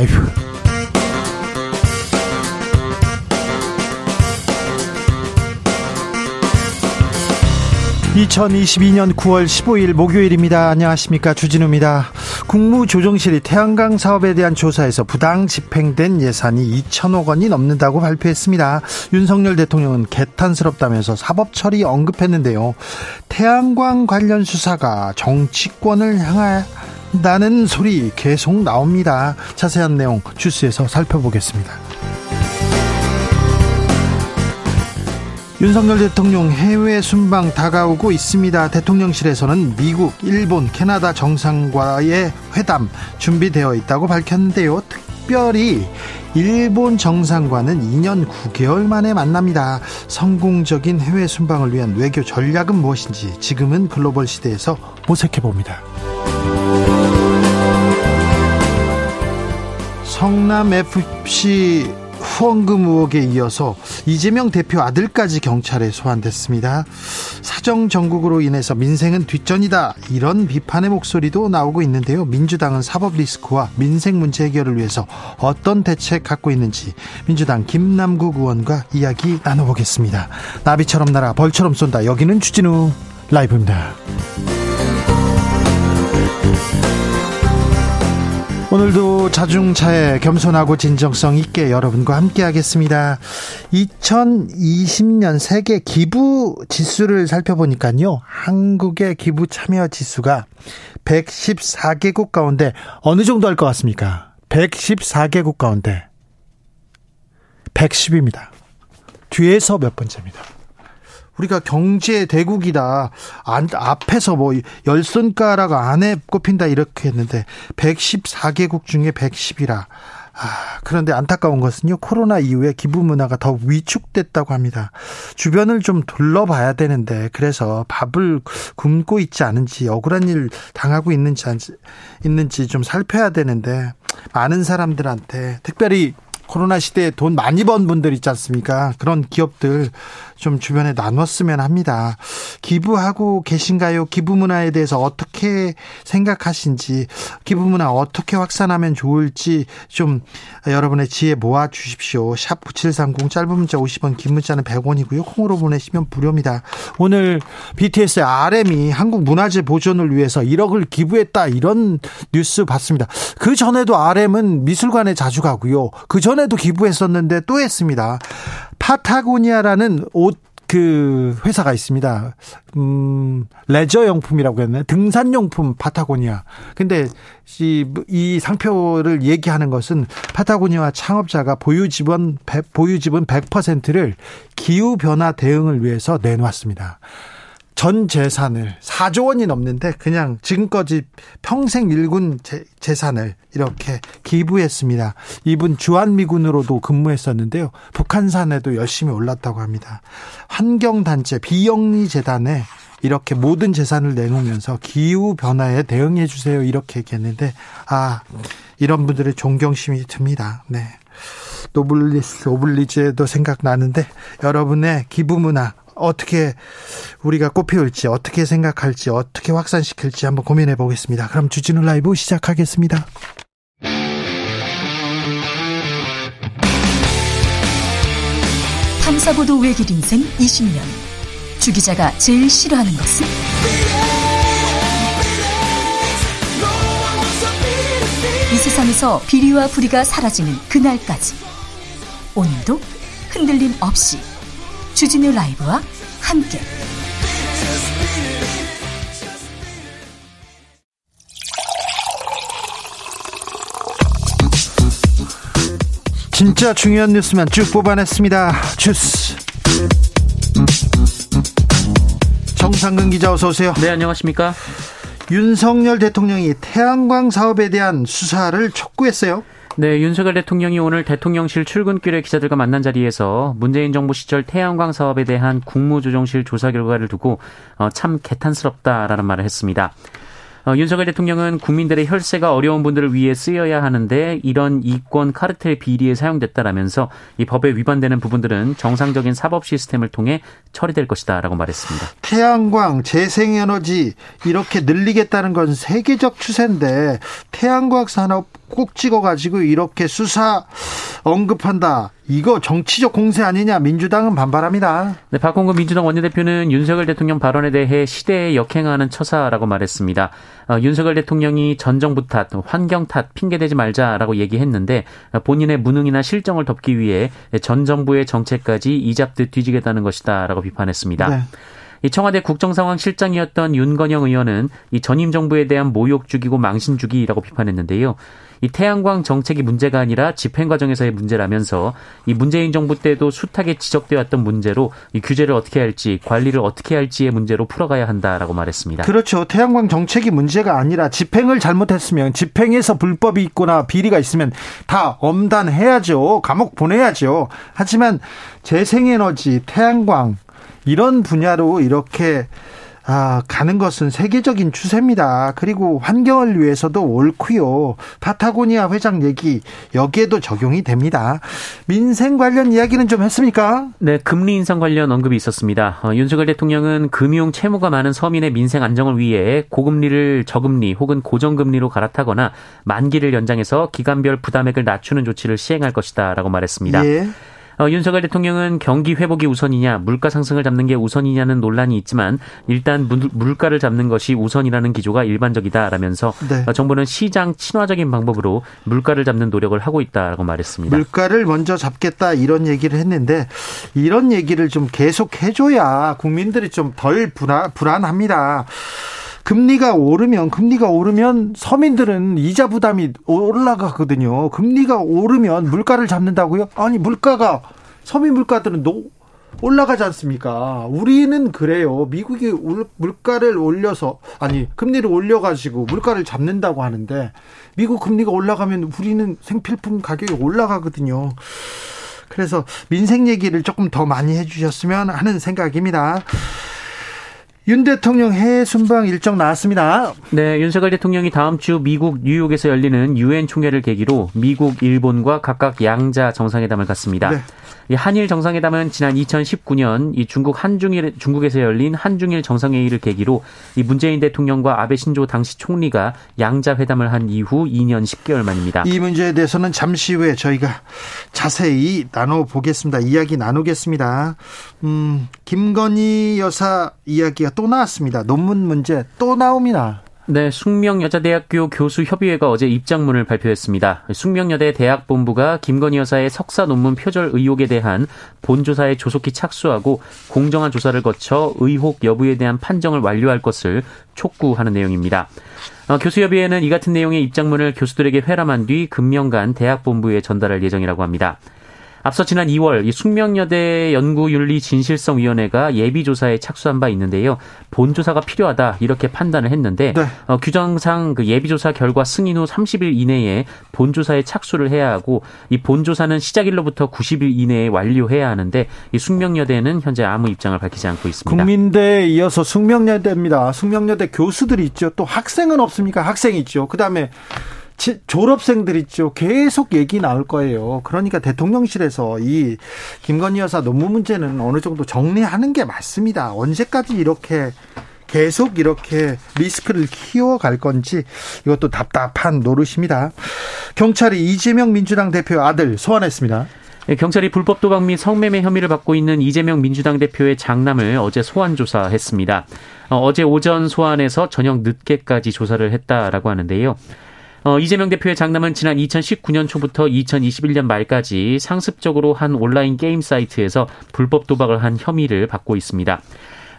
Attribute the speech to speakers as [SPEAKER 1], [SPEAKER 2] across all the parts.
[SPEAKER 1] 라이브. 2022년 9월 15일 목요일입니다. 안녕하십니까. 주진우입니다. 국무조정실이 태양광 사업에 대한 조사에서 부당 집행된 예산이 2천억 원이 넘는다고 발표했습니다. 윤석열 대통령은 개탄스럽다면서 사법 처리 언급했는데요. 태양광 관련 수사가 정치권을 향한 다는 소리 계속 나옵니다. 자세한 내용 주스에서 살펴보겠습니다. 윤석열 대통령 해외 순방 다가오고 있습니다. 대통령실에서는 미국, 일본, 캐나다 정상과의 회담 준비되어 있다고 밝혔는데요. 특별히 일본 정상과는 2년 9개월 만에 만납니다. 성공적인 해외 순방을 위한 외교 전략은 무엇인지 지금은 글로벌 시대에서 모색해 봅니다. 성남 FC 후원금 의혹에 이어서 이재명 대표 아들까지 경찰에 소환됐습니다. 사정 정국으로 인해서 민생은 뒷전이다. 이런 비판의 목소리도 나오고 있는데요. 민주당은 사법 리스크와 민생 문제 해결을 위해서 어떤 대책 갖고 있는지 민주당 김남국 의원과 이야기 나눠보겠습니다. 나비처럼 날아 벌처럼 쏜다. 여기는 주진우 라이브입니다. 오늘도 자중차에 겸손하고 진정성 있게 여러분과 함께 하겠습니다. 2020년 세계 기부 지수를 살펴보니까요. 한국의 기부 참여 지수가 114개국 가운데 어느 정도 할 것 같습니까? 114개국 가운데 110입니다. 뒤에서 몇 번째입니다. 우리가 경제 대국이다. 안, 앞에서 뭐 열 손가락 안에 꼽힌다 이렇게 했는데 114개국 중에 110이라. 아, 그런데 안타까운 것은요, 코로나 이후에 기부 문화가 더 위축됐다고 합니다. 주변을 좀 둘러봐야 되는데, 그래서 밥을 굶고 있지 않은지, 억울한 일 당하고 있는지, 있는지 좀 살펴야 되는데, 많은 사람들한테, 특별히 코로나 시대에 돈 많이 번 분들 있지 않습니까? 그런 기업들 좀 주변에 나눴으면 합니다. 기부하고 계신가요? 기부 문화에 대해서 어떻게 생각하신지, 기부 문화 어떻게 확산하면 좋을지 좀 여러분의 지혜 모아 주십시오. 샵 9730 짧은 문자 50원, 긴 문자는 100원이고요. 콩으로 보내시면 무료입니다. 오늘 BTS의 RM이 한국 문화재 보존을 위해서 1억을 기부했다 이런 뉴스 봤습니다. 그 전에도 RM은 미술관에 자주 가고요. 그 전에도 기부했었는데 또 했습니다. 파타고니아라는 옷 그 회사가 있습니다. 음, 레저 용품이라고 했나요? 등산 용품 파타고니아. 근데 이, 이 상표를 얘기하는 것은 파타고니아 창업자가 보유 지분 보유 지분 100%를 기후 변화 대응을 위해서 내놓았습니다. 전 재산을 4조 원이 넘는데 그냥 지금까지 평생 일군 재, 산을 이렇게 기부했습니다. 이분 주한미군으로도 근무했었는데요. 북한산에도 열심히 올랐다고 합니다. 환경단체 비영리 재단에 이렇게 모든 재산을 내놓으면서 기후 변화에 대응해 주세요 이렇게 얘기했는데 아 이런 분들의 존경심이 듭니다. 네. 노블레스 오블리주도 생각나는데 여러분의 기부 문화 어떻게 우리가 꽃피울지 어떻게 생각할지 어떻게 확산시킬지 한번 고민해 보겠습니다. 그럼 주진우 라이브 시작하겠습니다.
[SPEAKER 2] 탐사보도 외길 인생 20년 주 기자가 제일 싫어하는 것은? 이 세상에서 비리와 부리가 사라지는 그날까지 오늘도 흔들림 없이 주진우 라이브와 함께
[SPEAKER 1] 진짜 중요한 뉴스만 쭉 뽑아냈습니다. 주스. 정상근 기자 어서 오세요.
[SPEAKER 3] 네, 안녕하십니까?
[SPEAKER 1] 윤석열 대통령이 태양광 사업에 대한 수사를 촉구했어요.
[SPEAKER 3] 네, 윤석열 대통령이 오늘 대통령실 출근길에 기자들과 만난 자리에서 문재인 정부 시절 태양광 사업에 대한 국무조정실 조사 결과를 두고 어, 참 개탄스럽다라는 말을 했습니다. 어, 윤석열 대통령은 국민들의 혈세가 어려운 분들을 위해 쓰여야 하는데 이런 이권 카르텔 비리에 사용됐다라면서 이 법에 위반되는 부분들은 정상적인 사법 시스템을 통해 처리될 것이다라고 말했습니다.
[SPEAKER 1] 태양광, 재생에너지 이렇게 늘리겠다는 건 세계적 추세인데 태양광 산업 꼭 찍어가지고 이렇게 수사 언급한다. 이거 정치적 공세 아니냐 민주당은 반발합니다.
[SPEAKER 3] 네, 박홍근 민주당 원내대표는 윤석열 대통령 발언에 대해 시대에 역행하는 처사라고 말했습니다. 어, 윤석열 대통령이 전 정부 탓, 환경 탓 핑계대지 말자라고 얘기했는데 본인의 무능이나 실정을 덮기 위해 전 정부의 정책까지 이잡듯 뒤지겠다는 것이다라고 비판했습니다. 네. 이 청와대 국정상황실장이었던 윤건영 의원은 이 전임 정부에 대한 모욕 죽이고 망신 주기라고 비판했는데요. 이 태양광 정책이 문제가 아니라 집행 과정에서의 문제라면서 이 문재인 정부 때도 숱하게 지적되어 왔던 문제로 이 규제를 어떻게 할지 관리를 어떻게 할지의 문제로 풀어가야 한다라고 말했습니다.
[SPEAKER 1] 그렇죠. 태양광 정책이 문제가 아니라 집행을 잘못했으면 집행에서 불법이 있거나 비리가 있으면 다 엄단해야죠. 감옥 보내야죠. 하지만 재생에너지, 태양광 이런 분야로 이렇게 아, 가는 것은 세계적인 추세입니다. 그리고 환경을 위해서도 옳고요. 파타고니아 회장 얘기 여기에도 적용이 됩니다. 민생 관련 이야기는 좀 했습니까?
[SPEAKER 3] 네, 금리 인상 관련 언급이 있었습니다. 어, 윤석열 대통령은 금융 채무가 많은 서민의 민생 안정을 위해 고금리를 저금리 혹은 고정금리로 갈아타거나 만기를 연장해서 기간별 부담액을 낮추는 조치를 시행할 것이다라고 말했습니다. 예. 어, 윤석열 대통령은 경기 회복이 우선이냐 물가 상승을 잡는 게 우선이냐는 논란이 있지만 일단 물, 가를 잡는 것이 우선이라는 기조가 일반적이다라면서 네. 어, 정부는 시장 친화적인 방법으로 물가를 잡는 노력을 하고 있다라고 말했습니다.
[SPEAKER 1] 물가를 먼저 잡겠다 이런 얘기를 했는데 이런 얘기를 좀 계속 해줘야 국민들이 좀 덜 불안, 불안합니다. 금리가 오르면 금리가 오르면 서민들은 이자 부담이 올라가거든요. 금리가 오르면 물가를 잡는다고요? 아니 물가가 서민 물가들은 노, 올라가지 않습니까? 우리는 그래요. 미국이 물가를 올려서 아니 금리를 올려가지고 물가를 잡는다고 하는데 미국 금리가 올라가면 우리는 생필품 가격이 올라가거든요. 그래서 민생 얘기를 조금 더 많이 해주셨으면 하는 생각입니다. 윤 대통령 해외 순방 일정 나왔습니다.
[SPEAKER 3] 네, 윤석열 대통령이 다음 주 미국 뉴욕에서 열리는 유엔 총회를 계기로 미국, 일본과 각각 양자 정상회담을 갖습니다. 네. 이 한일 정상회담은 지난 2019년 이 중국 한중일 중국에서 열린 한중일 정상회의를 계기로 이 문재인 대통령과 아베 신조 당시 총리가 양자 회담을 한 이후 2년 10개월 만입니다.
[SPEAKER 1] 이 문제에 대해서는 잠시 후에 저희가 자세히 나눠 보겠습니다. 이야기 나누겠습니다. 음, 김건희 여사 이야기 가 또 나왔습니다. 논문 문제 또 나옵니다.
[SPEAKER 3] 네, 숙명여자대학교 교수협의회가 어제 입장문을 발표했습니다. 숙명여대 대학본부가 김건희 여사의 석사 논문 표절 의혹에 대한 본조사에 조속히 착수하고 공정한 조사를 거쳐 의혹 여부에 대한 판정을 완료할 것을 촉구하는 내용입니다. 어, 교수협의회는 이 같은 내용의 입장문을 교수들에게 회람한 뒤 금년간 대학본부에 전달할 예정이라고 합니다. 앞서 지난 2월 이 숙명여대 연구윤리 진실성위원회가 예비조사에 착수한 바 있는데요. 본조사가 필요하다 이렇게 판단을 했는데 네. 어, 규정상 그 예비조사 결과 승인 후 30일 이내에 본조사에 착수를 해야 하고 이 본조사는 시작일로부터 90일 이내에 완료해야 하는데 이 숙명여대는 현재 아무 입장을 밝히지 않고 있습니다.
[SPEAKER 1] 국민대에 이어서 숙명여대입니다. 숙명여대 교수들이 있죠. 또 학생은 없습니까? 학생 있죠. 그다음에 졸업생들 있죠. 계속 얘기 나올 거예요. 그러니까 대통령실에서 이 김건희 여사 논문 문제는 어느 정도 정리하는 게 맞습니다. 언제까지 이렇게 계속 이렇게 리스크를 키워갈 건지 이것도 답답한 노릇입니다. 경찰이 이재명 민주당 대표 아들 소환했습니다.
[SPEAKER 3] 네, 경찰이 불법 도박 및 성매매 혐의를 받고 있는 이재명 민주당 대표의 장남을 어제 소환 조사했습니다. 어, 어제 오전 소환해서 저녁 늦게까지 조사를 했다라고 하는데요. 어, 이재명 대표의 장남은 지난 2019년 초부터 2021년 말까지 상습적으로 한 온라인 게임 사이트에서 불법 도박을 한 혐의를 받고 있습니다.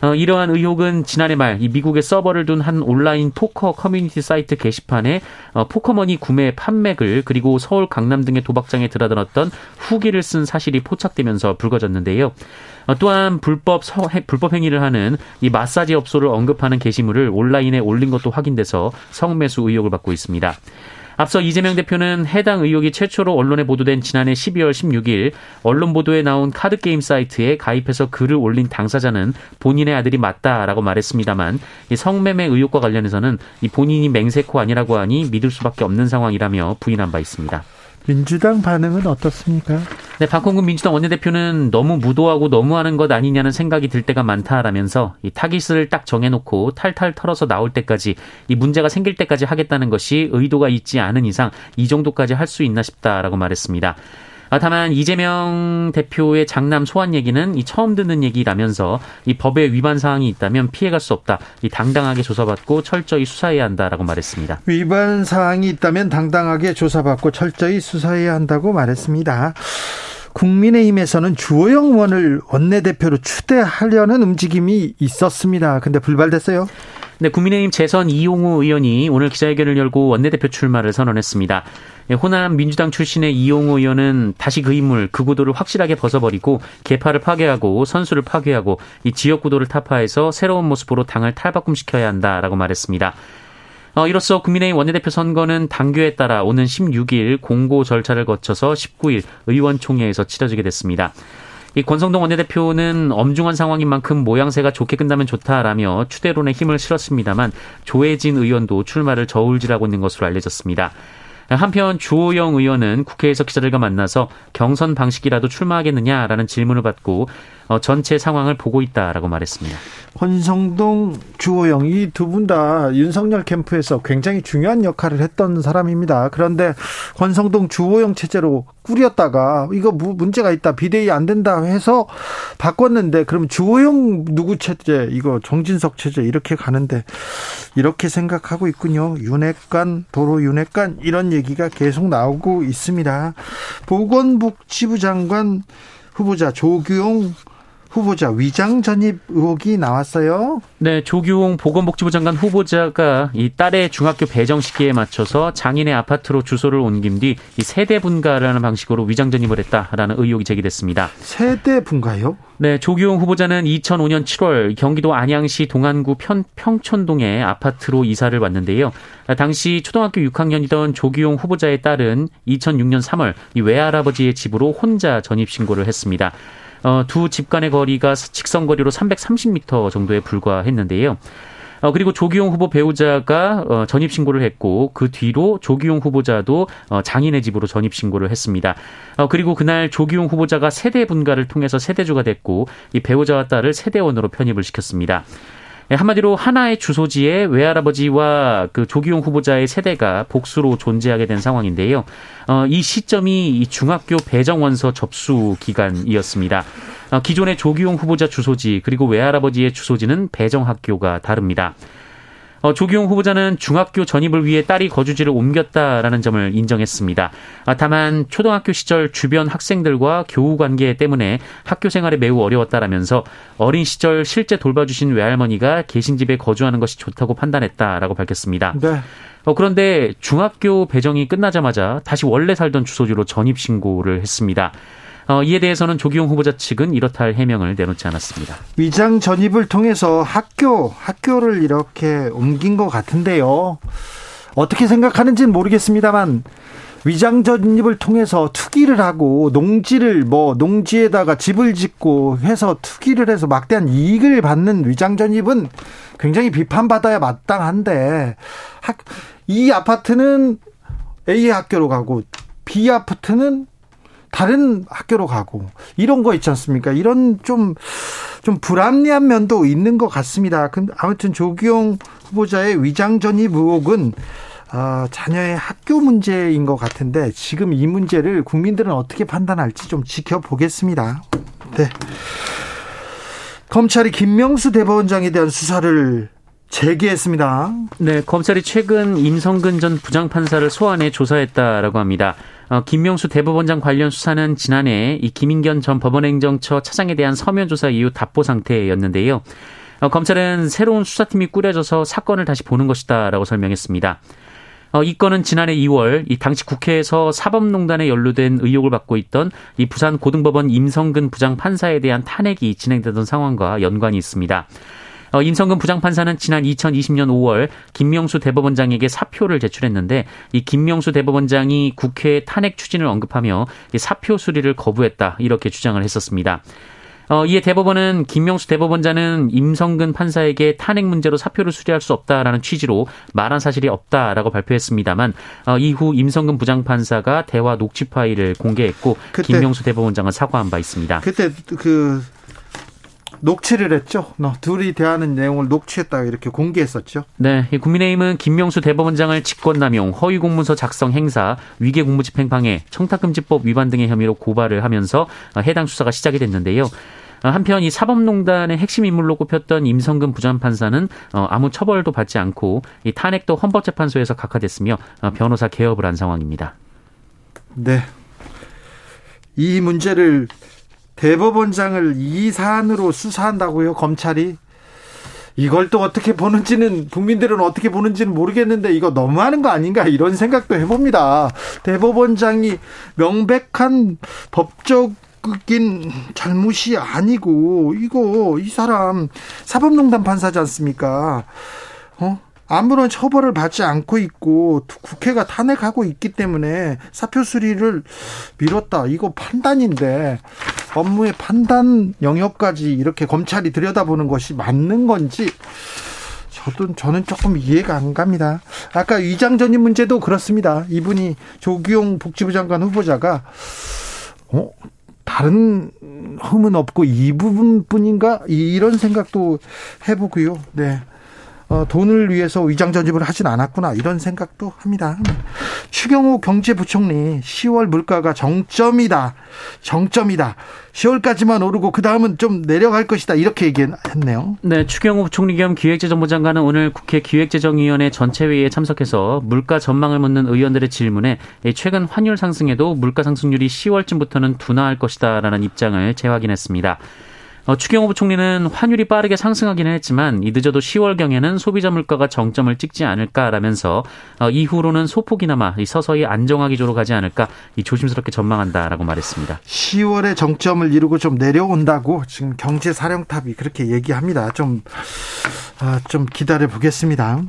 [SPEAKER 3] 어, 이러한 의혹은 지난해 말 이 미국에 서버를 둔 한 온라인 포커 커뮤니티 사이트 게시판에 어, 포커머니 구매 판매글 그리고 서울 강남 등의 도박장에 드나들었던 후기를 쓴 사실이 포착되면서 불거졌는데요. 어, 또한 불법 서, 불법 행위를 하는 이 마사지 업소를 언급하는 게시물을 온라인에 올린 것도 확인돼서 성매수 의혹을 받고 있습니다. 앞서 이재명 대표는 해당 의혹이 최초로 언론에 보도된 지난해 12월 16일 언론 보도에 나온 카드 게임 사이트에 가입해서 글을 올린 당사자는 본인의 아들이 맞다라고 말했습니다만 이 성매매 의혹과 관련해서는 이 본인이 맹세코 아니라고 하니 믿을 수밖에 없는 상황이라며 부인한 바 있습니다.
[SPEAKER 1] 민주당 반응은 어떻습니까?
[SPEAKER 3] 네, 박홍근 민주당 원내대표는 너무 무도하고 너무하는 것 아니냐는 생각이 들 때가 많다라면서 이 타깃을 딱 정해놓고 탈탈 털어서 나올 때까지 이 문제가 생길 때까지 하겠다는 것이 의도가 있지 않은 이상 이 정도까지 할 수 있나 싶다라고 말했습니다. 아, 다만 이재명 대표의 장남 소환 얘기는 이 처음 듣는 얘기라면서 이 법에 위반 사항이 있다면 피해갈 수 없다. 이 당당하게 조사받고 철저히 수사해야 한다라고 말했습니다.
[SPEAKER 1] 위반 사항이 있다면 당당하게 조사받고 철저히 수사해야 한다고 말했습니다. 국민의힘에서는 주호영 의원을 원내대표로 추대하려는 움직임이 있었습니다. 근데 불발됐어요.
[SPEAKER 3] 네, 국민의힘 재선 이용우 의원이 오늘 기자회견을 열고 원내대표 출마를 선언했습니다. 예, 호남 민주당 출신의 이용우 의원은 다시 그 인물, 그 구도를 확실하게 벗어버리고 개파를 파괴하고 선수를 파괴하고 이 지역 구도를 타파해서 새로운 모습으로 당을 탈바꿈시켜야 한다라고 말했습니다. 어, 이로써 국민의힘 원내대표 선거는 당규에 따라 오는 16일 공고 절차를 거쳐서 19일 의원총회에서 치러지게 됐습니다. 이 권성동 원내대표는 엄중한 상황인 만큼 모양새가 좋게 끝나면 좋다라며 추대론에 힘을 실었습니다만 조혜진 의원도 출마를 저울질하고 있는 것으로 알려졌습니다. 한편 주호영 의원은 국회에서 기자들과 만나서 경선 방식이라도 출마하겠느냐라는 질문을 받고 어, 전체 상황을 보고 있다라고 말했습니다.
[SPEAKER 1] 권성동, 주호영 이 두 분 다 윤석열 캠프에서 굉장히 중요한 역할을 했던 사람입니다. 그런데 권성동, 주호영 체제로 꾸렸다가 이거 문제가 있다 비대위 안 된다 해서 바꿨는데 그럼 주호영 누구 체제 이거 정진석 체제 이렇게 가는데 이렇게 생각하고 있군요. 윤핵관 도로 윤핵관 이런 얘기가 계속 나오고 있습니다. 보건복지부 장관 후보자 조규용 후보자 위장 전입 의혹이 나왔어요.
[SPEAKER 3] 네, 조규홍 보건복지부 장관 후보자가 이 딸의 중학교 배정 시기에 맞춰서 장인의 아파트로 주소를 옮긴 뒤 이 세대 분가라는 방식으로 위장 전입을 했다라는 의혹이 제기됐습니다.
[SPEAKER 1] 세대 분가요?
[SPEAKER 3] 네, 조규홍 후보자는 2005년 7월 경기도 안양시 동안구 편, 평촌동에 아파트로 이사를 왔는데요. 당시 초등학교 6학년이던 조규용 후보자의 딸은 2006년 3월 이 외할아버지의 집으로 혼자 전입 신고를 했습니다. 어, 두 집 간의 거리가 직선 거리로 330m 정도에 불과했는데요. 어, 그리고 조기용 후보 배우자가 어, 전입 신고를 했고 그 뒤로 조기용 후보자도 어, 장인의 집으로 전입 신고를 했습니다. 어, 그리고 그날 조기용 후보자가 세대 분가를 통해서 세대주가 됐고 이 배우자와 딸을 세대원으로 편입을 시켰습니다. 예, 한마디로 하나의 주소지에 외할아버지와 그 조기용 후보자의 세대가 복수로 존재하게 된 상황인데요. 어, 이 시점이 이 중학교 배정 원서 접수 기간이었습니다. 어, 기존의 조기용 후보자 주소지 그리고 외할아버지의 주소지는 배정 학교가 다릅니다. 어, 조기용 후보자는 중학교 전입을 위해 딸이 거주지를 옮겼다라는 점을 인정했습니다. 아, 다만 초등학교 시절 주변 학생들과 교우 관계 때문에 학교 생활에 매우 어려웠다라면서 어린 시절 실제 돌봐주신 외할머니가 계신 집에 거주하는 것이 좋다고 판단했다라고 밝혔습니다. 네. 어, 그런데 중학교 배정이 끝나자마자 다시 원래 살던 주소지로 전입 신고를 했습니다. 어, 이에 대해서는 조기용 후보자 측은 이렇다 할 해명을 내놓지 않았습니다.
[SPEAKER 1] 위장 전입을 통해서 학교 학교를 이렇게 옮긴 것 같은데요. 어떻게 생각하는지는 모르겠습니다만 위장 전입을 통해서 투기를 하고 농지를 뭐 농지에다가 집을 짓고 해서 투기를 해서 막대한 이익을 받는 위장 전입은 굉장히 비판받아야 마땅한데 학, 이 아파트는 A 학교로 가고 B 아파트는 다른 학교로 가고 이런 거 있지 않습니까? 이런 좀좀 불합리한 면도 있는 것 같습니다. 근데 아무튼 조기용 후보자의 위장 전입 의혹은 어, 자녀의 학교 문제인 것 같은데 지금 이 문제를 국민들은 어떻게 판단할지 좀 지켜보겠습니다. 네. 검찰이 김명수 대법원장에 대한 수사를 재개했습니다.
[SPEAKER 3] 네, 검찰이 최근 임성근 전 부장판사를 소환해 조사했다라고 합니다. 어, 김명수 대법원장 관련 수사는 지난해 이 김인견 전 법원행정처 차장에 대한 서면 조사 이후 답보 상태였는데요. 어, 검찰은 새로운 수사팀이 꾸려져서 사건을 다시 보는 것이다라고 설명했습니다. 어, 이 건은 지난해 2월 이 당시 국회에서 사법농단에 연루된 의혹을 받고 있던 이 부산 고등법원 임성근 부장 판사에 대한 탄핵이 진행되던 상황과 연관이 있습니다. 어, 임성근 부장판사는 지난 2020년 5월 김명수 대법원장에게 사표를 제출했는데 이 김명수 대법원장이 국회 탄핵 추진을 언급하며 사표 수리를 거부했다 이렇게 주장을 했었습니다. 어, 이에 대법원은 김명수 대법원장은 임성근 판사에게 탄핵 문제로 사표를 수리할 수 없다라는 취지로 말한 사실이 없다라고 발표했습니다만 어, 이후 임성근 부장판사가 대화 녹취 파일을 공개했고 김명수 대법원장은 사과한 바 있습니다.
[SPEAKER 1] 그때 그 녹취를 했죠. 둘이 대하는 내용을 녹취했다고 이렇게 공개했었죠.
[SPEAKER 3] 네, 국민의힘은 김명수 대법원장을 직권남용, 허위 공문서 작성 행사, 위계 공무집행 방해, 청탁금지법 위반 등의 혐의로 고발을 하면서 해당 수사가 시작이 됐는데요. 한편 이 사법농단의 핵심 인물로 꼽혔던 임성근 부장판사는 어, 아무 처벌도 받지 않고 이 탄핵도 헌법재판소에서 각하됐으며 어, 변호사 개업을 한 상황입니다.
[SPEAKER 1] 네. 이 문제를 대법원장을 이 사안으로 수사한다고요, 검찰이? 이걸 또 어떻게 보는지는 국민들은 어떻게 보는지는 모르겠는데 이거 너무하는 거 아닌가 이런 생각도 해봅니다. 대법원장이 명백한 법적인 잘못이 아니고 이거 이 사람 사법농단 판사지 않습니까? 어? 아무런 처벌을 받지 않고 있고 국회가 탄핵하고 있기 때문에 사표 수리를 미뤘다. 이거 판단인데 업무의 판단 영역까지 이렇게 검찰이 들여다보는 것이 맞는 건지 저도 저는 조금 이해가 안 갑니다. 아까 위장 전입 문제도 그렇습니다. 이분이 조기용 복지부 장관 후보자가 어 다른 흠은 없고 이 부분뿐인가 이런 생각도 해보고요. 네. 어, 돈을 위해서 위장 전집을 하진 않았구나 이런 생각도 합니다. 추경호 경제부총리 10월 물가가 정점이다. 정점이다. 10월까지만 오르고 그 다음은 좀 내려갈 것이다. 이렇게 얘기했네요.
[SPEAKER 3] 네, 추경호 부총리 겸 기획재정부 장관은 오늘 국회 기획재정위원회 전체 회의에 참석해서 물가 전망을 묻는 의원들의 질문에 최근 환율 상승에도 물가 상승률이 10월쯤부터는 둔화할 것이다라는 입장을 재확인했습니다. 어, 추경호 부총리는 환율이 빠르게 상승하기는 했지만 이 늦어도 10월경에는 소비자 물가가 정점을 찍지 않을까라면서 어, 이후로는 소폭이나마 서서히 안정화 기조로 가지 않을까 이 조심스럽게 전망한다라고 말했습니다.
[SPEAKER 1] 10월에 정점을 이루고 좀 내려온다고 지금 경제 사령탑이 그렇게 얘기합니다. 좀, 아, 좀 기다려 보겠습니다.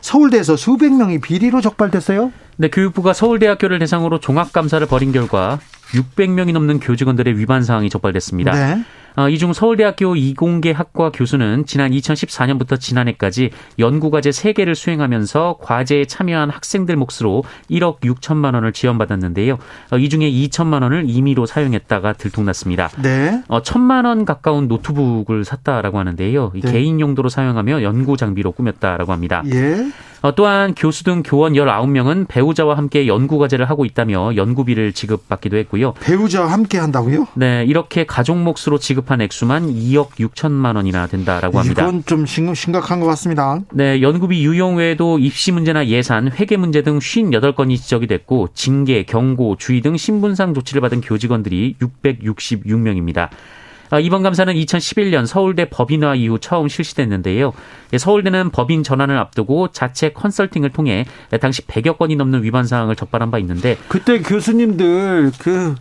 [SPEAKER 1] 서울대에서 수백 명이 비리로 적발됐어요?
[SPEAKER 3] 네, 교육부가 서울대학교를 대상으로 종합감사를 벌인 결과 600명이 넘는 교직원들의 위반 사항이 적발됐습니다. 네. 어, 이중 서울대학교 이공계 학과 교수는 지난 2014년부터 지난해까지 연구과제 3개를 수행하면서 과제에 참여한 학생들 몫으로 1억 6천만 원을 지원받았는데요. 어, 이 중에 2천만 원을 임의로 사용했다가 들통났습니다. 네. 어, 천만 원 가까운 노트북을 샀다라고 하는데요. 네. 개인 용도로 사용하며 연구 장비로 꾸몄다라고 합니다. 예. 어, 또한 교수 등 교원 19명은 배우자와 함께 연구 과제를 하고 있다며 연구비를 지급받기도 했고요.
[SPEAKER 1] 배우자와 함께 한다고요?
[SPEAKER 3] 네, 이렇게 가족 몫으로 지급한 액수만 2억 6천만 원이나 된다라고 합니다.
[SPEAKER 1] 이건 좀 심각한 것 같습니다.
[SPEAKER 3] 네, 연구비 유용 외에도 입시 문제나 예산, 회계 문제 등 58건이 지적이 됐고 징계, 경고, 주의 등 신분상 조치를 받은 교직원들이 666명입니다. 아, 이번 감사는 2011년 서울대 법인화 이후 처음 실시됐는데요. 예, 서울대는 법인 전환을 앞두고 자체 컨설팅을 통해 당시 100여 건이 넘는 위반 사항을 적발한 바 있는데
[SPEAKER 1] 그때 교수님들 그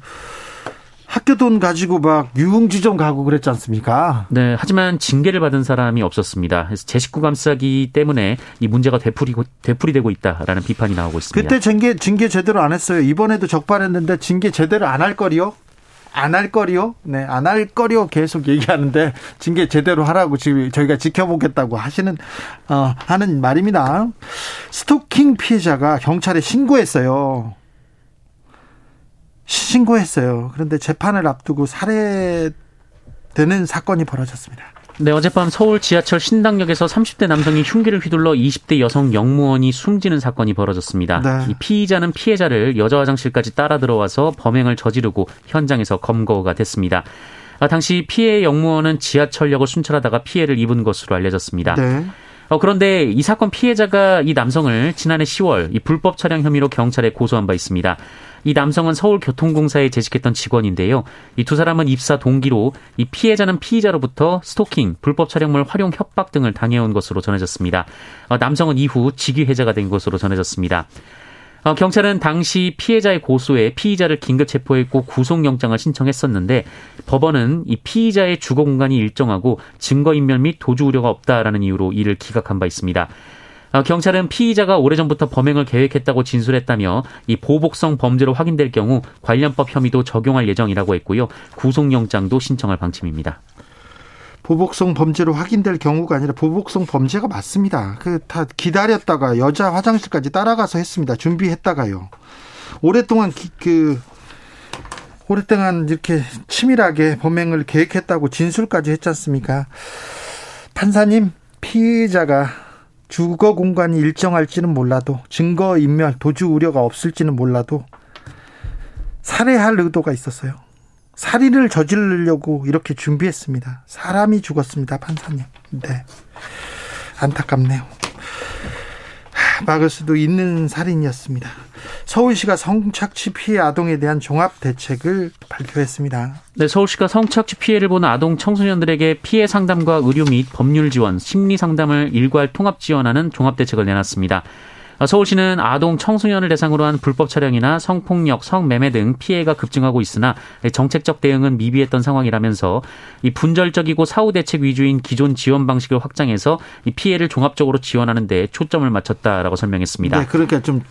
[SPEAKER 1] 학교 돈 가지고 막 유흥주점 가고 그랬지 않습니까?
[SPEAKER 3] 네, 하지만 징계를 받은 사람이 없었습니다. 그래서 제 식구 감싸기 때문에 이 문제가 되풀이고 되풀이되고 있다라는 비판이 나오고 있습니다.
[SPEAKER 1] 그때 징계 징계 제대로 안 했어요. 이번에도 적발했는데 징계 제대로 안 할 거리요? 안 할 거리요? 네, 안 할 거리요 계속 얘기하는데 징계 제대로 하라고 지금 저희가 지켜보겠다고 하시는 어 하는 말입니다. 스토킹 피해자가 경찰에 신고했어요. 신고했어요. 그런데 재판을 앞두고 살해되는 사건이 벌어졌습니다.
[SPEAKER 3] 네, 어젯밤 서울 지하철 신당역에서 30대 남성이 흉기를 휘둘러 20대 여성 영무원이 숨지는 사건이 벌어졌습니다. 네. 이 피의자는 피해자를 여자 화장실까지 따라 들어와서 범행을 저지르고 현장에서 검거가 됐습니다. 아, 당시 피해 영무원은 지하철역을 순찰하다가 피해를 입은 것으로 알려졌습니다. 네. 어, 그런데 이 사건 피해자가 이 남성을 지난해 10월 이 불법 차량 혐의로 경찰에 고소한 바 있습니다. 이 남성은 서울교통공사에 재직했던 직원인데요. 이 두 사람은 입사 동기로 이 피해자는 피의자로부터 스토킹, 불법 차량물 활용 협박 등을 당해온 것으로 전해졌습니다. 어, 남성은 이후 직위 해제가 된 것으로 전해졌습니다. 어, 경찰은 당시 피해자의 고소에 피의자를 긴급 체포했고 구속영장을 신청했었는데 법원은 이 피의자의 주거 공간이 일정하고 증거인멸 및 도주 우려가 없다라는 이유로 이를 기각한 바 있습니다. 어, 경찰은 피의자가 오래전부터 범행을 계획했다고 진술했다며 이 보복성 범죄로 확인될 경우 관련법 혐의도 적용할 예정이라고 했고요. 구속영장도 신청할 방침입니다.
[SPEAKER 1] 보복성 범죄로 확인될 경우가 아니라 보복성 범죄가 맞습니다. 그 다 기다렸다가 여자 화장실까지 따라가서 했습니다. 준비했다가요. 오랫동안 기, 그 오랫동안 이렇게 치밀하게 범행을 계획했다고 진술까지 했지 않습니까? 판사님, 피해자가 주거 공간이 일정할지는 몰라도 증거 인멸, 도주 우려가 없을지는 몰라도 살해할 의도가 있었어요. 살인을 저지르려고 이렇게 준비했습니다. 사람이 죽었습니다, 판사님. 네. 안타깝네요. 막을 수도 있는 살인이었습니다. 서울시가 성착취 피해 아동에 대한 종합 대책을 발표했습니다.
[SPEAKER 3] 네, 서울시가 성착취 피해를 보는 아동 청소년들에게 피해 상담과 의료 및 법률 지원, 심리 상담을 일괄 통합 지원하는 종합 대책을 내놨습니다. 서울시는 아동 청소년을 대상으로 한 불법 촬영이나 성폭력, 성매매 등 피해가 급증하고 있으나 정책적 대응은 미비했던 상황이라면서 이 분절적이고 사후 대책 위주인 기존 지원 방식을 확장해서 이 피해를 종합적으로 지원하는 데 초점을 맞췄다라고 설명했습니다.
[SPEAKER 1] 네, 그러니까 좀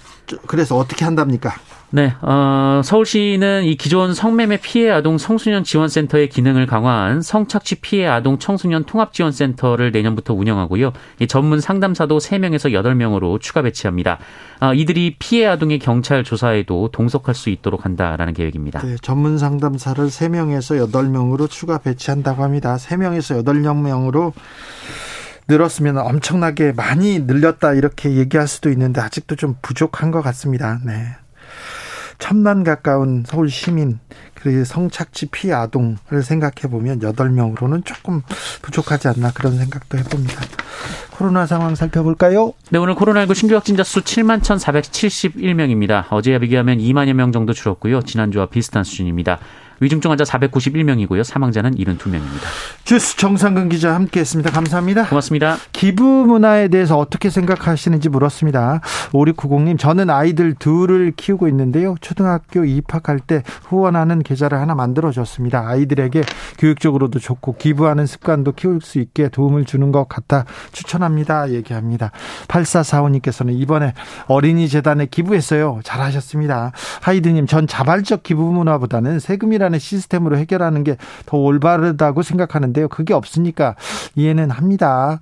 [SPEAKER 1] 그래서 어떻게 한답니까?
[SPEAKER 3] 네, 어, 서울시는 이 기존 성매매 피해 아동 청소년 지원센터의 기능을 강화한 성착취 피해 아동 청소년 통합지원센터를 내년부터 운영하고요. 이 전문 상담사도 3명에서 8명으로 추가 배치합니다. 어, 이들이 피해 아동의 경찰 조사에도 동석할 수 있도록 한다라는 계획입니다.
[SPEAKER 1] 네, 전문 상담사를 3명에서 8명으로 추가 배치한다고 합니다. 3명에서 8명으로 늘었으면 엄청나게 많이 늘렸다 이렇게 얘기할 수도 있는데 아직도 좀 부족한 것 같습니다. 네. 천만 가까운 서울 시민 그 성착취 피해 아동을 생각해 보면 8명으로는 조금 부족하지 않나 그런 생각도 해봅니다. 코로나 상황 살펴볼까요?
[SPEAKER 3] 네, 오늘 코로나19 신규 확진자 수 7만 1,471명입니다. 어제와 비교하면 2만여 명 정도 줄었고요. 지난주와 비슷한 수준입니다. 위중증 환자 491명이고요. 사망자는 72명입니다.
[SPEAKER 1] 주스 정상근 기자 함께했습니다. 감사합니다.
[SPEAKER 3] 고맙습니다.
[SPEAKER 1] 기부 문화에 대해서 어떻게 생각하시는지 물었습니다. 5690님, 저는 아이들 둘을 키우고 있는데요. 초등학교 입학할 때 후원하는 계좌를 하나 만들어줬습니다. 아이들에게 교육적으로도 좋고 기부하는 습관도 키울 수 있게 도움을 주는 것 같아 추천합니다. 얘기합니다. 8445님께서는 이번에 어린이 재단에 기부했어요. 잘하셨습니다. 하이드님, 전 자발적 기부 문화보다는 세금이라 는 시스템으로 해결하는 게 더 올바르다고 생각하는데요. 그게 없으니까 이해는 합니다.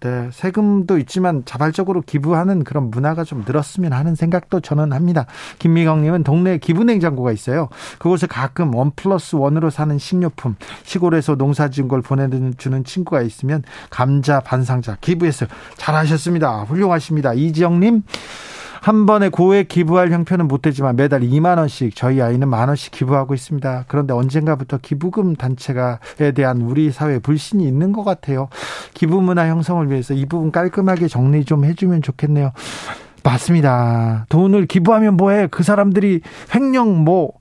[SPEAKER 1] 네, 세금도 있지만 자발적으로 기부하는 그런 문화가 좀 늘었으면 하는 생각도 저는 합니다. 김미경님은 동네에 기부 냉장고가 있어요. 그곳에 가끔 원 플러스 원으로 사는 식료품, 시골에서 농사 지은 걸 보내주는 친구가 있으면 감자 반상자 기부했어요. 잘하셨습니다. 훌륭하십니다. 이지영님, 한 번에 고액 기부할 형편은 못 되지만 매달 2만 원씩 저희 아이는 만 원씩 기부하고 있습니다. 그런데 언젠가부터 기부금 단체가에 대한 우리 사회 불신이 있는 것 같아요. 기부 문화 형성을 위해서 이 부분 깔끔하게 정리 좀 해주면 좋겠네요. 맞습니다. 돈을 기부하면 뭐해? 그 사람들이 횡령 뭐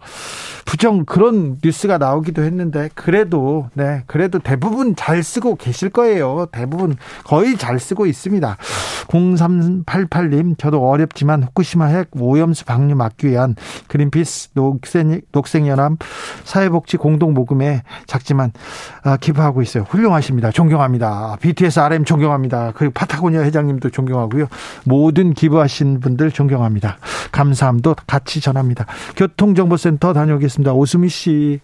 [SPEAKER 1] 부정 그런 뉴스가 나오기도 했는데 그래도 네 그래도 대부분 잘 쓰고 계실 거예요. 대부분 거의 잘 쓰고 있습니다. 0388님 저도 어렵지만 후쿠시마 핵 오염수 방류 막기 위한 그린피스 녹색, 녹색연합 사회복지 공동 모금에 작지만 아, 기부하고 있어요. 훌륭하십니다. 존경합니다. BTS RM 존경합니다. 그리고 파타고니아 회장님도 존경하고요. 모든 기부하 신 분들 존경합니다. 감사함도 같이 전합니다. 교통정보센터 다녀오겠습니다. 오수미 씨.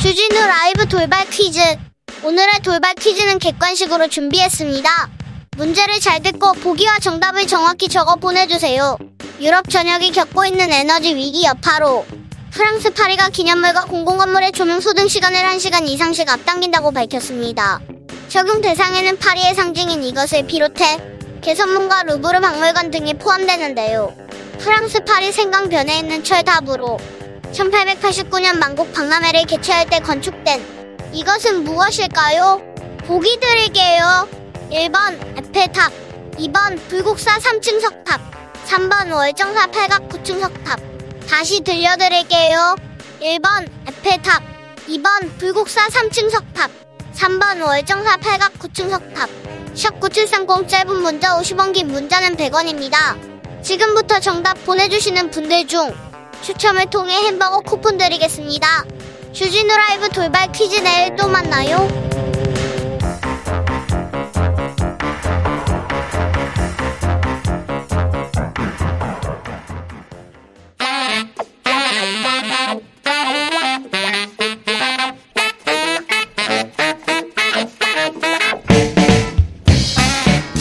[SPEAKER 4] 주진우 라이브 돌발 퀴즈. 오늘의 돌발 퀴즈는 객관식으로 준비했습니다. 문제를 잘 듣고 보기와 정답을 정확히 적어 보내주세요. 유럽 전역이 겪고 있는 에너지 위기 여파로 프랑스 파리가 기념물과 공공건물의 조명 소등 시간을 1시간 이상씩 앞당긴다고 밝혔습니다. 적용 대상에는 파리의 상징인 이것을 비롯해 개선문과 루브르 박물관 등이 포함되는데요. 프랑스 파리 생강변에 있는 철탑으로 1889년 만국 박람회를 개최할 때 건축된 이것은 무엇일까요? 보기 드릴게요. 1번 에펠탑, 2번 불국사 3층 석탑, 3번 월정사 팔각 9층 석탑. 다시 들려드릴게요. 1번 에펠탑, 2번 불국사 3층 석탑, 3번 월정사 팔각 9층 석탑. 샵 9730 짧은 문자 50원 긴 문자는 100원입니다. 지금부터 정답 보내주시는 분들 중 추첨을 통해 햄버거 쿠폰 드리겠습니다. 주진우 라이브 돌발 퀴즈 내일 또 만나요.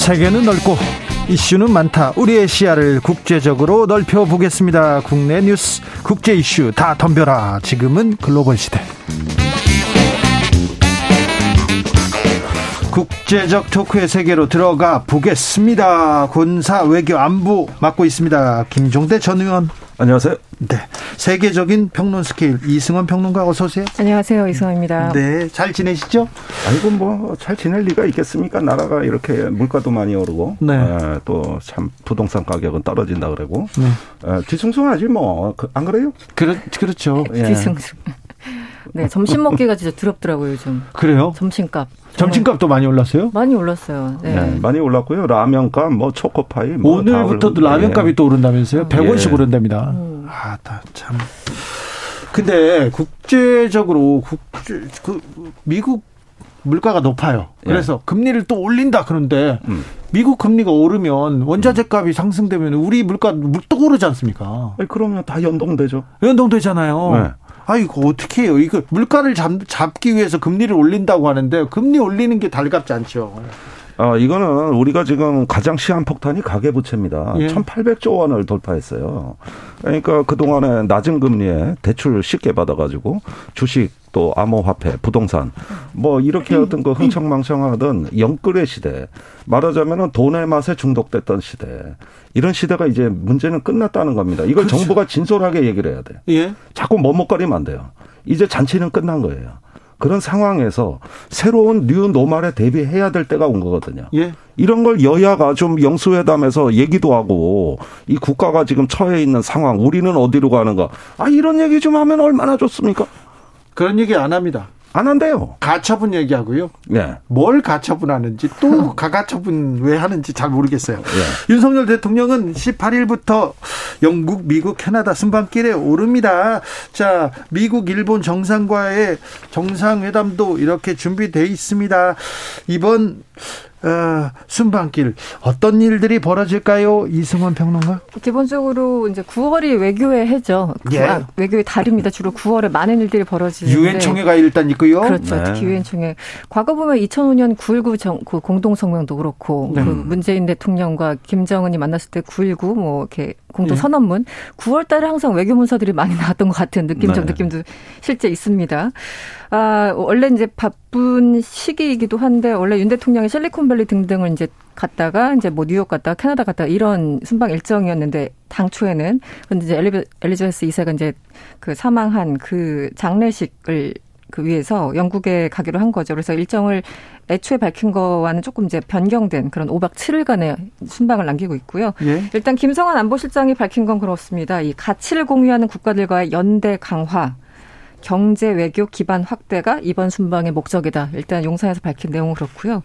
[SPEAKER 1] 세계는 넓고 이슈는 많다. 우리의 시야를 국제적으로 넓혀 보겠습니다. 국내 뉴스, 국제 이슈 다 덤벼라. 지금은 글로벌 시대. 국제적 토크의 세계로 들어가 보겠습니다. 군사 외교 안보 맡고 있습니다. 김종대 전 의원.
[SPEAKER 5] 안녕하세요.
[SPEAKER 1] 네. 세계적인 평론 스케일 이승원 평론가 어서 오세요.
[SPEAKER 6] 안녕하세요. 이승원입니다.
[SPEAKER 1] 네. 잘 지내시죠?
[SPEAKER 5] 아이고 뭐 잘 지낼 리가 있겠습니까? 나라가 이렇게 물가도 많이 오르고
[SPEAKER 1] 네.
[SPEAKER 5] 또 참 부동산 가격은 떨어진다 그러고
[SPEAKER 1] 네.
[SPEAKER 5] 에, 뒤숭숭하지 뭐 안 그래요?
[SPEAKER 1] 그렇 그렇죠.
[SPEAKER 5] 예.
[SPEAKER 6] 뒤숭숭. 네, 점심 먹기가 진짜 두렵더라고요, 요즘.
[SPEAKER 1] 그래요?
[SPEAKER 6] 점심값.
[SPEAKER 1] 점심값도 많이 올랐어요?
[SPEAKER 6] 많이 올랐어요. 네.
[SPEAKER 5] 네, 많이 올랐고요. 라면값, 뭐 초코파이, 뭐다
[SPEAKER 1] 오늘부터도
[SPEAKER 5] 오르고.
[SPEAKER 1] 라면값이
[SPEAKER 5] 예.
[SPEAKER 1] 또 오른다면서요? 100원씩
[SPEAKER 5] 예.
[SPEAKER 1] 오른답니다. 아, 다 참. 근데 국제적으로 국제 그 미국 물가가 높아요. 그래서 금리를 또 올린다 그런데
[SPEAKER 5] 음.
[SPEAKER 1] 미국 금리가 오르면 원자재 값이 상승되면 우리 물가 물- 또 오르지 않습니까?
[SPEAKER 5] 아니, 그러면 다 연동되죠.
[SPEAKER 1] 연동되잖아요.
[SPEAKER 5] 네.
[SPEAKER 1] 아 이거 어떻게 해요? 이거 물가를 잡, 잡기 위해서 금리를 올린다고 하는데 금리 올리는 게 달갑지 않죠.
[SPEAKER 5] 아, 이거는 우리가 지금 가장 시한폭탄이 가계부채입니다.
[SPEAKER 1] 예.
[SPEAKER 5] 1,800조 원을 돌파했어요. 그러니까 그동안에 낮은 금리에 대출 쉽게 받아가지고 주식 또 암호화폐, 부동산 뭐 이렇게 어떤 그 흥청망청하던 영끌의 시대 말하자면은 돈의 맛에 중독됐던 시대 이런 시대가 이제 문제는 끝났다는 겁니다. 이걸
[SPEAKER 1] 그렇죠.
[SPEAKER 5] 정부가 진솔하게 얘기를 해야 돼.
[SPEAKER 1] 예.
[SPEAKER 5] 자꾸 머뭇거리면 안 돼요. 이제 잔치는 끝난 거예요. 그런 상황에서 새로운 뉴 노멀에 대비해야 될 때가 온 거거든요.
[SPEAKER 1] 예.
[SPEAKER 5] 이런 걸 여야가 좀 영수회담에서 얘기도 하고 이 국가가 지금 처해 있는 상황 우리는 어디로 가는가 아 이런 얘기 좀 하면 얼마나 좋습니까?
[SPEAKER 1] 그런 얘기 안 합니다.
[SPEAKER 5] 안 한대요.
[SPEAKER 1] 가처분 얘기하고요.
[SPEAKER 5] 예.
[SPEAKER 1] 뭘 가처분하는지 또 가가처분 왜 하는지 잘 모르겠어요.
[SPEAKER 5] 예.
[SPEAKER 1] 윤석열 대통령은 18일부터 영국, 미국, 캐나다 순방길에 오릅니다. 자, 미국, 일본 정상과의 정상회담도 이렇게 준비돼 있습니다. 이번 어, 순방길 어떤 일들이 벌어질까요? 이승원 평론가?
[SPEAKER 6] 기본적으로 이제 9월이 외교의 해죠.
[SPEAKER 1] 예.
[SPEAKER 6] 아, 외교의 달입니다. 주로 9월에 많은 일들이 벌어지는데.
[SPEAKER 1] 유엔 총회가 일단 있고요.
[SPEAKER 6] 그렇죠.
[SPEAKER 5] 네.
[SPEAKER 6] 특히 유엔 총회. 과거 보면 2005년 9.19 정, 그 공동 성명도 그렇고,
[SPEAKER 1] 네.
[SPEAKER 6] 그 문재인 대통령과 김정은이 만났을 때 9.19 뭐 이렇게 공동
[SPEAKER 1] 예.
[SPEAKER 6] 선언문. 9월 달에 항상 외교 문서들이 많이 나왔던 것 같은 느낌적
[SPEAKER 5] 네.
[SPEAKER 6] 느낌도 실제 있습니다. 아, 원래 이제 바쁜 시기이기도 한데, 원래 윤 대통령이 실리콘밸리 등등을 이제 갔다가 이제 뭐 뉴욕 갔다가 캐나다 갔다가 이런 순방 일정이었는데 당초에는 근데 이제 엘리베, 엘리자베스 2세가 이제 그 사망한 그 장례식을 그 위해서 영국에 가기로 한 거죠. 그래서 일정을 애초에 밝힌 거와는 조금 이제 변경된 그런 5박 7일간의 순방을 남기고 있고요.
[SPEAKER 1] 예.
[SPEAKER 6] 일단 김성환 안보실장이 밝힌 건 그렇습니다. 이 가치를 공유하는 국가들과의 연대 강화, 경제 외교 기반 확대가 이번 순방의 목적이다. 일단 용산에서 밝힌 내용은 그렇고요.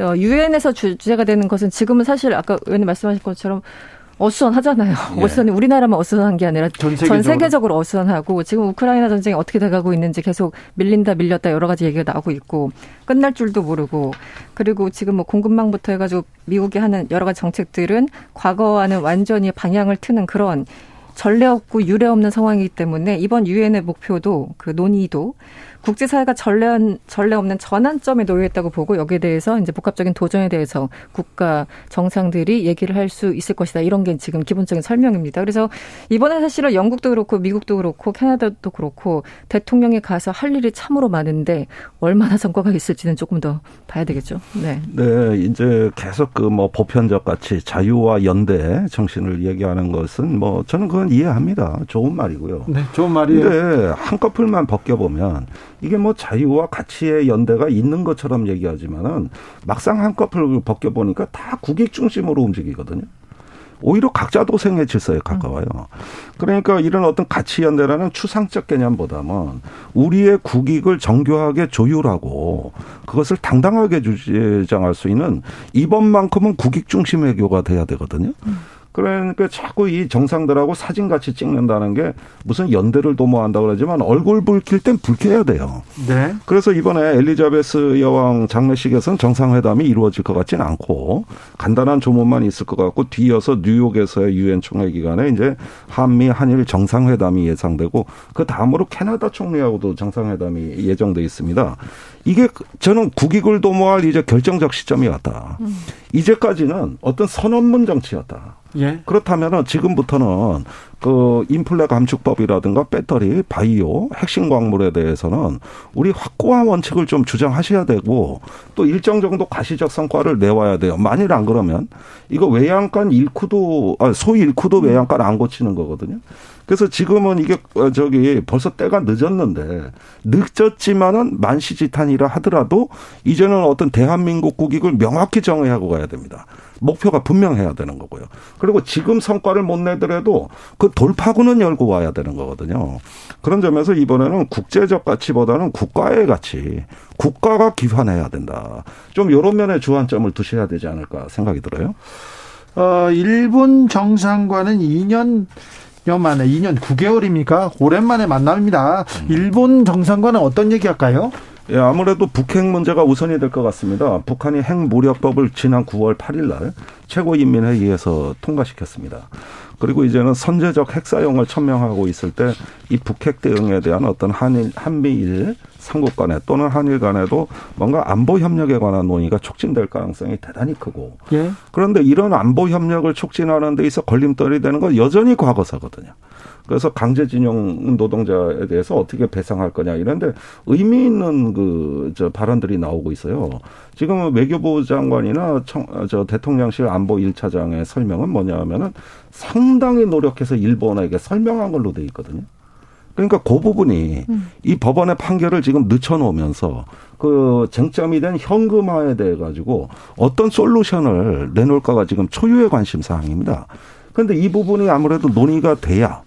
[SPEAKER 6] 어, 유엔에서 주제가 되는 것은 지금은 사실 아까 의원님 말씀하신 것처럼 어수선하잖아요.
[SPEAKER 5] 예.
[SPEAKER 6] 어수선이 우리나라만 어수선한 게 아니라 전전
[SPEAKER 1] 세계적으로.
[SPEAKER 6] 세계적으로 어수선하고 지금 우크라이나 전쟁이 어떻게 돼가고 있는지 계속 밀린다 밀렸다 여러 가지 얘기가 나오고 있고 끝날 줄도 모르고 그리고 지금 뭐 공급망부터 해가지고 미국이 하는 여러 가지 정책들은 과거와는 완전히 방향을 트는 그런 전례 없고 유례 없는 상황이기 때문에 이번 유엔의 목표도 그 논의도 국제사회가 전례, 전례 없는 전환점에 놓여 있다고 보고 여기에 대해서 이제 복합적인 도전에 대해서 국가 정상들이 얘기를 할 수 있을 것이다. 이런 게 지금 기본적인 설명입니다. 그래서 이번에 사실은 영국도 그렇고 미국도 그렇고 캐나다도 그렇고 대통령이 가서 할 일이 참으로 많은데 얼마나 성과가 있을지는 조금 더 봐야 되겠죠. 네.
[SPEAKER 5] 네, 이제 계속 그 뭐 보편적 가치, 자유와 연대 정신을 얘기하는 것은 뭐 저는 그건 이해합니다. 좋은 말이고요.
[SPEAKER 1] 네, 좋은 말이에요.
[SPEAKER 5] 근데 한꺼풀만 벗겨보면 이게 뭐 자유와 가치의 연대가 있는 것처럼 얘기하지만은 막상 한꺼풀 벗겨보니까 다 국익 중심으로 움직이거든요. 오히려 각자 도생의 질서에 가까워요. 그러니까 이런 어떤 가치 연대라는 추상적 개념보다는 우리의 국익을 정교하게 조율하고 그것을 당당하게 주장할 수 있는 이번만큼은 국익 중심 외교가 돼야 되거든요. 그러니까 자꾸 이 정상들하고 사진 같이 찍는다는 게 무슨 연대를 도모한다고 그러지만 얼굴 붉힐 땐 붉혀야 돼요.
[SPEAKER 1] 네.
[SPEAKER 5] 그래서 이번에 엘리자베스 여왕 장례식에서는 정상회담이 이루어질 것 같지는 않고 간단한 조문만 있을 것 같고 뒤이어서 뉴욕에서의 유엔 총회 기간에 이제 한미 한일 정상회담이 예상되고 그 다음으로 캐나다 총리하고도 정상회담이 예정돼 있습니다. 이게 저는 국익을 도모할 이제 결정적 시점이 왔다. 음. 이제까지는 어떤 선언문 정치였다. 예. 그렇다면은 지금부터는 그 인플레 감축법이라든가 배터리, 바이오, 핵심 광물에 대해서는 우리 확고한 원칙을 좀 주장하셔야 되고 또 일정 정도 가시적 성과를 내와야 돼요. 만일 안 그러면 이거 외양간 일쿠도 아, 소위 일쿠도 외양간 안 고치는 거거든요. 그래서 지금은 이게 어, 저기 벌써 때가 늦었는데 늦었지만은 만시지탄이라 하더라도 이제는 어떤 대한민국 국익을 명확히 정의하고 가야 됩니다. 목표가 분명해야 되는 거고요. 그리고 지금 성과를 못 내더라도 그 돌파구는 열고 와야 되는 거거든요. 그런 점에서 이번에는 국제적 가치보다는 국가의 가치, 국가가 기반해야 된다. 좀 이런 면에 주안점을 두셔야 되지 않을까 생각이 들어요.
[SPEAKER 1] 어, 일본 정상과는 2년 여 만에 2년 9개월입니까? 오랜만에 만납니다. 일본 정상과는 어떤 얘기할까요?
[SPEAKER 5] 예, 아무래도 북핵 문제가 우선이 될 것 같습니다. 북한이 핵무력법을 지난 9월 8일 날 최고인민회의에서 통과시켰습니다. 그리고 이제는 선제적 핵사용을 천명하고 있을 때 이 북핵 대응에 대한 어떤 한일, 한미일 삼국 간에 또는 한일 간에도 뭔가 안보 협력에 관한 논의가 촉진될 가능성이 대단히 크고 예. 그런데 이런 안보 협력을 촉진하는 데 있어 걸림돌이 되는 건 여전히 과거사거든요. 그래서 강제징용 노동자에 대해서 어떻게 배상할 거냐 이런데 의미 있는 그 저 발언들이 나오고 있어요. 지금 외교부 장관이나 청, 저 대통령실 안보 1차장의 설명은 뭐냐면은 상당히 노력해서 일본에게 설명한 걸로 돼 있거든요. 그러니까 그 부분이 음. 이 법원의 판결을 지금 늦춰놓으면서 그 쟁점이 된 현금화에 대해 가지고 어떤 솔루션을 내놓을까가 지금 초유의 관심 사항입니다. 그런데 이 부분이 아무래도 논의가 돼야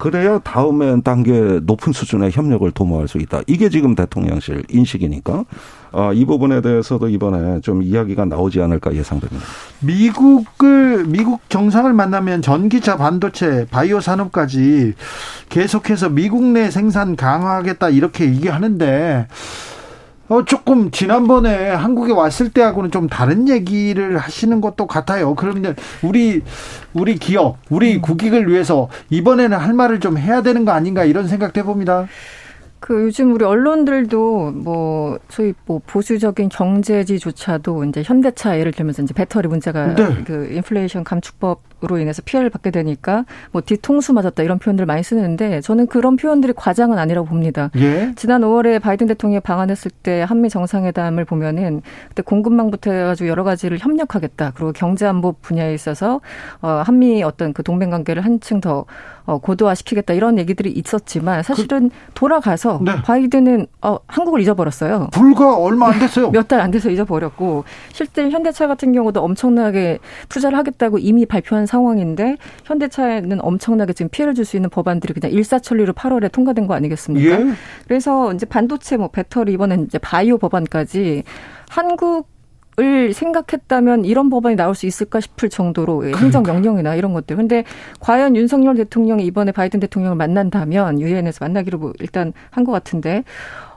[SPEAKER 5] 그래야 다음에 단계 높은 수준의 협력을 도모할 수 있다. 이게 지금 대통령실 인식이니까 어, 이 부분에 대해서도 이번에 좀 이야기가 나오지 않을까 예상됩니다.
[SPEAKER 1] 미국을 미국 정상을 만나면 전기차, 반도체, 바이오 산업까지 계속해서 미국 내 생산 강화하겠다 이렇게 얘기하는데 어, 조금 지난번에 한국에 왔을 때하고는 좀 다른 얘기를 하시는 것도 같아요. 그러면 우리 우리 기업, 우리 음. 국익을 위해서 이번에는 할 말을 좀 해야 되는 거 아닌가 이런 생각도 해봅니다.
[SPEAKER 6] 그 요즘 우리 언론들도 뭐 소위 뭐 보수적인 경제지조차도 이제 현대차 예를 들면서 이제 배터리 문제가 네. 그 인플레이션 감축법으로 인해서 피해를 받게 되니까 뭐 뒤통수 맞았다 이런 표현들 많이 쓰는데 저는 그런 표현들이 과장은 아니라고 봅니다. 예? 지난 5월에 바이든 대통령이 방한했을 때 한미 정상회담을 보면은 그때 공급망부터 해가지고 여러 가지를 협력하겠다 그리고 경제 안보 분야에 있어서 어 한미 어떤 그 동맹 관계를 한층 더 어, 고도화시키겠다 이런 얘기들이 있었지만 사실은 그, 돌아가서 네. 바이든은 어, 한국을 잊어버렸어요.
[SPEAKER 1] 불과 얼마 안 됐어요.
[SPEAKER 6] 몇 달 안 돼서 잊어버렸고 실제 현대차 같은 경우도 엄청나게 투자를 하겠다고 이미 발표한 상황인데 현대차에는 엄청나게 지금 피해를 줄 수 있는 법안들이 그냥 일사천리로 8월에 통과된 거 아니겠습니까? 예. 그래서 이제 반도체 뭐 배터리 이번엔 이제 바이오 법안까지 한국 을 생각했다면 이런 법안이 나올 수 있을까 싶을 정도로 그러니까. 행정 명령이나 이런 것들. 근데 과연 윤석열 대통령이 이번에 바이든 대통령을 만난다면 유엔에서 만나기로 뭐 일단 한 것 같은데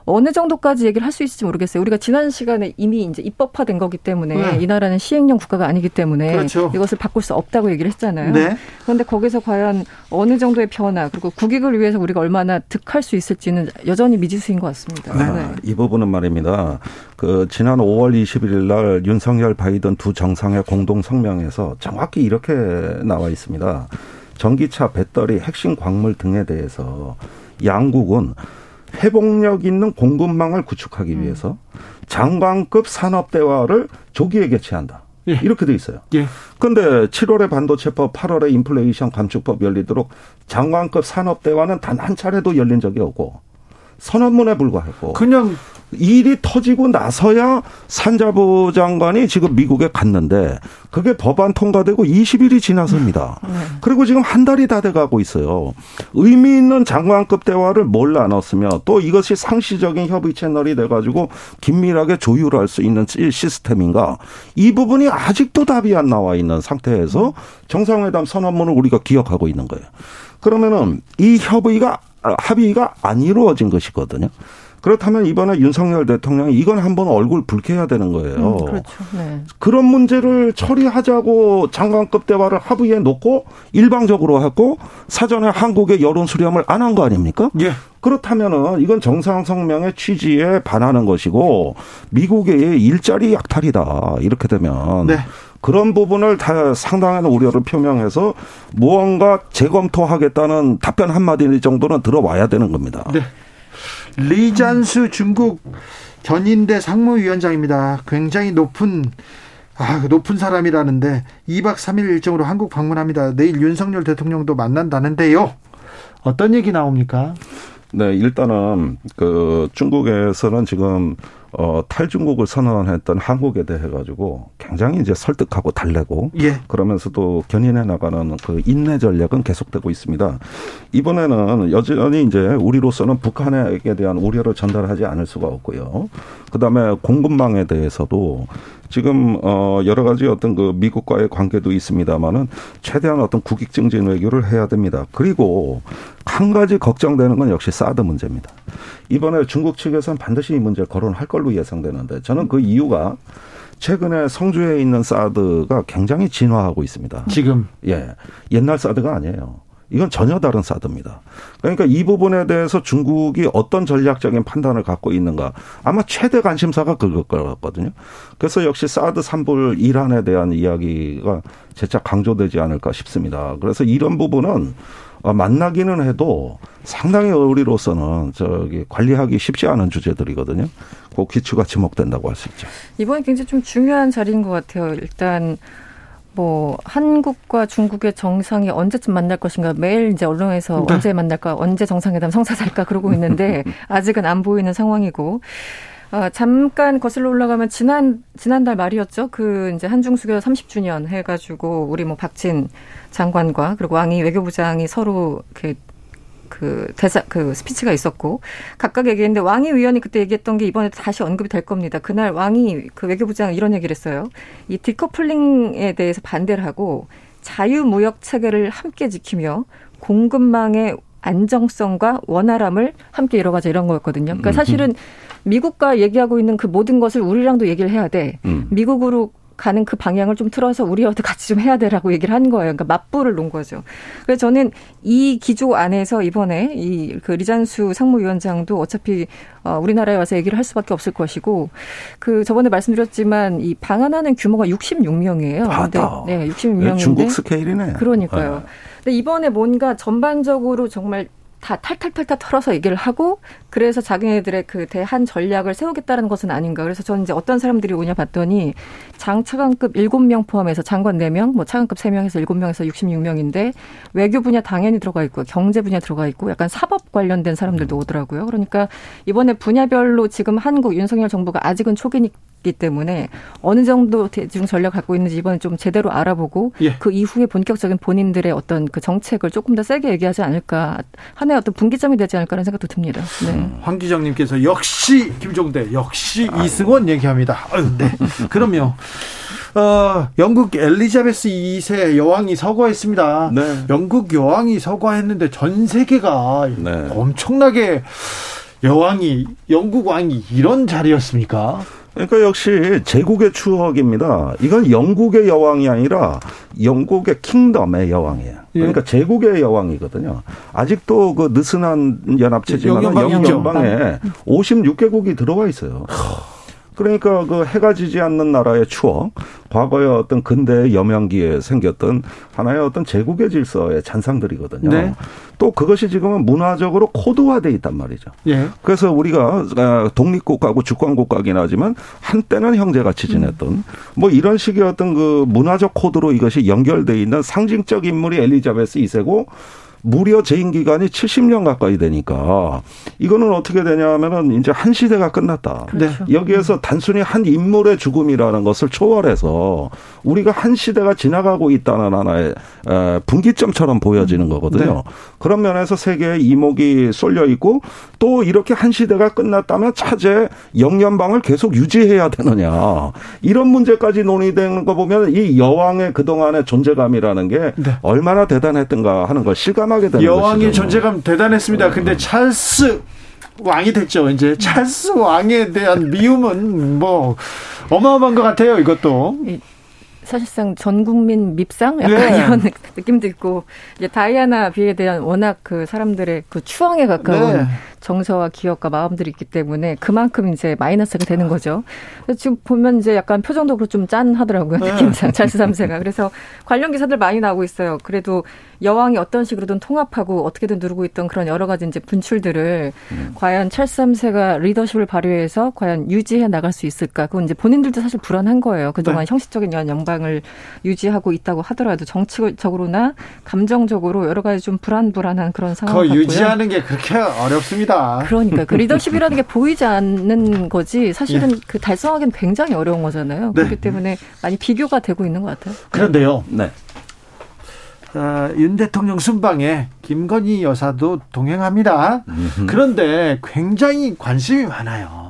[SPEAKER 6] 어느 정도까지 얘기를 할 수 있을지 모르겠어요. 우리가 지난 시간에 이미 이제 입법화된 거기 때문에 네. 이 나라는 시행령 국가가 아니기 때문에 그렇죠. 이것을 바꿀 수 없다고 얘기를 했잖아요. 네. 그런데 거기서 과연 어느 정도의 변화 그리고 국익을 위해서 우리가 얼마나 득할 수 있을지는 여전히 미지수인 것 같습니다.
[SPEAKER 5] 네. 네. 이 부분은 말입니다. 그 지난 5월 21일 날 윤석열 바이든 두 정상의 공동 성명에서 정확히 이렇게 나와 있습니다. 전기차, 배터리, 핵심 광물 등에 대해서 양국은 회복력 있는 공급망을 구축하기 음. 위해서 장관급 산업 대화를 조기에 개최한다. 예. 이렇게 돼 있어요. 예. 근데 7월에 반도체법, 8월에 인플레이션 감축법 열리도록 장관급 산업 대화는 단 한 차례도 열린 적이 없고 선언문에 불과하고
[SPEAKER 1] 그냥
[SPEAKER 5] 일이 터지고 나서야 산자부 장관이 지금 미국에 갔는데 그게 법안 통과되고 20일이 지나섭니다. 네. 그리고 지금 한 달이 다 돼가고 있어요. 의미 있는 장관급 대화를 몰라 넣었으며 또 이것이 상시적인 협의 채널이 돼가지고 긴밀하게 조율할 수 있는 시스템인가 이 부분이 아직도 답이 안 나와 있는 상태에서 정상회담 선언문을 우리가 기억하고 있는 거예요. 그러면은 이 협의가 합의가 안 이루어진 것이거든요. 그렇다면 이번에 윤석열 대통령이 이건 한번 얼굴 붉혀야 되는 거예요. 음, 그렇죠. 네. 그런 문제를 처리하자고 장관급 대화를 합의에 놓고 일방적으로 하고 사전에 한국의 여론 수렴을 안 한 거 아닙니까? 예. 그렇다면은 이건 정상성명의 취지에 반하는 것이고 미국의 일자리 약탈이다. 이렇게 되면 네. 그런 부분을 다 상당한 우려를 표명해서 무언가 재검토하겠다는 답변 한마디 정도는 들어와야 되는 겁니다. 네.
[SPEAKER 1] 리잔스 중국 견인대 상무위원장입니다. 굉장히 높은 아, 높은 사람이라는데 2박 3일 일정으로 한국 방문합니다. 내일 윤석열 대통령도 만난다는데요. 어떤 얘기 나옵니까?
[SPEAKER 5] 네, 일단은 그 중국에서는 지금 어, 탈중국을 선언했던 한국에 대해 가지고 굉장히 이제 설득하고 달래고 예. 그러면서도 견인해 나가는 그 인내 전략은 계속되고 있습니다. 이번에는 여전히 이제 우리로서는 북한에게 대한 우려를 전달하지 않을 수가 없고요. 그다음에 공급망에 대해서도 지금 어 여러 가지 어떤 그 미국과의 관계도 있습니다만은 최대한 어떤 국익 증진 외교를 해야 됩니다. 그리고 한 가지 걱정되는 건 역시 사드 문제입니다. 이번에 중국 측에서는 반드시 이 문제 거론할 걸로 예상되는데 저는 그 이유가 최근에 성주에 있는 사드가 굉장히 진화하고 있습니다.
[SPEAKER 1] 지금
[SPEAKER 5] 예 옛날 사드가 아니에요. 이건 전혀 다른 사드입니다. 그러니까 이 부분에 대해서 중국이 어떤 전략적인 판단을 갖고 있는가 아마 최대 관심사가 그걸 것 같거든요. 그래서 역시 사드 산불 이란에 대한 이야기가 재차 강조되지 않을까 싶습니다. 그래서 이런 부분은 만나기는 해도 상당히 우리로서는 저기 관리하기 쉽지 않은 주제들이거든요. 그 기초가 지목된다고 할 수 있죠.
[SPEAKER 6] 이번에 굉장히 좀 중요한 자리인 것 같아요. 일단 뭐 한국과 중국의 정상이 언제쯤 만날 것인가 매일 이제 언론에서 네. 언제 만날까 언제 정상회담 성사살까 그러고 있는데 아직은 안 보이는 상황이고 어, 잠깐 거슬러 올라가면 지난 지난달 말이었죠. 그 이제 한중 수교 30주년 해가지고 우리 뭐 박진 장관과 그리고 왕이 외교부장이 서로 이렇게 그 대사 그 스피치가 있었고 각각 얘기했는데 왕이 위원이 그때 얘기했던 게 이번에 다시 언급이 될 겁니다. 그날 왕이 그 외교부장 이런 얘기를 했어요. 이 디커플링에 대해서 반대를 하고 자유무역 체계를 함께 지키며 공급망의 안정성과 원활함을 함께 이뤄가자 이런 거였거든요. 그러니까 사실은 미국과 얘기하고 있는 그 모든 것을 우리랑도 얘기를 해야 돼. 음. 미국으로 가는 그 방향을 좀 틀어서 우리와도 같이 좀 해야 되라고 얘기를 한 거예요. 그러니까 맞불을 놓은 거죠. 그래서 저는 이 기조 안에서 이번에 이 그 리잔수 상무위원장도 어차피 어 우리나라에 와서 얘기를 할 수밖에 없을 것이고 그 저번에 말씀드렸지만 이 방한하는 규모가 66명이에요.
[SPEAKER 5] 아, 근데 네, 66명인데
[SPEAKER 6] 중국
[SPEAKER 5] 스케일이네.
[SPEAKER 6] 그러니까요. 네. 근데 이번에 뭔가 전반적으로 정말 다 탈탈탈탈 털어서 얘기를 하고 그래서 자기네들의 그 대한 전략을 세우겠다는 것은 아닌가. 그래서 저는 이제 어떤 사람들이 오냐 봤더니 장차관급 7명 포함해서 장관 4명, 뭐 차관급 3명에서 7명에서 66명인데 외교 분야 당연히 들어가 있고 경제 분야 들어가 있고 약간 사법 관련된 사람들도 오더라고요. 그러니까 이번에 분야별로 지금 한국 윤석열 정부가 아직은 초기니 있기 때문에 어느 정도 대중 전략 갖고 있는지 이번에 좀 제대로 알아보고 예. 그 이후에 본격적인 본인들의 어떤 그 정책을 조금 더 세게 얘기하지 않을까 하나의 어떤 분기점이 되지 않을까라는 생각도 듭니다. 네. 음,
[SPEAKER 1] 황 기장님께서 역시 김종대 역시 아유. 이승원 얘기합니다. 아유, 네. 그럼요. 어, 영국 엘리자베스 2세 여왕이 서거했습니다. 네. 영국 여왕이 서거했는데 전 세계가 네. 엄청나게 여왕이 영국 왕이 이런 자리였습니까?
[SPEAKER 5] 그러니까 역시 제국의 추억입니다. 이건 영국의 여왕이 아니라 영국의 킹덤의 여왕이에요. 예. 그러니까 예. 제국의 여왕이거든요. 아직도 그 느슨한 연합체지만 영연방에 56개국이 들어와 있어요. 그러니까 그 해가 지지 않는 나라의 추억, 과거의 어떤 근대 여명기에 생겼던 하나의 어떤 제국의 질서의 잔상들이거든요. 네. 또 그것이 지금은 문화적으로 코드화돼 있단 말이죠. 예. 그래서 우리가 아, 독립국가고 주권국가긴 하지만 한때는 형제같이 지냈던 음. 뭐 이런 식의 어떤 그 문화적 코드로 이것이 연결돼 있는 상징적 인물이 엘리자베스 2세고 무려 재임 기간이 70년 가까이 되니까 이거는 어떻게 되냐면은 이제 한 시대가 끝났다. 그렇죠. 여기에서 단순히 한 인물의 죽음이라는 것을 초월해서 우리가 한 시대가 지나가고 있다는 하나의 분기점처럼 보여지는 거거든요. 네. 그런 면에서 세계의 이목이 쏠려 있고 또 이렇게 한 시대가 끝났다면 차제 영연방을 계속 유지해야 되느냐 이런 문제까지 논의되는 거 보면 이 여왕의 그동안의 존재감이라는 게 네. 얼마나 대단했던가 하는 걸 실감하게 되는
[SPEAKER 1] 여왕의 것이죠. 존재감 대단했습니다. 근데 찰스 왕이 됐죠. 이제 찰스 왕에 대한 미움은 뭐 어마어마한 것 같아요. 이것도.
[SPEAKER 6] 사실상 전 국민 밉상 약간 네. 이런 느낌도 있고 이제 다이아나 비에 대한 워낙 그 사람들의 그 추앙에 가까운 네. 정서와 기억과 마음들이 있기 때문에 그만큼 이제 마이너스가 되는 거죠. 지금 보면 이제 약간 표정도 좀 짠하더라고요. 네. 느낌상 찰스 3세가. 그래서 관련 기사들 많이 나오고 있어요. 그래도 여왕이 어떤 식으로든 통합하고 어떻게든 누르고 있던 그런 여러 가지 이제 분출들을 음. 과연 찰스 3세가 리더십을 발휘해서 과연 유지해 나갈 수 있을까? 그건 이제 본인들도 사실 불안한 거예요. 그동안 네. 형식적인 영방 을 유지하고 있다고 하더라도 정치적으로나 감정적으로 여러 가지 좀 불안불안한 그런 상황 같고요.
[SPEAKER 1] 유지하는 게 그렇게 어렵습니다.
[SPEAKER 6] 그러니까. 그러니까 그 리더십이라는 게 보이지 않는 거지 사실은 예. 그 달성하기는 굉장히 어려운 거잖아요. 네. 그렇기 때문에 많이 비교가 되고 있는 것 같아요.
[SPEAKER 1] 그런데요. 네. 어, 윤 대통령 순방에 김건희 여사도 동행합니다. 그런데 굉장히 관심이 많아요.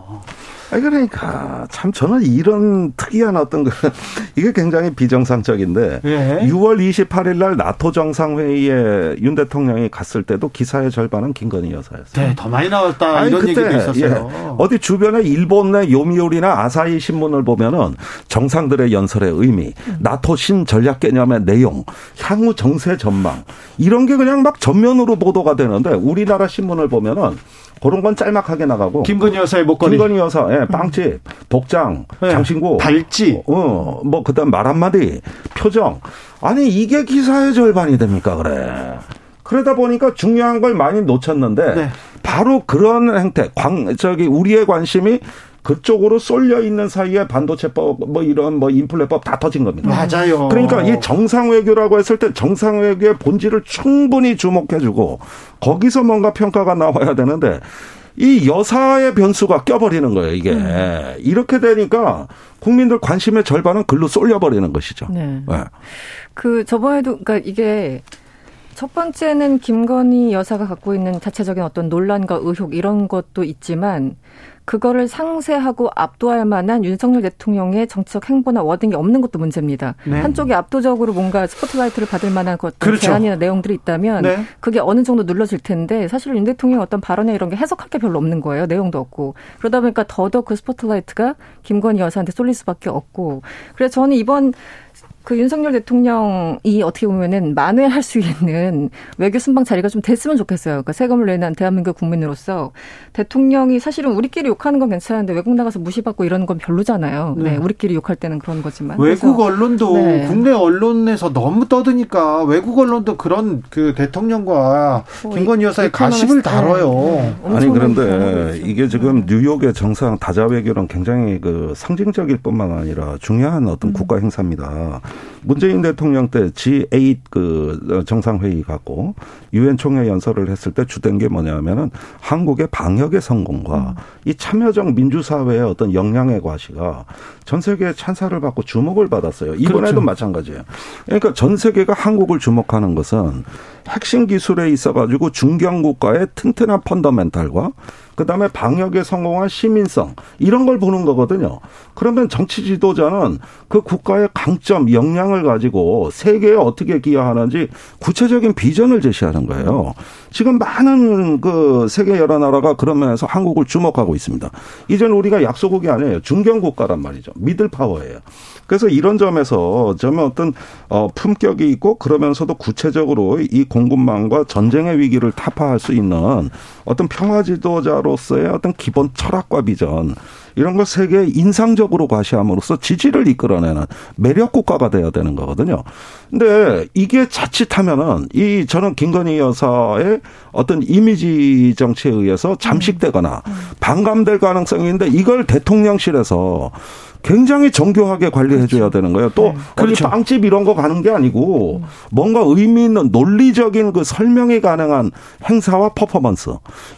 [SPEAKER 5] 그러니까 참 저는 이런 특이한 어떤 그 이게 굉장히 비정상적인데 예. 6월 28일 날 나토 정상회의에 윤 대통령이 갔을 때도 기사의 절반은 김건희 여사였어요.
[SPEAKER 1] 네, 더 많이 나왔다 아니, 이런 그때, 얘기도 있었어요.
[SPEAKER 5] 예. 어디 주변에 일본의 요미우리나 아사히 신문을 보면은 정상들의 연설의 의미, 나토 신 전략 개념의 내용, 향후 정세 전망 이런 게 그냥 막 전면으로 보도가 되는데 우리나라 신문을 보면은 그런 건 짤막하게 나가고.
[SPEAKER 1] 김건희 여사의 목걸이.
[SPEAKER 5] 김건희 여사, 예, 빵집, 복장, 네. 장신구.
[SPEAKER 1] 발찌.
[SPEAKER 5] 어, 뭐, 그 다음 말 한마디, 표정. 아니, 이게 기사의 절반이 됩니까, 그래. 그러다 보니까 중요한 걸 많이 놓쳤는데, 네. 바로 그런 행태, 광, 저기, 우리의 관심이 그쪽으로 쏠려 있는 사이에 반도체법 뭐 이런 뭐 인플레법 다 터진 겁니다.
[SPEAKER 1] 맞아요.
[SPEAKER 5] 그러니까 이 정상 외교라고 했을 때 정상 외교의 본질을 충분히 주목해주고 거기서 뭔가 평가가 나와야 되는데 이 여사의 변수가 껴버리는 거예요, 이게. 음. 이렇게 되니까 국민들 관심의 절반은 글로 쏠려버리는 것이죠. 네. 네.
[SPEAKER 6] 그 저번에도, 그러니까 이게 첫 번째는 김건희 여사가 갖고 있는 자체적인 어떤 논란과 의혹 이런 것도 있지만 그거를 상쇄하고 압도할 만한 윤석열 대통령의 정치적 행보나 wording이 없는 것도 문제입니다. 네. 한쪽이 압도적으로 뭔가 스포트라이트를 받을 만한 것 그렇죠. 제안이나 내용들이 있다면 네. 그게 어느 정도 눌러질 텐데 사실 윤 대통령 어떤 발언에 이런 게 해석할 게 별로 없는 거예요. 내용도 없고 그러다 보니까 더더욱 그 스포트라이트가 김건희 여사한테 쏠릴 수밖에 없고 그래서 저는 이번 그 윤석열 대통령이 어떻게 보면은 만회할 수 있는 외교 순방 자리가 좀 됐으면 좋겠어요. 그러니까 세금을 내는 대한민국 국민으로서 대통령이 사실은 우리끼리 욕하는 건 괜찮은데 외국 나가서 무시받고 이러는 건 별로잖아요. 네, 네 우리끼리 욕할 때는 그런 거지만
[SPEAKER 1] 외국 언론도 네. 국내 언론에서 너무 떠드니까 외국 언론도 그런 그 대통령과 뭐 김건희 여사의 가십을 다뤄요. 네.
[SPEAKER 5] 아니 그런데 이게 지금 뉴욕의 정상 다자 외교는 굉장히 그 상징적일 뿐만 아니라 중요한 어떤 음. 국가 행사입니다. 문재인 대통령 때 G8 그 정상회의 갖고 유엔 총회 연설을 했을 때 주된 게 뭐냐면은 한국의 방역의 성공과 음. 이 참여적 민주사회의 어떤 역량의 과시가 전 세계에 찬사를 받고 주목을 받았어요. 이번에도 그렇죠. 마찬가지예요. 그러니까 전 세계가 한국을 주목하는 것은 핵심 기술에 있어 가지고 중견 국가의 튼튼한 펀더멘탈과 그다음에 방역에 성공한 시민성 이런 걸 보는 거거든요. 그러면 정치 지도자는 그 국가의 강점, 역량을 가지고 세계에 어떻게 기여하는지 구체적인 비전을 제시하는 거예요. 지금 많은 그 세계 여러 나라가 그런 면에서 한국을 주목하고 있습니다. 이제는 우리가 약소국이 아니에요. 중견 국가란 말이죠. 미들 파워예요. 그래서 이런 점에서 저는 어떤 어 품격이 있고 그러면서도 구체적으로 이 공급망과 전쟁의 위기를 타파할 수 있는 어떤 평화 지도자로서의 어떤 기본 철학과 비전 이런 걸 세계에 인상적으로 과시함으로써 지지를 이끌어내는 매력 국가가 돼야 되는 거거든요. 근데 이게 자칫하면은 이 저는 김건희 여사의 어떤 이미지 정치에 의해서 잠식되거나 음. 음. 반감될 가능성이 있는데 이걸 대통령실에서 굉장히 정교하게 관리해줘야 되는 거예요. 또 네. 그렇죠. 빵집 이런 거 가는 게 아니고 뭔가 의미 있는 논리적인 그 설명이 가능한 행사와 퍼포먼스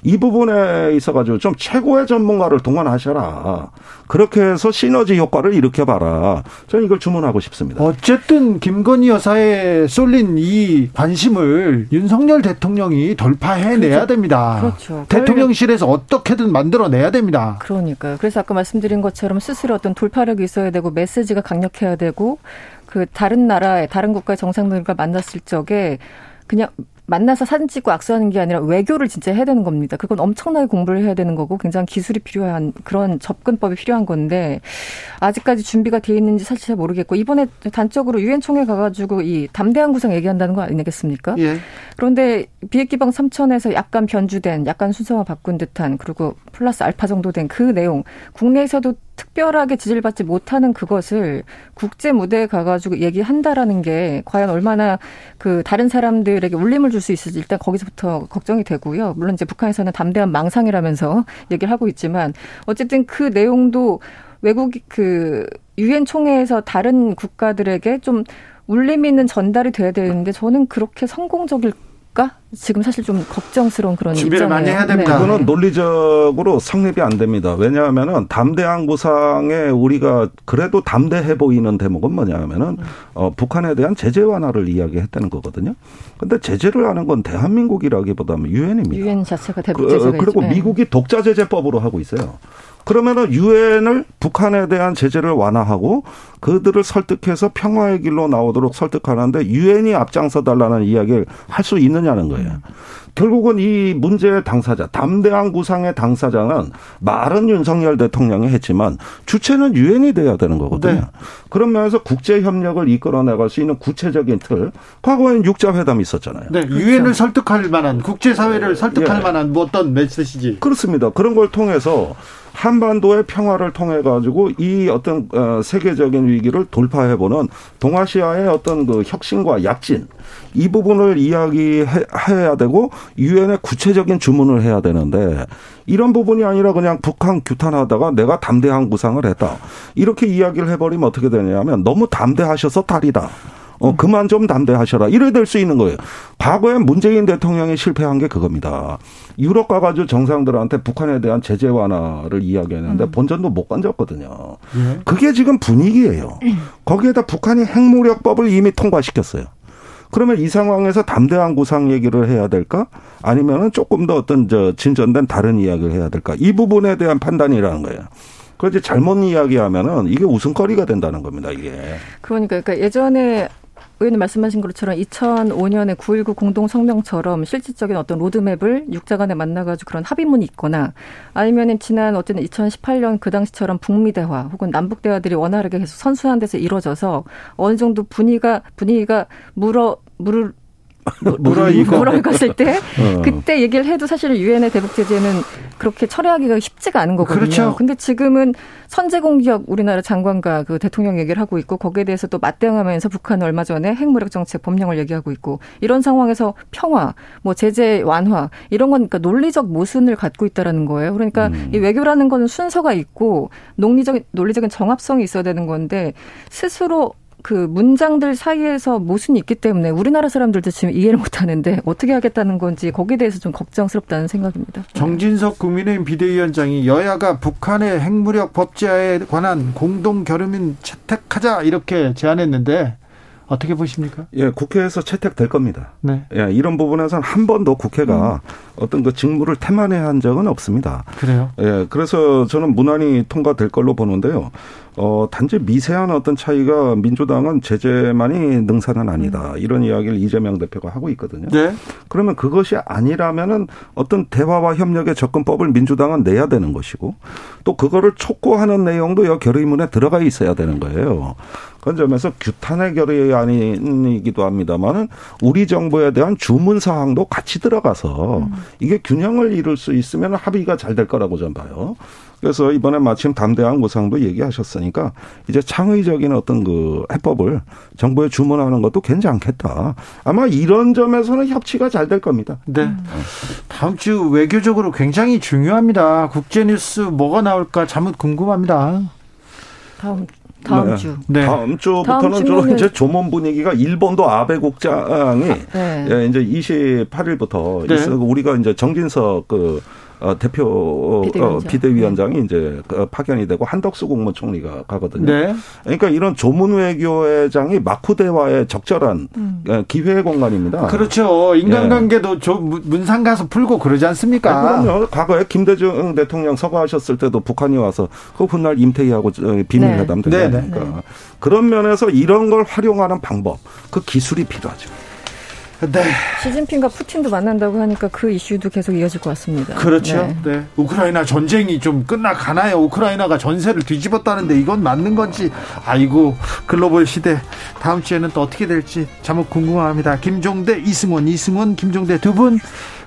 [SPEAKER 5] 이 부분에 있어가지고 좀 최고의 전문가를 동원하셔라. 그렇게 해서 시너지 효과를 일으켜봐라. 저는 이걸 주문하고 싶습니다.
[SPEAKER 1] 어쨌든 김건희 여사에 쏠린 이 관심을 윤석열 대통령이 돌파해내야 그렇죠. 됩니다. 그렇죠. 대통령실에서 어떻게든 만들어내야 됩니다.
[SPEAKER 6] 그러니까요. 그래서 아까 말씀드린 것처럼 스스로 어떤 돌파 력 이 있어야 되고 메시지가 강력해야 되고 그 다른 나라의 다른 국가의 정상들과 만났을 적에 그냥 만나서 사진 찍고 악수하는 게 아니라 외교를 진짜 해야 되는 겁니다. 그건 엄청나게 공부를 해야 되는 거고 굉장히 기술이 필요한 그런 접근법이 필요한 건데 아직까지 준비가 돼 있는지 사실 잘 모르겠고 이번에 단적으로 유엔 총회 가가지고 이 담대한 구상 얘기한다는 거 아니겠습니까? 예. 그런데 비핵기방 3천에서 약간 변주된 약간 순서와 바꾼 듯한 그리고 플러스 알파 정도 된 그 내용 국내에서도 특별하게 지지를 받지 못하는 그것을 국제 무대에 가가지고 얘기한다라는 게 과연 얼마나 그 다른 사람들에게 울림을 줄 수 있을지 일단 거기서부터 걱정이 되고요. 물론 이제 북한에서는 담대한 망상이라면서 얘기를 하고 있지만 어쨌든 그 내용도 외국 그 유엔 총회에서 다른 국가들에게 좀 울림 있는 전달이 돼야 되는데 저는 그렇게 성공적일 않을까? 지금 사실 좀 걱정스러운 그런
[SPEAKER 1] 준비를
[SPEAKER 6] 입장이에요.
[SPEAKER 1] 많이 해야 됩니다.
[SPEAKER 5] 네. 그거는 논리적으로 성립이 안 됩니다. 왜냐하면은 담대한 구상에 우리가 그래도 담대해 보이는 대목은 뭐냐면은 어, 북한에 대한 제재 완화를 이야기했다는 거거든요. 근데 제재를 하는 건 대한민국이라기보다는 유엔입니다.
[SPEAKER 6] 유엔 자체가 대북 제재가
[SPEAKER 5] 그, 그리고 미국이 독자 제재법으로 하고 있어요. 그러면은 유엔을 북한에 대한 제재를 완화하고 그들을 설득해서 평화의 길로 나오도록 설득하는데 유엔이 앞장서 달라는 이야기를 할 수 있느냐는 거예요. 결국은 이 문제의 당사자, 담대한 구상의 당사자는 말은 윤석열 대통령이 했지만 주체는 유엔이 돼야 되는 거거든요. 네. 그런 면에서 국제 협력을 이끌어 나갈 수 있는 구체적인 틀. 과거에는 육자 회담이 있었잖아요.
[SPEAKER 1] 네, 유엔을 그렇죠. 설득할 만한 국제 사회를 설득할 예. 만한 뭐 어떤 메시지.
[SPEAKER 5] 그렇습니다. 그런 걸 통해서 한반도의 평화를 통해 가지고 이 어떤 어, 세계적인 위기를 돌파해보는 동아시아의 어떤 그 혁신과 약진 이 부분을 이야기해야 되고 유엔에 구체적인 주문을 해야 되는데 이런 부분이 아니라 그냥 북한 규탄하다가 내가 담대한 구상을 했다 이렇게 이야기를 해버리면 어떻게 되냐면 너무 담대하셔서 탈이다. 어, 그만 좀 담대하셔라. 이래 될 수 있는 거예요. 과거에 문재인 대통령이 실패한 게 그겁니다. 유럽 가가지고 정상들한테 북한에 대한 제재 완화를 이야기했는데 음. 본전도 못 건졌거든요. 예. 그게 지금 분위기예요. 거기에다 북한이 핵무력법을 이미 통과시켰어요. 그러면 이 상황에서 담대한 구상 얘기를 해야 될까? 아니면은 조금 더 어떤 저 진전된 다른 이야기를 해야 될까? 이 부분에 대한 판단이라는 거예요. 그런데 잘못 이야기하면은 이게 웃음거리가 된다는 겁니다, 이게.
[SPEAKER 6] 그러니까, 그러니까 예전에 의원님 말씀하신 것처럼 2005년에 9.19 공동성명처럼 실질적인 어떤 로드맵을 육자 간에 만나가지고 그런 합의문이 있거나 아니면은 지난 어쨌든 2018년 그 당시처럼 북미 대화 혹은 남북 대화들이 원활하게 계속 선순환 돼서 이루어져서 어느 정도 분위기가 분위기가 물어 물을
[SPEAKER 1] 물어이고
[SPEAKER 6] 물어갔을 때 어. 그때 얘기를 해도 사실 유엔의 대북 제재는 그렇게 철회하기가 쉽지가 않은 거거든요. 그렇죠. 근데 지금은 선제 공격 우리나라 장관과 그 대통령 얘기를 하고 있고 거기에 대해서 또 맞대응하면서 북한은 얼마 전에 핵무력 정책 법령을 얘기하고 있고 이런 상황에서 평화, 뭐 제재 완화 이런 건 그러니까 논리적 모순을 갖고 있다라는 거예요. 그러니까 음. 이 외교라는 거는 순서가 있고 논리적 논리적인 정합성이 있어야 되는 건데 스스로 그 문장들 사이에서 모순이 있기 때문에 우리나라 사람들도 지금 이해를 못 하는데 어떻게 하겠다는 건지 거기에 대해서 좀 걱정스럽다는 생각입니다.
[SPEAKER 1] 정진석 국민의힘 비대위원장이 여야가 북한의 핵무력 법제화에 관한 공동 결의문 채택하자 이렇게 제안했는데 어떻게 보십니까?
[SPEAKER 5] 예, 국회에서 채택될 겁니다. 네. 예, 이런 부분에서는 한 번도 국회가 음. 어떤 그 직무를 태만해 한 적은 없습니다.
[SPEAKER 1] 그래요?
[SPEAKER 5] 예, 그래서 저는 무난히 통과될 걸로 보는데요. 어, 단지 미세한 어떤 차이가 민주당은 제재만이 능사는 아니다. 음. 이런 이야기를 이재명 대표가 하고 있거든요. 네. 그러면 그것이 아니라면은 어떤 대화와 협력의 접근법을 민주당은 내야 되는 것이고 또 그거를 촉구하는 내용도 여 결의문에 들어가 있어야 되는 거예요. 그런 점에서 규탄의 결의안이기도 합니다만은 우리 정부에 대한 주문 사항도 같이 들어가서 음. 이게 균형을 이룰 수 있으면 합의가 잘 될 거라고 저는 봐요. 그래서 이번에 마침 담대한 구상도 얘기하셨으니까 이제 창의적인 어떤 그 해법을 정부에 주문하는 것도 괜찮겠다. 아마 이런 점에서는 협치가 잘 될 겁니다.
[SPEAKER 1] 네. 다음 주 외교적으로 굉장히 중요합니다. 국제 뉴스 뭐가 나올까 참 궁금합니다.
[SPEAKER 6] 다음 다음
[SPEAKER 5] 네.
[SPEAKER 6] 주.
[SPEAKER 5] 네. 다음 주부터는 다음 주로 이제 조문 분위기가 일본도 아베 국장이 네. 예, 이제 28일부터 네. 우리가 이제 정진석 그 어, 대표 어, 비대위원장. 어, 비대위원장이 네. 이제 그 파견이 되고 한덕수 국무총리가 가거든요. 네. 그러니까 이런 조문 외교회장이 마쿠대와의 적절한 음. 어, 기회 공간입니다.
[SPEAKER 1] 그렇죠. 인간관계도 예. 문상 가서 풀고 그러지 않습니까?
[SPEAKER 5] 아, 그럼요. 과거에 김대중 대통령 서거하셨을 때도 북한이 와서 그 훗날 임태희하고 비밀회담 네. 되지 않습니까? 네. 그런 면에서 이런 걸 활용하는 방법, 그 기술이 필요하죠.
[SPEAKER 6] 네. 시진핑과 푸틴도 만난다고 하니까 그 이슈도 계속 이어질 것 같습니다.
[SPEAKER 1] 그렇죠. 네. 네. 우크라이나 전쟁이 좀 끝나가나요? 우크라이나가 전세를 뒤집었다는데 이건 맞는 건지. 아이고, 글로벌 시대. 다음 주에는 또 어떻게 될지 참 궁금합니다. 김종대, 이승원, 이승원, 김종대 두 분.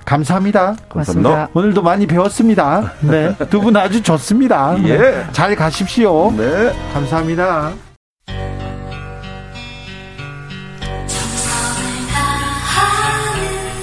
[SPEAKER 1] 감사합니다.
[SPEAKER 6] 고맙습니다.
[SPEAKER 1] 오늘도 많이 배웠습니다. 네. 두 분 아주 좋습니다. 예. 잘 가십시오. 네. 감사합니다.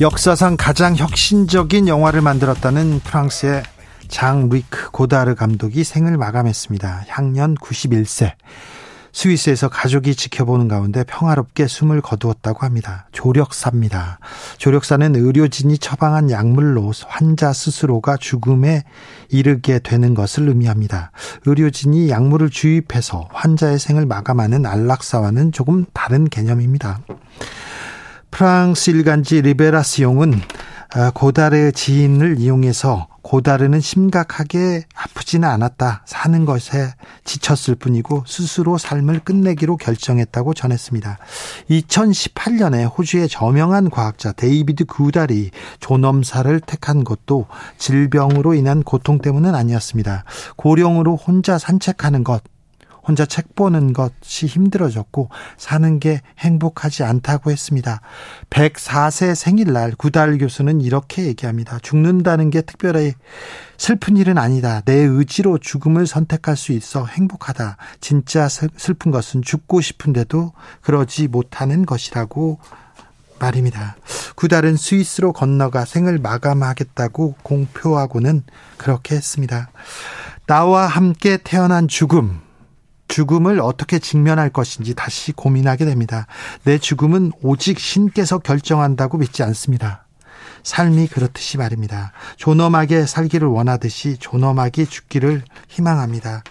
[SPEAKER 1] 역사상 가장 혁신적인 영화를 만들었다는 프랑스의 장 루이크 고다르 감독이 생을 마감했습니다. 향년 91세. 스위스에서 가족이 지켜보는 가운데 평화롭게 숨을 거두었다고 합니다. 조력사입니다. 조력사는 의료진이 처방한 약물로 환자 스스로가 죽음에 이르게 되는 것을 의미합니다. 의료진이 약물을 주입해서 환자의 생을 마감하는 안락사와는 조금 다른 개념입니다. 프랑스 일간지 리베라시옹은 아, 고다르 지인을 인용해서 고다르는 심각하게 아프지는 않았다. 사는 것에 지쳤을 뿐이고 스스로 삶을 끝내기로 결정했다고 전했습니다. 2018년에 호주의 저명한 과학자 데이비드 구달이 존엄사를 택한 것도 질병으로 인한 고통 때문은 아니었습니다. 고령으로 혼자 산책하는 것, 혼자 책 보는 것이 힘들어졌고 사는 게 행복하지 않다고 했습니다. 104세 생일날 구달 교수는 이렇게 얘기합니다. 죽는다는 게 특별히 슬픈 일은 아니다. 내 의지로 죽음을 선택할 수 있어 행복하다. 진짜 슬픈 것은 죽고 싶은데도 그러지 못하는 것이라고 말입니다. 구달은 스위스로 건너가 생을 마감하겠다고 공표하고는 그렇게 했습니다. 나와 함께 태어난 죽음, 죽음을 어떻게 직면할 것인지 다시 고민하게 됩니다. 내 죽음은 오직 신께서 결정한다고 믿지 않습니다. 삶이 그렇듯이 말입니다. 존엄하게 살기를 원하듯이 존엄하게 죽기를 희망합니다.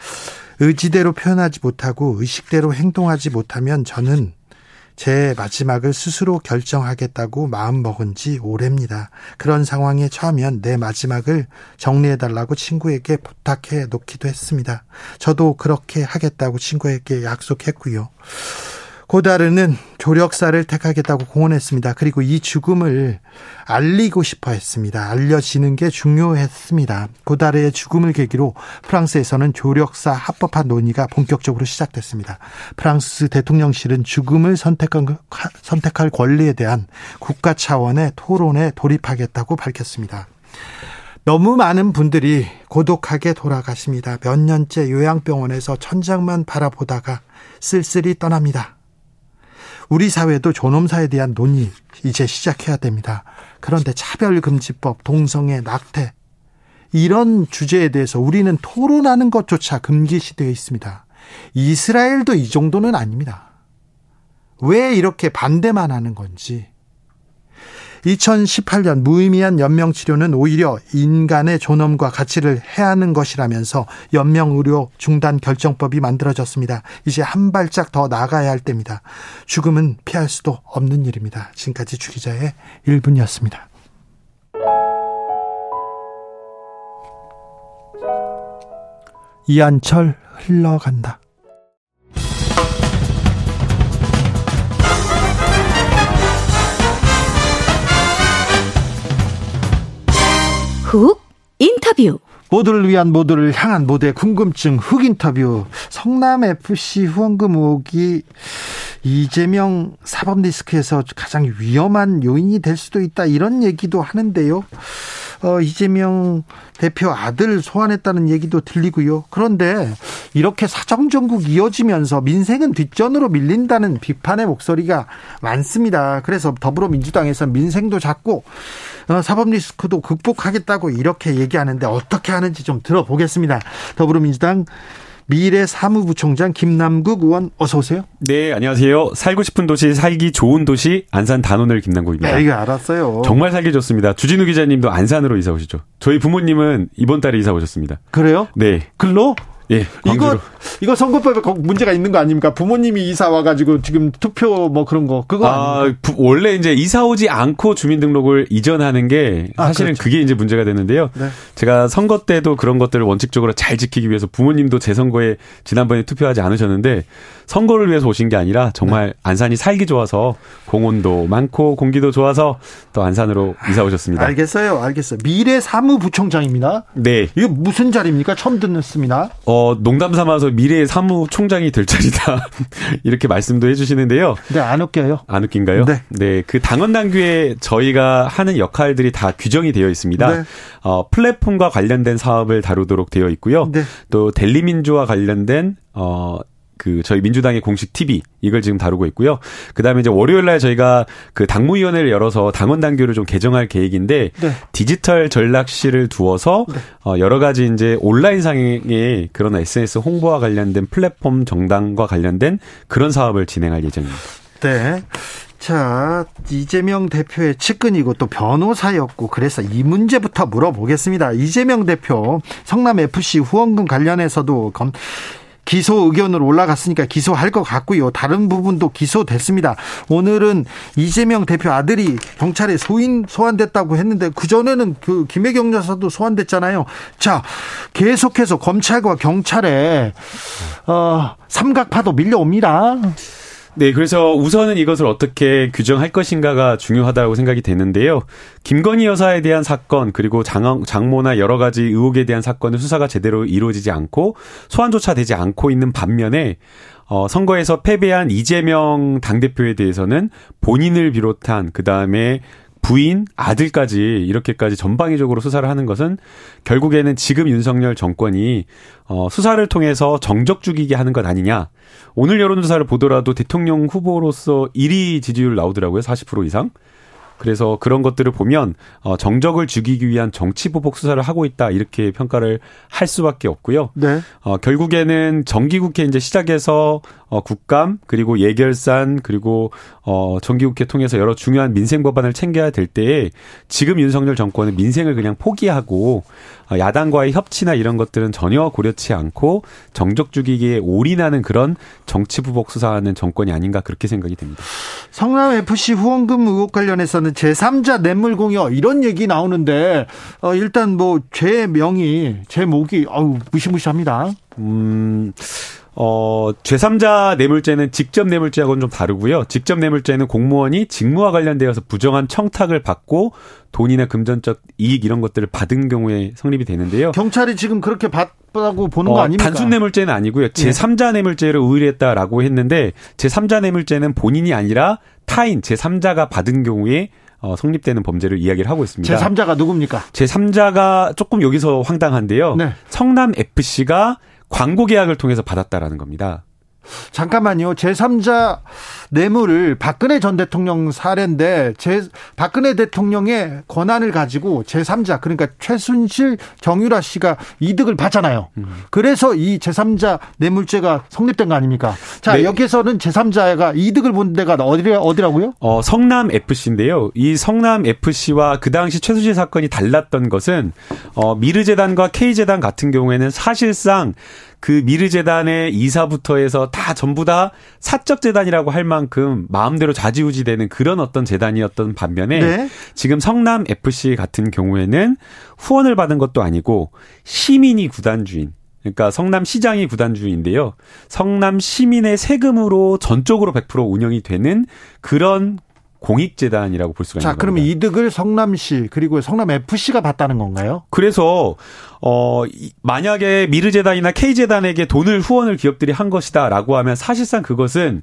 [SPEAKER 1] 의지대로 표현하지 못하고 의식대로 행동하지 못하면 저는 제 마지막을 스스로 결정하겠다고 마음먹은 지 오래입니다. 그런 상황에 처하면 내 마지막을 정리해달라고 친구에게 부탁해 놓기도 했습니다. 저도 그렇게 하겠다고 친구에게 약속했고요. 고다르는 조력사를 택하겠다고 공언했습니다. 그리고 이 죽음을 알리고 싶어 했습니다. 알려지는 게 중요했습니다. 고다르의 죽음을 계기로 프랑스에서는 조력사 합법화 논의가 본격적으로 시작됐습니다. 프랑스 대통령실은 죽음을 선택한, 선택할 권리에 대한 국가 차원의 토론에 돌입하겠다고 밝혔습니다. 너무 많은 분들이 고독하게 돌아가십니다. 몇 년째 요양병원에서 천장만 바라보다가 쓸쓸히 떠납니다. 우리 사회도 존엄사에 대한 논의 이제 시작해야 됩니다. 그런데 차별금지법, 동성애, 낙태 이런 주제에 대해서 우리는 토론하는 것조차 금기시되어 있습니다. 이스라엘도 이 정도는 아닙니다. 왜 이렇게 반대만 하는 건지 2018년 무의미한 연명 치료는 오히려 인간의 존엄과 가치를 해하는 것이라면서 연명 의료 중단 결정법이 만들어졌습니다. 이제 한 발짝 더 나가야 할 때입니다. 죽음은 피할 수도 없는 일입니다. 지금까지 주기자의 1분이었습니다. 이한철 흘러간다.
[SPEAKER 2] 훅 인터뷰
[SPEAKER 1] 모두를 위한 모두를 향한 모두의 궁금증 흑 인터뷰 성남 FC 후원금 의혹이 이재명 사법 리스크에서 가장 위험한 요인이 될 수도 있다 이런 얘기도 하는데요. 어, 이재명 대표 아들 소환했다는 얘기도 들리고요. 그런데 이렇게 사정정국 이어지면서 민생은 뒷전으로 밀린다는 비판의 목소리가 많습니다. 그래서 더불어민주당에서 민생도 잡고 어, 사법 리스크도 극복하겠다고 이렇게 얘기하는데 어떻게 하는지 좀 들어보겠습니다. 더불어민주당 미래 사무부총장 김남국 의원 어서 오세요.
[SPEAKER 7] 네, 안녕하세요. 살고 싶은 도시, 살기 좋은 도시 안산 단원을 김남국입니다.
[SPEAKER 1] 네, 이거 알았어요.
[SPEAKER 7] 정말 살기 좋습니다. 주진우 기자님도 안산으로 이사 오시죠. 저희 부모님은 이번 달에 이사 오셨습니다.
[SPEAKER 1] 그래요?
[SPEAKER 7] 네.
[SPEAKER 1] 글로?
[SPEAKER 7] 예.
[SPEAKER 1] 이거 이거 선거법에 문제가 있는 거 아닙니까? 부모님이 이사 와가지고 지금 투표 뭐 그런 거 그거 아
[SPEAKER 7] 부, 원래 이제 이사 오지 않고 주민등록을 이전하는 게 아, 사실은 아, 그렇죠. 그게 이제 문제가 되는데요. 네. 제가 선거 때도 그런 것들을 원칙적으로 잘 지키기 위해서 부모님도 제 선거에 지난번에 투표하지 않으셨는데 선거를 위해서 오신 게 아니라 정말 네. 안산이 살기 좋아서 공원도 많고 공기도 좋아서 또 안산으로 이사 오셨습니다.
[SPEAKER 1] 알겠어요, 알겠어요. 미래 사무부총장입니다.
[SPEAKER 7] 네.
[SPEAKER 1] 이거 무슨 자리입니까? 처음 듣습니다.
[SPEAKER 7] 어 농담 삼아서 미래 사무총장이 될 자리다 이렇게 말씀도 해주시는데요.
[SPEAKER 1] 네, 안 웃겨요.
[SPEAKER 7] 안 웃긴가요?
[SPEAKER 1] 네.
[SPEAKER 7] 네, 그 당원 당규에 저희가 하는 역할들이 다 규정이 되어 있습니다. 네. 어 플랫폼과 관련된 사업을 다루도록 되어 있고요. 네. 또 델리민주와 관련된 어 그 저희 민주당의 공식 TV 이걸 지금 다루고 있고요. 그다음에 이제 월요일 날 저희가 그 당무위원회를 열어서 당원 당규를 좀 개정할 계획인데 네. 디지털 전략실을 두어서 네. 어 여러 가지 이제 온라인 상의 그런 SNS 홍보와 관련된 플랫폼 정당과 관련된 그런 사업을 진행할 예정입니다.
[SPEAKER 1] 네. 자, 이재명 대표의 측근이고 또 변호사였고 그래서 이 문제부터 물어보겠습니다. 이재명 대표 성남 FC 후원금 관련해서도 기소 의견으로 올라갔으니까 기소할 것 같고요. 다른 부분도 기소됐습니다. 오늘은 이재명 대표 아들이 경찰에 소인 소환됐다고 했는데 그 전에는 그 김혜경 여사도 소환됐잖아요. 자, 계속해서 검찰과 경찰에 어 삼각파도 밀려옵니다.
[SPEAKER 7] 네, 그래서 우선은 이것을 어떻게 규정할 것인가가 중요하다고 생각이 되는데요. 김건희 여사에 대한 사건 그리고 장, 장모나 여러 가지 의혹에 대한 사건의 수사가 제대로 이루어지지 않고 소환조차 되지 않고 있는 반면에 어, 선거에서 패배한 이재명 당대표에 대해서는 본인을 비롯한 그 다음에 부인, 아들까지 이렇게까지 전방위적으로 수사를 하는 것은 결국에는 지금 윤석열 정권이 어, 수사를 통해서 정적 죽이게 하는 것 아니냐. 오늘 여론조사를 보더라도 대통령 후보로서 1위 지지율 나오더라고요. 40% 이상. 그래서 그런 것들을 보면 어 정적을 죽이기 위한 정치 보복 수사를 하고 있다 이렇게 평가를 할 수밖에 없고요.
[SPEAKER 1] 네.
[SPEAKER 7] 어 결국에는 정기국회 이제 시작해서 어 국감 그리고 예결산 그리고 어 정기국회 통해서 여러 중요한 민생 법안을 챙겨야 될 때에 지금 윤석열 정권은 민생을 그냥 포기하고 어, 야당과의 협치나 이런 것들은 전혀 고려치 않고 정적 죽이기에 올인하는 그런 정치 부복 수사하는 정권이 아닌가 그렇게 생각이 됩니다.
[SPEAKER 1] 성남 FC 후원금 의혹 관련해서는 제3자 뇌물 공여 이런 얘기 나오는데 어 일단 뭐 제 명의 제 목이 어우 무시무시합니다.
[SPEAKER 7] 음. 어, 제3자 뇌물죄는 직접 뇌물죄하고는 좀 다르고요. 직접 뇌물죄는 공무원이 직무와 관련되어서 부정한 청탁을 받고 돈이나 금전적 이익 이런 것들을 받은 경우에 성립이 되는데요.
[SPEAKER 1] 경찰이 지금 그렇게 받다고 보는 어, 거 아닙니까?
[SPEAKER 7] 단순 뇌물죄는 아니고요. 제3자 뇌물죄를 의뢰했다라고 했는데 제3자 뇌물죄는 본인이 아니라 타인 제3자가 받은 경우에 어, 성립되는 범죄를 이야기를 하고 있습니다.
[SPEAKER 1] 제3자가 누굽니까?
[SPEAKER 7] 제3자가 조금 여기서 황당한데요. 네. 성남 FC가 광고 계약을 통해서 받았다라는 겁니다.
[SPEAKER 1] 잠깐만요. 제3자 뇌물을 박근혜 전 대통령 사례인데 제 박근혜 대통령의 권한을 가지고 제3자 그러니까 최순실 정유라 씨가 이득을 받잖아요. 음. 그래서 이 제3자 뇌물죄가 성립된 거 아닙니까? 자, 네. 여기서는 제3자가 이득을 본 데가 어디 어디라고요?
[SPEAKER 7] 어, 성남 FC인데요. 이 성남 FC와 그 당시 최순실 사건이 달랐던 것은 어, 미르재단과 K재단 같은 경우에는 사실상 그 미르재단의 이사부터 해서 다 전부 다 사적 재단이라고 할 만큼 마음대로 좌지우지 되는 그런 어떤 재단이었던 반면에 네. 지금 성남 FC 같은 경우에는 후원을 받은 것도 아니고 시민이 구단주인 그러니까 성남 시장이 구단주인데요. 성남 시민의 세금으로 전적으로 100% 운영이 되는 그런 공익재단이라고 볼 수가
[SPEAKER 1] 자,
[SPEAKER 7] 있는
[SPEAKER 1] 그러면
[SPEAKER 7] 겁니다.
[SPEAKER 1] 이득을 성남시 그리고 성남 FC가 봤다는 건가요?
[SPEAKER 7] 그래서 어 이- 만약에 미르재단이나 K재단에게 돈을 후원을 기업들이 한 것이다라고 하면 사실상 그것은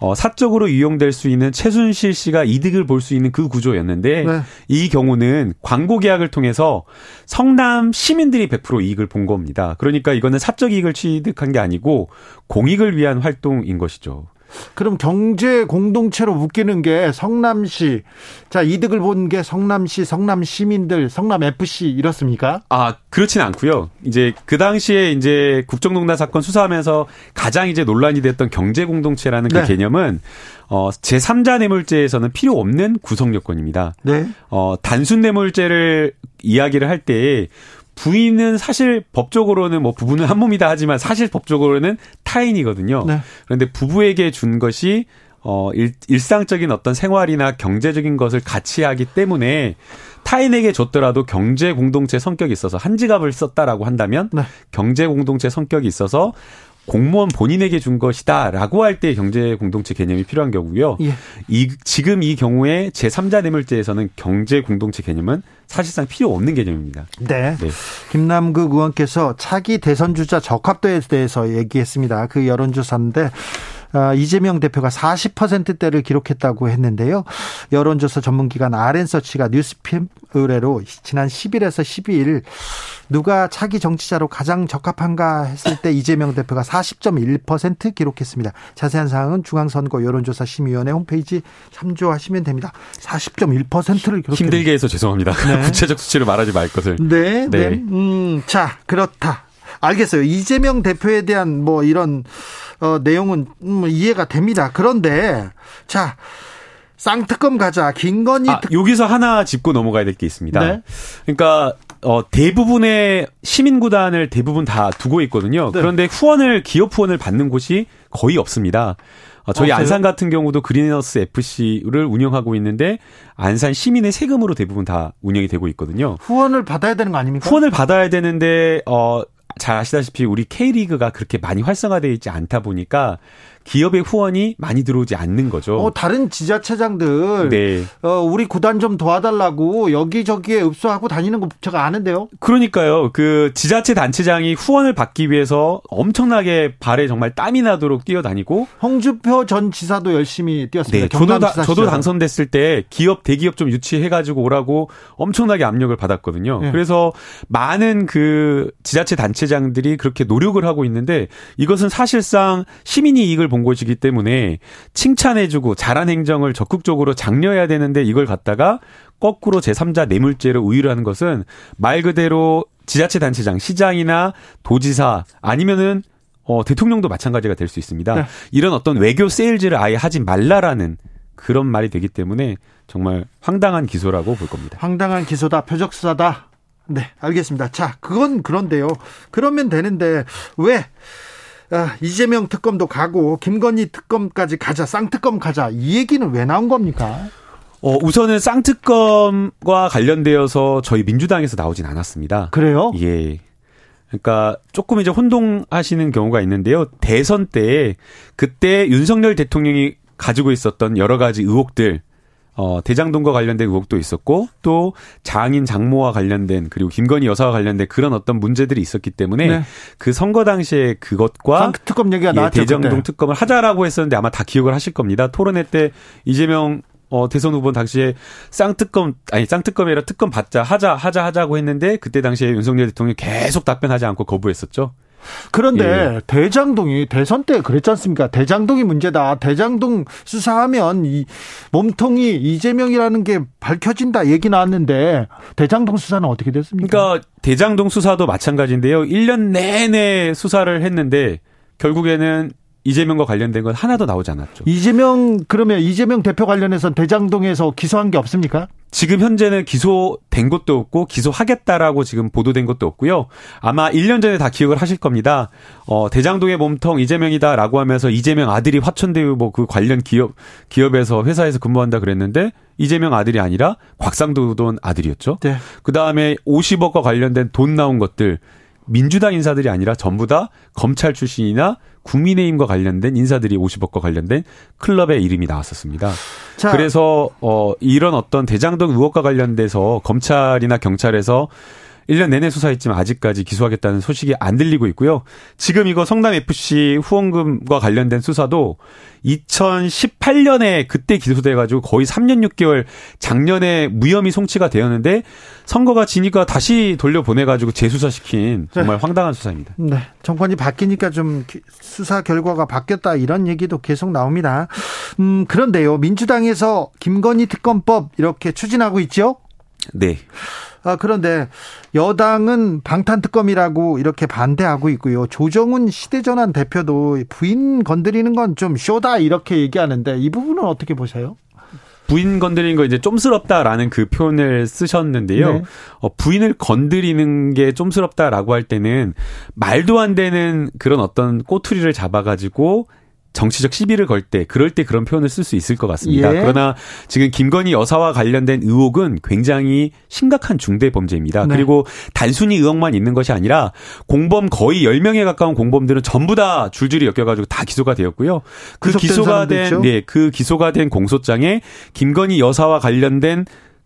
[SPEAKER 7] 어 사적으로 이용될 수 있는 최순실 씨가 이득을 볼 수 있는 그 구조였는데
[SPEAKER 1] 네.
[SPEAKER 7] 이 경우는 광고 계약을 통해서 성남 시민들이 100% 이익을 본 겁니다. 그러니까 이거는 사적 이익을 취득한 게 아니고 공익을 위한 활동인 것이죠.
[SPEAKER 1] 그럼 경제 공동체로 묶이는 게 성남시 자 이득을 본 게 성남시 성남 시민들 성남 FC 이렇습니까?
[SPEAKER 7] 아, 그렇진 않고요. 이제 그 당시에 이제 국정농단 사건 수사하면서 가장 이제 논란이 됐던 경제 공동체라는 그
[SPEAKER 1] 네.
[SPEAKER 7] 개념은 어 제3자 뇌물죄에서는 필요 없는 구성 요건입니다.
[SPEAKER 1] 네.
[SPEAKER 7] 어 단순 뇌물죄를 이야기를 할 때 부인은 사실 법적으로는 뭐 부부는 한 몸이다 하지만 사실 법적으로는 타인이거든요.
[SPEAKER 1] 네.
[SPEAKER 7] 그런데 부부에게 준 것이 어 일, 일상적인 어떤 생활이나 경제적인 것을 같이 하기 때문에 타인에게 줬더라도 경제 공동체 성격이 있어서 한 지갑을 썼다라고 한다면
[SPEAKER 1] 네.
[SPEAKER 7] 경제 공동체 성격이 있어서 공무원 본인에게 준 것이다라고 할 때 경제 공동체 개념이 필요한 경우고요.
[SPEAKER 1] 예.
[SPEAKER 7] 이 지금 이 경우에 제3자 뇌물죄에서는 경제 공동체 개념은 사실상 필요 없는 개념입니다.
[SPEAKER 1] 네.
[SPEAKER 7] 네.
[SPEAKER 1] 김남국 의원께서 차기 대선 주자 적합도에 대해서 얘기했습니다. 그 여론조사인데 아, 이재명 대표가 40%대를 기록했다고 했는데요. 여론조사 전문기관 아랜서치가 뉴스핌 의뢰로 지난 10일에서 12일 누가 차기 정치자로 가장 적합한가 했을 때 이재명 대표가 40.1% 기록했습니다. 자세한 사항은 중앙선거 여론조사 심의위원회 홈페이지 참조하시면 됩니다. 40.1%를 기록했습니다.
[SPEAKER 7] 힘들게 해서 죄송합니다.
[SPEAKER 1] 네.
[SPEAKER 7] 구체적 수치를 말하지 말 것을.
[SPEAKER 1] 네, 네.
[SPEAKER 7] 네.
[SPEAKER 1] 음, 자, 그렇다. 알겠어요. 이재명 대표에 대한 뭐 이런 어, 내용은 음, 이해가 됩니다. 그런데 자, 쌍특검 가자. 김건희
[SPEAKER 7] 아,
[SPEAKER 1] 특...
[SPEAKER 7] 여기서 하나 짚고 넘어가야 될 게 있습니다.
[SPEAKER 1] 네.
[SPEAKER 7] 그러니까 어, 대부분의 시민 구단을 대부분 다 두고 있거든요.
[SPEAKER 1] 네.
[SPEAKER 7] 그런데 후원을 기업 후원을 받는 곳이 거의 없습니다. 어, 저희
[SPEAKER 1] 없어요?
[SPEAKER 7] 안산 같은 경우도 그린너스 FC를 운영하고 있는데 안산 시민의 세금으로 대부분 다 운영이 되고 있거든요.
[SPEAKER 1] 후원을 받아야 되는 거 아닙니까?
[SPEAKER 7] 후원을 받아야 되는데 어, 잘 아시다시피 우리 K리그가 그렇게 많이 활성화되어 있지 않다 보니까 기업의 후원이 많이 들어오지 않는 거죠.
[SPEAKER 1] 어, 다른 지자체장들
[SPEAKER 7] 네.
[SPEAKER 1] 어, 우리 구단 좀 도와달라고 여기저기에 읍소하고 다니는 거 제가 아는데요.
[SPEAKER 7] 그러니까요. 그 지자체 단체장이 후원을 받기 위해서 엄청나게 발에 정말 땀이 나도록 뛰어다니고
[SPEAKER 1] 홍주표 전 지사도 열심히 뛰었습니다.
[SPEAKER 7] 네, 저도 다, 저도. 당선됐을 때 기업 대기업 좀 유치해 가지고 오라고 엄청나게 압력을 받았거든요.
[SPEAKER 1] 네.
[SPEAKER 7] 그래서 많은 그 지자체 단체장들이 그렇게 노력을 하고 있는데 이것은 사실상 시민이 이익을 본 것이기 때문에 칭찬해주고 잘한 행정을 적극적으로 장려해야 되는데 이걸 갖다가 거꾸로 제3자 뇌물죄로 우유하는 것은 말 그대로 지자체 단체장, 시장이나 도지사 아니면은 어, 대통령도 마찬가지가 될 수 있습니다.
[SPEAKER 1] 네.
[SPEAKER 7] 이런 어떤 외교 세일즈를 아예 하지 말라라는 그런 말이 되기 때문에 정말 황당한 기소라고 볼 겁니다.
[SPEAKER 1] 황당한 기소다, 표적 수사다. 네, 알겠습니다. 자, 그건 그런데요. 그러면 되는데 왜 아, 이재명 특검도 가고 김건희 특검까지 가자, 쌍특검 가자 이 얘기는 왜 나온 겁니까?
[SPEAKER 7] 어, 우선은 쌍특검과 관련되어서 저희 민주당에서 나오진 않았습니다.
[SPEAKER 1] 그래요?
[SPEAKER 7] 예. 그러니까 조금 이제 혼동하시는 경우가 있는데요. 대선 때 그때 윤석열 대통령이 가지고 있었던 여러 가지 의혹들 어, 대장동과 관련된 의혹도 있었고 또 장인 장모와 관련된 그리고 김건희 여사와 관련된 그런 어떤 문제들이 있었기 때문에
[SPEAKER 1] 네.
[SPEAKER 7] 그 선거 당시에 그것과
[SPEAKER 1] 쌍특검 얘기가
[SPEAKER 7] 예,
[SPEAKER 1] 나왔죠.
[SPEAKER 7] 대장동
[SPEAKER 1] 그때.
[SPEAKER 7] 특검을 하자라고 했었는데 아마 다 기억을 하실 겁니다. 토론회 때 이재명 어, 대선 후보 당시에 쌍특검 아니 쌍특검이 아니라 특검 받자 하자 하자 하자고 했는데 그때 당시에 윤석열 대통령이 계속 답변하지 않고 거부했었죠.
[SPEAKER 1] 그런데
[SPEAKER 7] 예.
[SPEAKER 1] 대장동이 대선 때 그랬지 않습니까? 대장동이 문제다. 대장동 수사하면 이 몸통이 이재명이라는 게 밝혀진다 얘기 나왔는데 대장동 수사는 어떻게 됐습니까?
[SPEAKER 7] 그러니까 대장동 수사도 마찬가지인데요. 1년 내내 수사를 했는데 결국에는 이재명과 관련된 건 하나도 나오지 않았죠.
[SPEAKER 1] 이재명 그러면 이재명 대표 관련해서 대장동에서 기소한 게 없습니까?
[SPEAKER 7] 지금 현재는 기소된 것도 없고 기소하겠다라고 지금 보도된 것도 없고요. 아마 1년 전에 다 기억을 하실 겁니다. 어, 대장동의 몸통 이재명이다라고 하면서 이재명 아들이 화천대유 뭐 그 관련 기업 기업에서 회사에서 근무한다 그랬는데 이재명 아들이 아니라 곽상도 돈 아들이었죠.
[SPEAKER 1] 네.
[SPEAKER 7] 그다음에 50억과 관련된 돈 나온 것들 민주당 인사들이 아니라 전부 다 검찰 출신이나 국민의힘과 관련된 인사들이 50억과 관련된 클럽의 이름이 나왔었습니다. 자. 그래서 어 이런 어떤 대장동 의혹과 관련돼서 검찰이나 경찰에서 1년 내내 수사했지만 아직까지 기소하겠다는 소식이 안 들리고 있고요. 지금 이거 성남 FC 후원금과 관련된 수사도 2018년에 그때 기소돼 가지고 거의 3년 6개월 작년에 무혐의 송치가 되었는데 선거가 지니까 다시 돌려보내 가지고 재수사시킨 정말 네. 황당한 수사입니다.
[SPEAKER 1] 네. 정권이 바뀌니까 좀 수사 결과가 바뀌었다 이런 얘기도 계속 나옵니다. 음, 그런데요. 민주당에서 김건희 특검법 이렇게 추진하고 있죠?
[SPEAKER 7] 네.
[SPEAKER 1] 아, 그런데 여당은 방탄특검이라고 이렇게 반대하고 있고요. 조정훈 시대전환 대표도 부인 건드리는 건 좀 쇼다 이렇게 얘기하는데 이 부분은 어떻게 보세요?
[SPEAKER 7] 부인 건드리는 거 이제 좀스럽다라는 그 표현을 쓰셨는데요. 네. 어, 부인을 건드리는 게 좀스럽다라고 할 때는 말도 안 되는 그런 어떤 꼬투리를 잡아가지고 정치적 시비를 걸 때 그럴 때 그런 표현을 쓸 수 있을 것 같습니다. 예. 그러나 지금 김건희 여사와 관련된 의혹은 굉장히 심각한 중대 범죄입니다. 네. 그리고 단순히 의혹만 있는 것이 아니라 공범 거의 10명에 가까운 공범들은 전부 다 줄줄이 엮여 가지고 다 기소가 되었고요. 그 기소가 된 네, 그 기소가 된 공소장에 김건희 여사와 관련된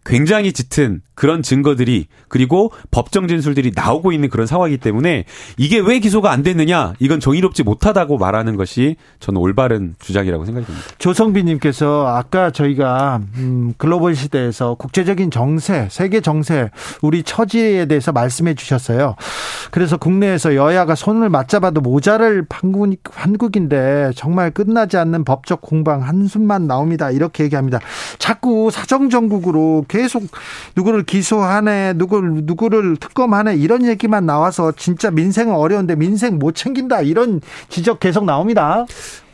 [SPEAKER 7] 굉장히 짙은 그런 증거들이 그리고 법정 진술들이 나오고 있는 그런 상황이기 때문에 이게 왜 기소가 안 됐느냐 이건 정의롭지 못하다고 말하는 것이 저는 올바른 주장이라고 생각이 듭니다.
[SPEAKER 1] 조성빈님께서 아까 저희가 음, 글로벌 시대에서 국제적인 정세, 세계 정세, 우리 처지에 대해서 말씀해 주셨어요. 그래서 국내에서 여야가 손을 맞잡아도 모자를 판국, 판국인데 정말 끝나지 않는 법적 공방 한숨만 나옵니다. 이렇게 얘기합니다. 자꾸 사정정국으로 계속 누구를 기소하네, 누구를 누구를 특검하네 이런 얘기만 나와서 진짜 민생은 어려운데 민생 못 챙긴다 이런 지적 계속 나옵니다.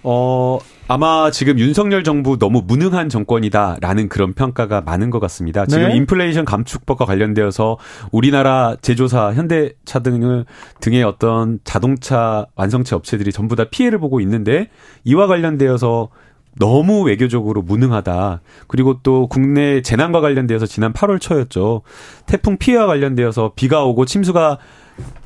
[SPEAKER 7] 어, 아마 지금 윤석열 정부 너무 무능한 정권이다라는 그런 평가가 많은 것 같습니다. 지금 네. 인플레이션 감축법과 관련되어서 우리나라 제조사 현대차 등을 등의 어떤 자동차 완성체 업체들이 전부 다 피해를 보고 있는데 이와 관련되어서 너무 외교적으로 무능하다. 그리고 또 국내 재난과 관련되어서 지난 8월 초였죠. 태풍 피해와 관련되어서 비가 오고 침수가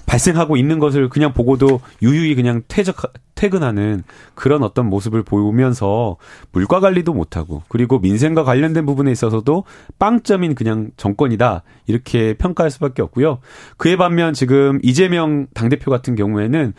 [SPEAKER 7] 발생하고 있는 것을 그냥 보고도 유유히 그냥 퇴적, 퇴근하는 그런 어떤 모습을 보면서 물가 관리도 못하고 그리고 민생과 관련된 부분에 있어서도 빵점인 그냥 정권이다. 이렇게 평가할 수밖에 없고요. 그에 반면 지금 이재명 당대표 같은 경우에는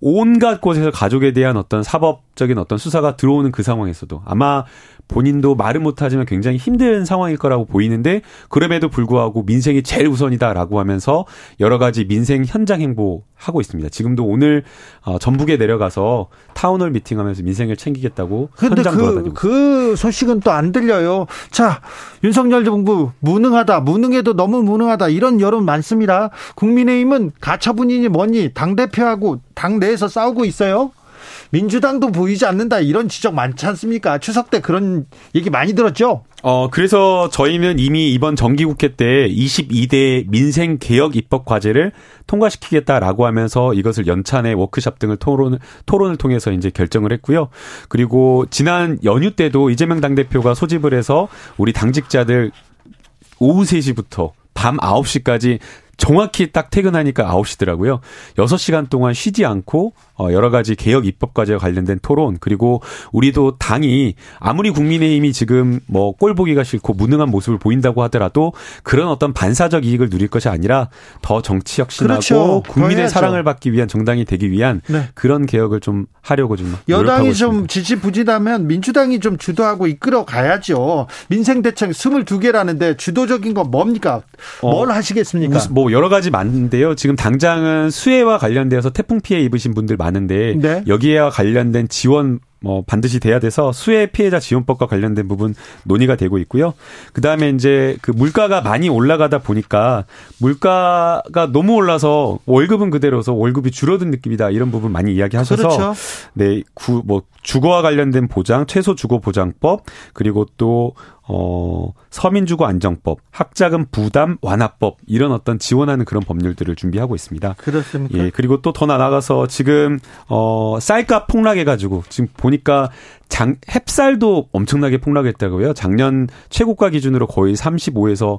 [SPEAKER 7] 온갖 곳에서 가족에 대한 어떤 사법적인 어떤 수사가 들어오는 그 상황에서도 아마 본인도 말은 못하지만 굉장히 힘든 상황일 거라고 보이는데 그럼에도 불구하고 민생이 제일 우선이다라고 하면서 여러 가지 민생 현장 행보 하고 있습니다. 지금도 오늘 어, 전북에 내려가서 town hall meeting하면서 민생을 챙기겠다고 현장 그, 돌아다니고
[SPEAKER 1] 그 소식은 또 안 들려요. 자 윤석열 정부 무능하다, 무능해도 너무 무능하다 이런 여론 많습니다. 국민의힘은 가처분이니 뭐니 당 대표하고 당 내에서 싸우고 있어요. 민주당도 보이지 않는다 이런 지적 많지 않습니까? 추석 때 그런 얘기 많이 들었죠?
[SPEAKER 7] 어, 그래서 저희는 이미 이번 정기국회 때 22대 민생 개혁 입법 과제를 통과시키겠다라고 하면서 이것을 연찬회 워크샵 등을 토론, 토론을 통해서 이제 결정을 했고요. 그리고 지난 연휴 때도 이재명 당대표가 소집을 해서 우리 당직자들 오후 3시부터 밤 9시까지 정확히 딱 퇴근하니까 9시더라고요. 6시간 동안 쉬지 않고 어 여러 가지 개혁 입법 과제와 관련된 토론 그리고 우리도 당이 아무리 국민의힘이 지금 뭐 꼴 보기가 싫고 무능한 모습을 보인다고 하더라도 그런 어떤 반사적 이익을 누릴 것이 아니라 더 정치 혁신하고 그렇죠. 국민의 사랑을 받기 위한 정당이 되기 위한 네. 그런 개혁을 좀 하려고 좀
[SPEAKER 1] 여당이 좀 지지부진하면 민주당이 좀 주도하고 이끌어 가야죠. 민생 대책 22개라는데 주도적인 건 뭡니까? 어, 뭘 하시겠습니까?
[SPEAKER 7] 뭐 여러 가지 많은데요. 지금 당장은 수해와 관련되어서 태풍 피해 입으신 분들 많 은데 네. 여기에와 관련된 지원 뭐 반드시 돼야 돼서 수해 피해자 지원법과 관련된 부분 논의가 되고 있고요. 그 다음에 이제 그 물가가 많이 올라가다 보니까 물가가 너무 올라서 월급은 그대로서 월급이 줄어든 느낌이다. 이런 부분 많이 이야기하셔서 그렇죠. 네, 구, 뭐 주거와 관련된 보장, 최소 주거 보장법, 그리고 또 어, 서민주거 안정법, 학자금 부담 완화법 이런 어떤 지원하는 그런 법률들을 준비하고 있습니다.
[SPEAKER 1] 그렇습니까?
[SPEAKER 7] 예, 그리고 또 더 나아가서 지금 어 쌀값 폭락해 가지고 지금 보니까 장 햅쌀도 엄청나게 폭락했다고요. 작년 최고가 기준으로 거의 35에서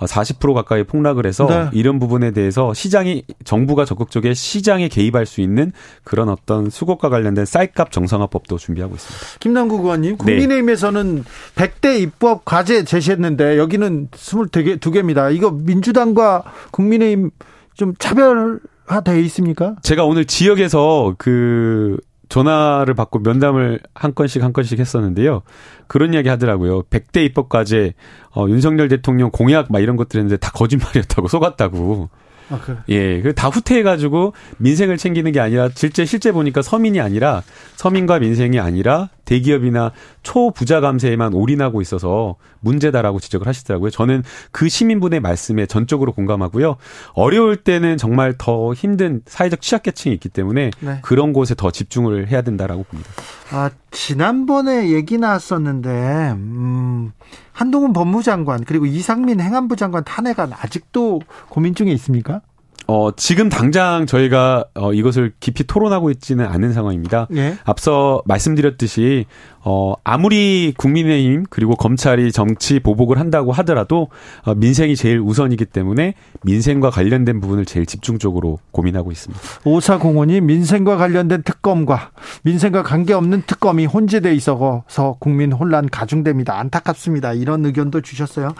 [SPEAKER 7] 40% 어, 가까이 폭락을 해서 네. 이런 부분에 대해서 시장이 정부가 적극적으로 시장에 개입할 수 있는 그런 어떤 수급과 관련된 쌀값 정상화법도 준비하고 있습니다.
[SPEAKER 1] 김남국 의원님, 네. 국민의힘에서는 네. 100대 입법 과제 제시했는데 여기는 22개입니다. 이거 민주당과 국민의힘 좀 차별화돼 있습니까?
[SPEAKER 7] 제가 오늘 지역에서 그 전화를 받고 면담을 한 건씩 한 건씩 했었는데요. 그런 이야기 하더라고요. 100대 입법 과제, 어, 윤석열 대통령 공약 막 이런 것들 했는데 다 거짓말이었다고 속았다고. 아, 그래. 예, 그다 후퇴해가지고 민생을 챙기는 게 아니라 실제 실제 보니까 서민이 아니라 서민과 민생이 아니라 대기업이나 초부자 감세에만 올인하고 있어서 문제다라고 지적을 하시더라고요. 저는 그 시민분의 말씀에 전적으로 공감하고요. 어려울 때는 정말 더 힘든 사회적 취약계층이 있기 때문에 네. 그런 곳에 더 집중을 해야 된다라고 봅니다.
[SPEAKER 1] 아, 지난번에 얘기 나왔었는데, 음, 한동훈 법무장관 그리고 이상민 행안부 장관 탄핵안 아직도 고민 중에 있습니까?
[SPEAKER 7] 어, 지금 당장 저희가 어, 이것을 깊이 토론하고 있지는 않은 상황입니다. 예? 앞서 말씀드렸듯이 어, 아무리 국민의힘 그리고 검찰이 정치 보복을 한다고 하더라도 어, 민생이 제일 우선이기 때문에 민생과 관련된 부분을 제일 집중적으로 고민하고 있습니다.
[SPEAKER 1] 오사공원이 민생과 관련된 특검과 민생과 관계없는 특검이 혼재돼 있어서 국민 혼란 가중됩니다. 안타깝습니다. 이런 의견도 주셨어요.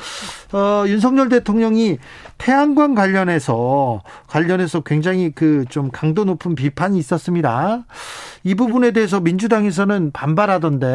[SPEAKER 1] 어, 윤석열 대통령이 태양광 관련해서 관련해서 굉장히 그 좀 강도 높은 비판이 있었습니다. 이 부분에 대해서 민주당에서는 반발하던데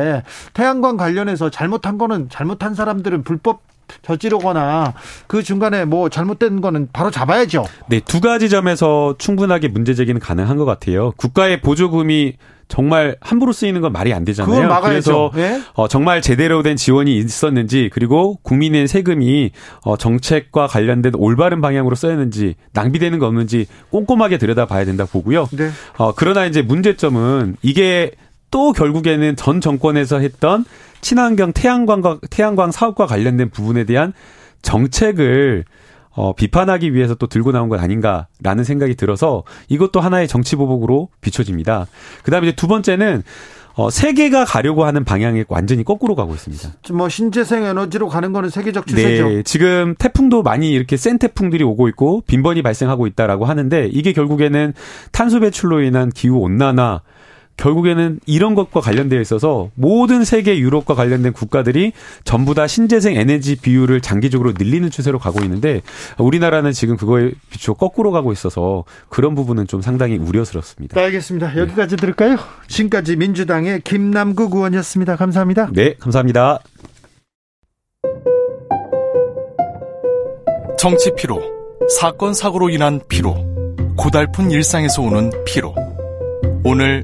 [SPEAKER 1] 태양광 관련해서 잘못한 거는 잘못한 사람들은 불법 저지르거나 그 중간에 뭐 잘못된 거는 바로 잡아야죠.
[SPEAKER 7] 네, 두 가지 점에서 충분하게 문제 제기는 가능한 것 같아요. 국가의 보조금이 정말 함부로 쓰이는 건 말이 안 되잖아요. 그래서 네? 어, 정말 제대로 된 지원이 있었는지 그리고 국민의 세금이 어, 정책과 관련된 올바른 방향으로 써였는지 낭비되는 거 없는지 꼼꼼하게 들여다봐야 된다 보고요. 네. 어, 그러나 이제 문제점은 이게 또 결국에는 전 정권에서 했던 친환경 태양광과 태양광 사업과 관련된 부분에 대한 정책을 어, 비판하기 위해서 또 들고 나온 것 아닌가라는 생각이 들어서 이것도 하나의 정치 보복으로 비춰집니다. 그 다음에 이제 두 번째는 어, 세계가 가려고 하는 방향이 완전히 거꾸로 가고 있습니다.
[SPEAKER 1] 뭐 신재생 에너지로 가는 거는 세계적 추세죠.
[SPEAKER 7] 네, 지금 태풍도 많이 이렇게 센 태풍들이 오고 있고 빈번히 발생하고 있다라고 하는데 이게 결국에는 탄소 배출로 인한 기후 온난화 결국에는 이런 것과 관련되어 있어서 모든 세계 유럽과 관련된 국가들이 전부 다 신재생 에너지 비율을 장기적으로 늘리는 추세로 가고 있는데 우리나라는 지금 그거에 비추어 거꾸로 가고 있어서 그런 부분은 좀 상당히 우려스럽습니다.
[SPEAKER 1] 네, 알겠습니다. 여기까지 들을까요? 지금까지 민주당의 김남국 의원이었습니다. 감사합니다.
[SPEAKER 7] 네, 감사합니다.
[SPEAKER 8] 정치 피로, 사건 사고로 인한 피로, 고달픈 일상에서 오는 피로. 오늘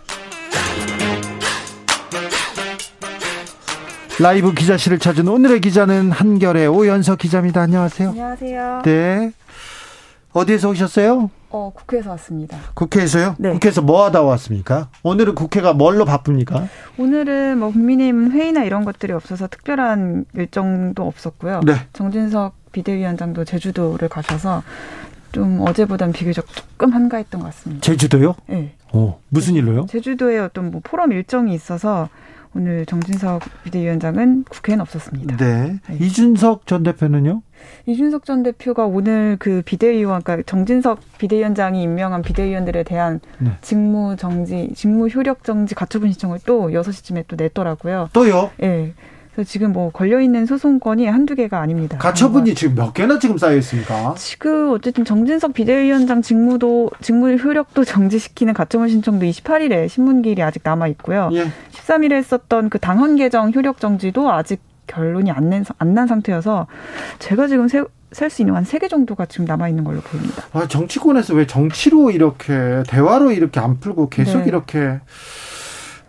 [SPEAKER 1] 라이브 기자실을 찾은 오늘의 기자는 한결의 오연석 기자입니다. 안녕하세요.
[SPEAKER 9] 안녕하세요.
[SPEAKER 1] 네. 어디에서 오셨어요?
[SPEAKER 9] 어, 국회에서 왔습니다.
[SPEAKER 1] 국회에서요? 네. 국회에서 뭐 하다 왔습니까? 오늘은 국회가 뭘로 바쁩니까?
[SPEAKER 9] 오늘은 뭐 국민의힘 회의나 이런 것들이 없어서 특별한 일정도 없었고요. 네. 정진석 비대위원장도 제주도를 가셔서 좀 어제보단 비교적 조금 한가했던 것 같습니다.
[SPEAKER 1] 제주도요?
[SPEAKER 9] 네.
[SPEAKER 1] 어, 무슨 일로요?
[SPEAKER 9] 제주도에 어떤 뭐 포럼 일정이 있어서 오늘 정진석 비대위원장은 국회에는 없었습니다.
[SPEAKER 1] 네. 네. 이준석 전 대표는요?
[SPEAKER 9] 이준석 전 대표가 오늘 그 비대위원, 그러니까 정진석 비대위원장이 임명한 비대위원들에 대한 네. 직무 정지, 직무 효력 정지 가처분 신청을 또 6시쯤에 또 냈더라고요.
[SPEAKER 1] 또요?
[SPEAKER 9] 예. 네. 그래서 지금 뭐 걸려있는 소송건이 한두 개가 아닙니다.
[SPEAKER 1] 가처분이 지금 몇 개나 지금 쌓여 있습니까?
[SPEAKER 9] 지금 어쨌든 정진석 비대위원장 직무도, 직무 효력도 정지시키는 가처분 신청도 28일에 신문기일이 아직 남아 있고요. 예. 13일에 했었던 그 당헌 개정 효력 정지도 아직 결론이 안난 상태여서 제가 지금 세, 셀수 있는 한 세 개 정도가 지금 남아 있는 걸로 보입니다.
[SPEAKER 1] 아, 정치권에서 왜 정치로 이렇게 대화로 이렇게 안 풀고 계속 네. 이렇게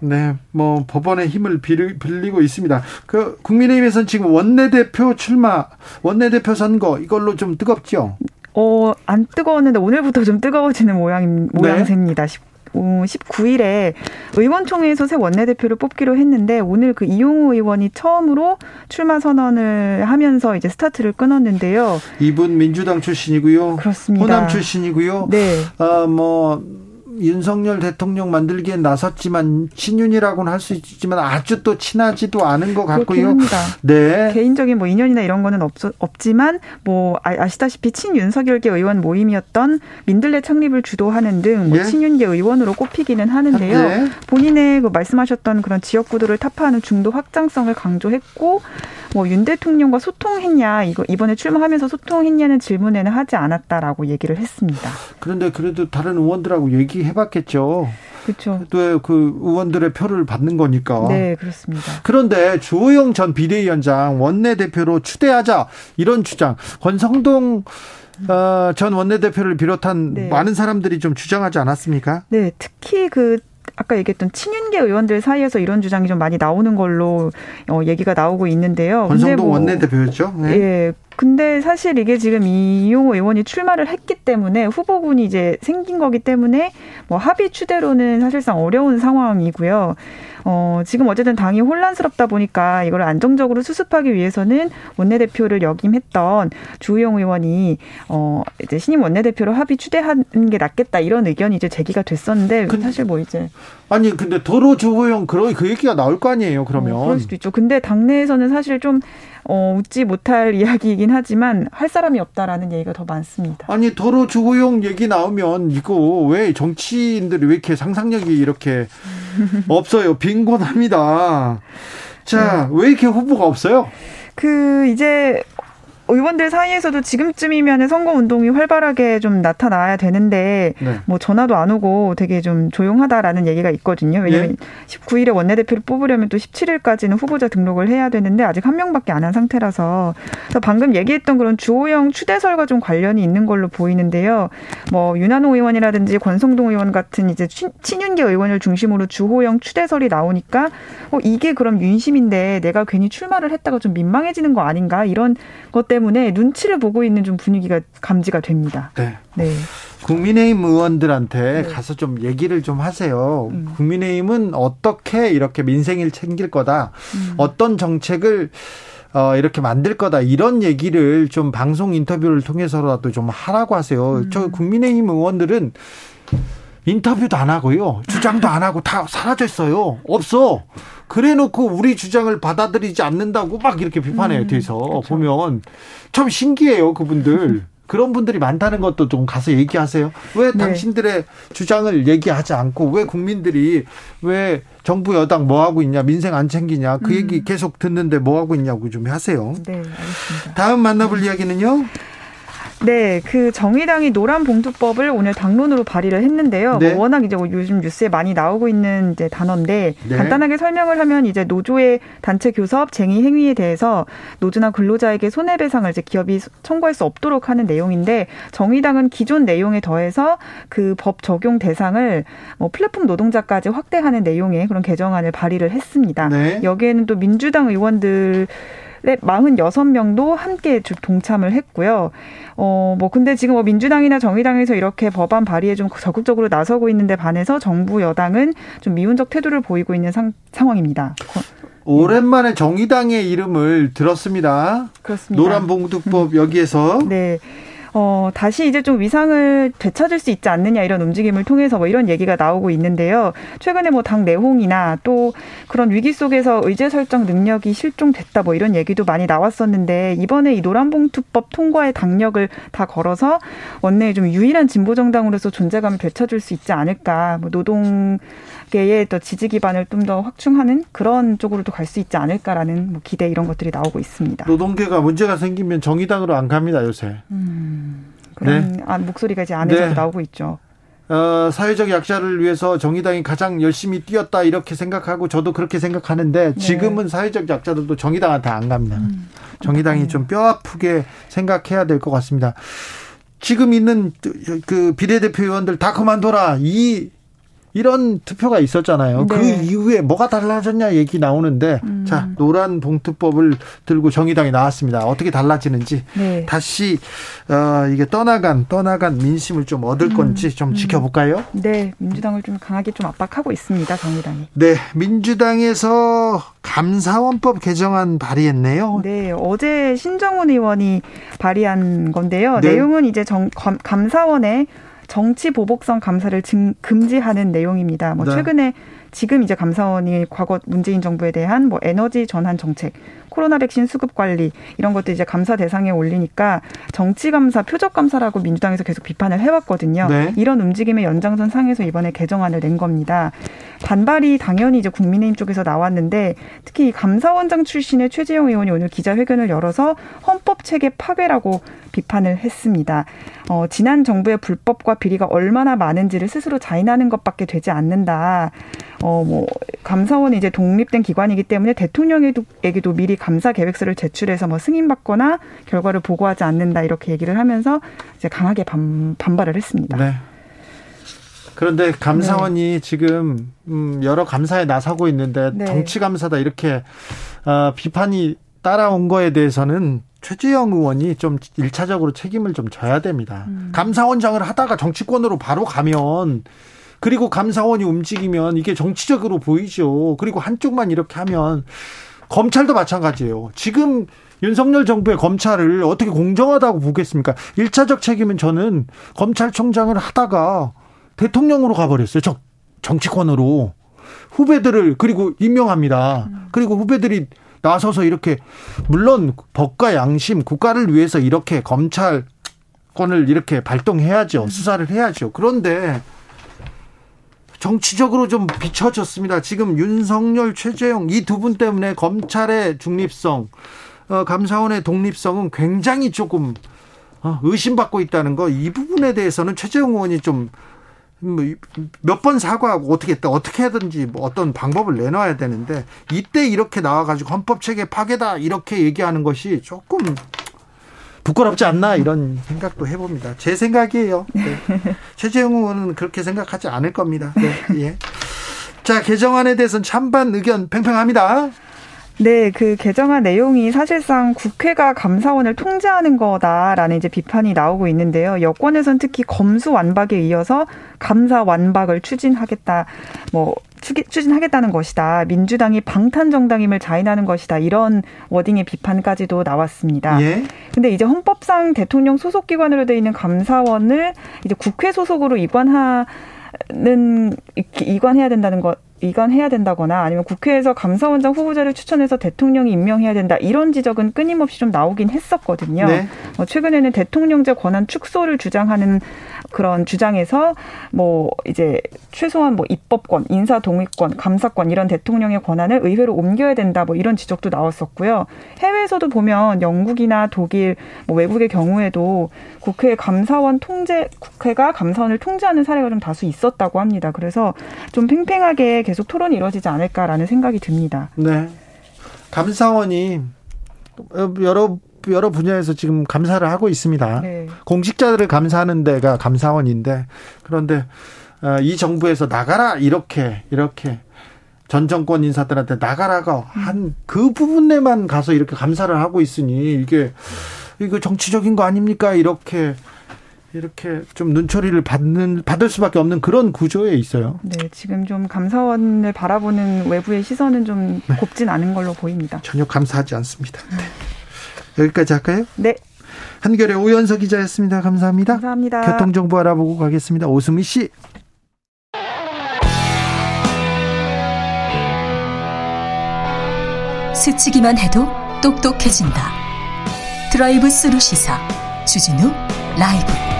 [SPEAKER 1] 네, 뭐 법원의 힘을 빌리고 있습니다. 그 국민의힘에서는 지금 원내대표 출마, 원내대표 선거 이걸로 좀 뜨겁죠.
[SPEAKER 9] 어, 안 뜨거웠는데 오늘부터 좀 뜨거워지는 모양 모양새입니다. 네. 19일에 의원총회에서 새 원내대표를 뽑기로 했는데 오늘 그 이용호 의원이 처음으로 출마 선언을 하면서 이제 스타트를 끊었는데요.
[SPEAKER 1] 이분 민주당 출신이고요.
[SPEAKER 9] 그렇습니다.
[SPEAKER 1] 호남 출신이고요.
[SPEAKER 9] 네.
[SPEAKER 1] 어 뭐 윤석열 대통령 만들기엔 나섰지만 친윤이라고는 할 수 있지만 아주 또 친하지도 않은 것 같고요.
[SPEAKER 9] 합니다.
[SPEAKER 1] 네.
[SPEAKER 9] 개인적인 뭐 인연이나 이런 거는 없, 없지만 뭐 아, 아시다시피 친윤석열계 의원 모임이었던 민들레 창립을 주도하는 등뭐 예? 친윤계 의원으로 꼽히기는 하는데요. 네. 본인의 그 말씀하셨던 그런 지역 구도를 타파하는 중도 확장성을 강조했고 뭐 윤 대통령과 소통했냐 이거 이번에 출마하면서 소통했냐는 질문에는 하지 않았다라고 얘기를 했습니다.
[SPEAKER 1] 그런데 그래도 다른 의원들하고 얘기해봤겠죠.
[SPEAKER 9] 그렇죠.
[SPEAKER 1] 또그 의원들의 표를 받는 거니까.
[SPEAKER 9] 네, 그렇습니다.
[SPEAKER 1] 그런데 주호영 전 비대위원장 원내대표로 추대하자 이런 주장 권성동 어, 전 원내대표를 비롯한 네. 많은 사람들이 좀 주장하지 않았습니까?
[SPEAKER 9] 네, 특히 그 아까 얘기했던 친윤계 의원들 사이에서 이런 주장이 좀 많이 나오는 걸로 어, 얘기가 나오고 있는데요.
[SPEAKER 1] 권성동 뭐, 원내대표였죠.
[SPEAKER 9] 네. 예. 근데 사실 이게 지금 이용호 의원이 출마를 했기 때문에 후보군이 이제 생긴 거기 때문에 뭐 합의 추대로는 사실상 어려운 상황이고요. 어, 지금 어쨌든 당이 혼란스럽다 보니까 이걸 안정적으로 수습하기 위해서는 원내대표를 역임했던 주호영 의원이 어, 이제 신임 원내대표로 합의 추대하는 게 낫겠다 이런 의견이 이제 제기가 됐었는데 근데, 사실 뭐 이제
[SPEAKER 1] 아니 근데 도로 주호영 그런 그 얘기가 나올 거 아니에요 그러면
[SPEAKER 9] 어, 그럴 수도 있죠. 근데 당내에서는 사실 좀 어, 웃지 못할 이야기이긴 하지만 할 사람이 없다라는 얘기가 더 많습니다.
[SPEAKER 1] 아니 도로 주호영 얘기 나오면 이거 왜 정치인들이 왜 이렇게 상상력이 이렇게 없어요? 빈곤합니다. 자, 네. 왜 이렇게 후보가 없어요?
[SPEAKER 9] 그 이제 의원들 사이에서도 지금쯤이면 선거 운동이 활발하게 좀 나타나야 되는데 네. 뭐 전화도 안 오고 되게 좀 조용하다라는 얘기가 있거든요. 왜냐하면 예? 19일에 원내대표를 뽑으려면 또 17일까지는 후보자 등록을 해야 되는데 아직 한 명밖에 안 한 상태라서 그래서 방금 얘기했던 그런 주호영 추대설과 좀 관련이 있는 걸로 보이는데요. 뭐 윤한호 의원이라든지 권성동 의원 같은 이제 친윤계 의원을 중심으로 주호영 추대설이 나오니까 어 이게 그럼 윤심인데 내가 괜히 출마를 했다가 좀 민망해지는 거 아닌가 이런 것 때문에 눈치를 보고 있는 좀 분위기가 감지가 됩니다.
[SPEAKER 1] 네. 네. 국민의힘 의원들한테 네. 가서 좀 얘기를 좀 하세요. 음. 국민의힘은 어떻게 이렇게 민생을 챙길 거다. 음. 어떤 정책을 어, 이렇게 만들 거다. 이런 얘기를 좀 방송 인터뷰를 통해서라도 좀 하라고 하세요. 음. 저 국민의힘 의원들은 인터뷰도 안 하고요. 주장도 안 하고 다 사라졌어요. 없어. 그래 놓고 우리 주장을 받아들이지 않는다고 막 이렇게 비판해요, 음, 뒤에서. 그렇죠. 보면 참 신기해요, 그분들. 그런 분들이 많다는 것도 좀 가서 얘기하세요. 왜 네. 당신들의 주장을 얘기하지 않고 왜 국민들이 왜 정부 여당 뭐 하고 있냐, 민생 안 챙기냐, 그 음. 얘기 계속 듣는데 뭐 하고 있냐고 좀 하세요.
[SPEAKER 9] 네, 알겠습니다.
[SPEAKER 1] 다음 만나볼 이야기는요?
[SPEAKER 9] 네, 그 정의당이 노란 봉투법을 오늘 당론으로 발의를 했는데요. 네. 뭐 워낙 이제 뭐 요즘 뉴스에 많이 나오고 있는 이제 단어인데 네. 간단하게 설명을 하면 이제 노조의 단체 교섭, 쟁의 행위에 대해서 노조나 근로자에게 손해배상을 이제 기업이 청구할 수 없도록 하는 내용인데 정의당은 기존 내용에 더해서 그 법 적용 대상을 뭐 플랫폼 노동자까지 확대하는 내용의 그런 개정안을 발의를 했습니다. 네. 여기에는 또 민주당 의원들 네, 46명도 함께 동참을 했고요. 어, 뭐, 근데 지금 뭐 민주당이나 정의당에서 이렇게 법안 발의에 좀 적극적으로 나서고 있는데 반해서 정부 여당은 좀 미온적 태도를 보이고 있는 상, 상황입니다.
[SPEAKER 1] 오랜만에 정의당의 이름을 들었습니다.
[SPEAKER 9] 그렇습니다.
[SPEAKER 1] 노란봉투법 여기에서.
[SPEAKER 9] 네. 어, 다시 이제 좀 위상을 되찾을 수 있지 않느냐 이런 움직임을 통해서 뭐 이런 얘기가 나오고 있는데요. 최근에 뭐 당 내홍이나 또 그런 위기 속에서 의제 설정 능력이 실종됐다 뭐 이런 얘기도 많이 나왔었는데 이번에 이 노란봉투법 통과의 당력을 다 걸어서 원내에 좀 유일한 진보 정당으로서 존재감을 되찾을 수 있지 않을까. 뭐 노동 계의 또 지지 기반을 좀 더 확충하는 그런 쪽으로도 갈 수 있지 않을까라는 뭐 기대 이런 것들이 나오고 있습니다.
[SPEAKER 1] 노동계가 문제가 생기면 정의당으로 안 갑니다 요새.
[SPEAKER 9] 음, 그런 네. 아, 목소리가 이제 안에서 네. 나오고 있죠.
[SPEAKER 1] 어, 사회적 약자를 위해서 정의당이 가장 열심히 뛰었다 이렇게 생각하고 저도 그렇게 생각하는데 네. 지금은 네. 사회적 약자들도 정의당한테 안 갑니다. 음, 정의당이 좀 뼈 아프게 생각해야 될 것 같습니다. 지금 있는 그 비례대표 의원들 다 그만둬라 이 이런 투표가 있었잖아요. 그
[SPEAKER 9] 네.
[SPEAKER 1] 그 이후에 뭐가 달라졌냐 얘기 나오는데
[SPEAKER 9] 음.
[SPEAKER 1] 자 노란 봉투법을 들고 정의당이 나왔습니다. 어떻게 달라지는지
[SPEAKER 9] 네.
[SPEAKER 1] 다시 어, 이게 떠나간 떠나간 민심을 좀 얻을
[SPEAKER 9] 음.
[SPEAKER 1] 건지 좀 지켜볼까요?
[SPEAKER 9] 네, 민주당을 좀 강하게 좀 압박하고 있습니다. 정의당이.
[SPEAKER 1] 네, 민주당에서 감사원법 개정안 발의했네요.
[SPEAKER 9] 네, 어제 신정훈 의원이 발의한 건데요.
[SPEAKER 1] 네.
[SPEAKER 9] 내용은 이제 정, 감, 감사원의 정치 보복성 감사를 증, 금지하는 내용입니다. 뭐
[SPEAKER 1] 네.
[SPEAKER 9] 최근에 지금 이제 감사원이 과거 문재인 정부에 대한 뭐 에너지 전환 정책, 코로나 백신 수급 관리 이런 것도 이제 감사 대상에 올리니까 정치 감사, 표적 감사라고 민주당에서 계속 비판을 해왔거든요.
[SPEAKER 1] 네.
[SPEAKER 9] 이런 움직임의 연장선 상에서 이번에 개정안을 낸 겁니다. 반발이 당연히 이제 국민의힘 쪽에서 나왔는데 특히 이 감사원장 출신의 최재형 의원이 오늘 기자회견을 열어서 헌법 체계 파괴라고 비판을 했습니다. 어, 지난 정부의 불법과 비리가 얼마나 많은지를 스스로 자인하는 것밖에 되지 않는다. 어, 뭐, 감사원이 이제 독립된 기관이기 때문에 대통령에게도 미리 감사 계획서를 제출해서 뭐 승인받거나 결과를 보고하지 않는다. 이렇게 얘기를 하면서 이제 강하게 반, 반발을 했습니다.
[SPEAKER 1] 네. 그런데 감사원이 지금 음, 여러 감사에 나서고 있는데
[SPEAKER 9] 네.
[SPEAKER 1] 정치 감사다 이렇게 어, 비판이 따라온 거에 대해서는 최재형 의원이 좀 일차적으로 책임을 좀 져야 됩니다. 감사원장을 하다가 정치권으로 바로 가면 그리고 감사원이 움직이면 이게 정치적으로 보이죠. 그리고 한쪽만 이렇게 하면 검찰도 마찬가지예요. 지금 윤석열 정부의 검찰을 어떻게 공정하다고 보겠습니까? 일차적 책임은 저는 검찰총장을 하다가 대통령으로 가버렸어요. 저 정치권으로 후배들을 그리고 임명합니다. 그리고 후배들이 나서서 이렇게 물론 법과 양심 국가를 위해서 이렇게 검찰권을 이렇게 발동해야죠. 수사를 해야죠. 그런데 정치적으로 좀 비춰졌습니다. 지금 윤석열, 최재형 이 두 분 때문에 검찰의 중립성, 어, 감사원의 독립성은 굉장히 조금 어, 의심받고 있다는 거 이 부분에 대해서는 최재형 의원이 좀뭐몇번 사과하고 어떻게 했다 어떻게 하든지 뭐 어떤 방법을 내놔야 되는데 이때 이렇게 나와가지고 헌법 체계 파괴다 이렇게 얘기하는 것이 조금 부끄럽지 않나 이런 생각도 해봅니다. 제 생각이에요. 네. 최재형 의원은 그렇게 생각하지 않을 겁니다. 네, 예. 자 개정안에 대해서는 찬반 의견 팽팽합니다.
[SPEAKER 9] 네, 그 개정안 내용이 사실상 국회가 감사원을 통제하는 거다라는 이제 비판이 나오고 있는데요. 여권에선 특히 검수 완박에 이어서 감사 완박을 추진하겠다, 뭐 추진하겠다는 것이다. 민주당이 방탄 정당임을 자인하는 것이다. 이런 워딩의 비판까지도 나왔습니다.
[SPEAKER 1] 예.
[SPEAKER 9] 근데 이제 헌법상 대통령 소속 기관으로 돼 있는 감사원을 이제 국회 소속으로 이관하는 이관해야 된다는 것 이관해야 된다거나 아니면 국회에서 감사원장 후보자를 추천해서 대통령이 임명해야 된다 이런 지적은 끊임없이 좀 나오긴 했었거든요.
[SPEAKER 1] 네.
[SPEAKER 9] 어, 최근에는 대통령제 권한 축소를 주장하는 그런 주장에서 뭐 이제 최소한 뭐 입법권, 인사 동의권, 감사권 이런 대통령의 권한을 의회로 옮겨야 된다 뭐 이런 지적도 나왔었고요. 해외에서도 보면 영국이나 독일, 뭐 외국의 경우에도 국회 감사원 통제 국회가 감사원을 통제하는 사례가 좀 다수 있었다고 합니다. 그래서 좀 팽팽하게 계속 토론이 이루어지지 않을까라는 생각이 듭니다.
[SPEAKER 1] 네. 감사원이 여러 여러 분야에서 지금 감사를 하고 있습니다.
[SPEAKER 9] 네.
[SPEAKER 1] 공직자들을 감사하는 데가 감사원인데 그런데 어, 이 정부에서 나가라 이렇게 이렇게 전 정권 인사들한테 나가라가 한그 부분에만 가서 이렇게 감사를 하고 있으니 이게 이거 정치적인 거 아닙니까? 이렇게 이렇게 좀 눈초리를 받는 받을 수밖에 없는 그런 구조에 있어요.
[SPEAKER 9] 네, 지금 좀 감사원을 바라보는 외부의 시선은 좀 곱진 않은 걸로 보입니다.
[SPEAKER 1] 전혀 감사하지 않습니다. 네. 여기까지 할까요?
[SPEAKER 9] 네,
[SPEAKER 1] 한결의 오연서 기자였습니다. 감사합니다.
[SPEAKER 9] 감사합니다.
[SPEAKER 1] 교통정보 알아보고 가겠습니다. 오수미 씨.
[SPEAKER 2] 스치기만 해도 똑똑해진다. 드라이브 스루 시사 주진우 라이브.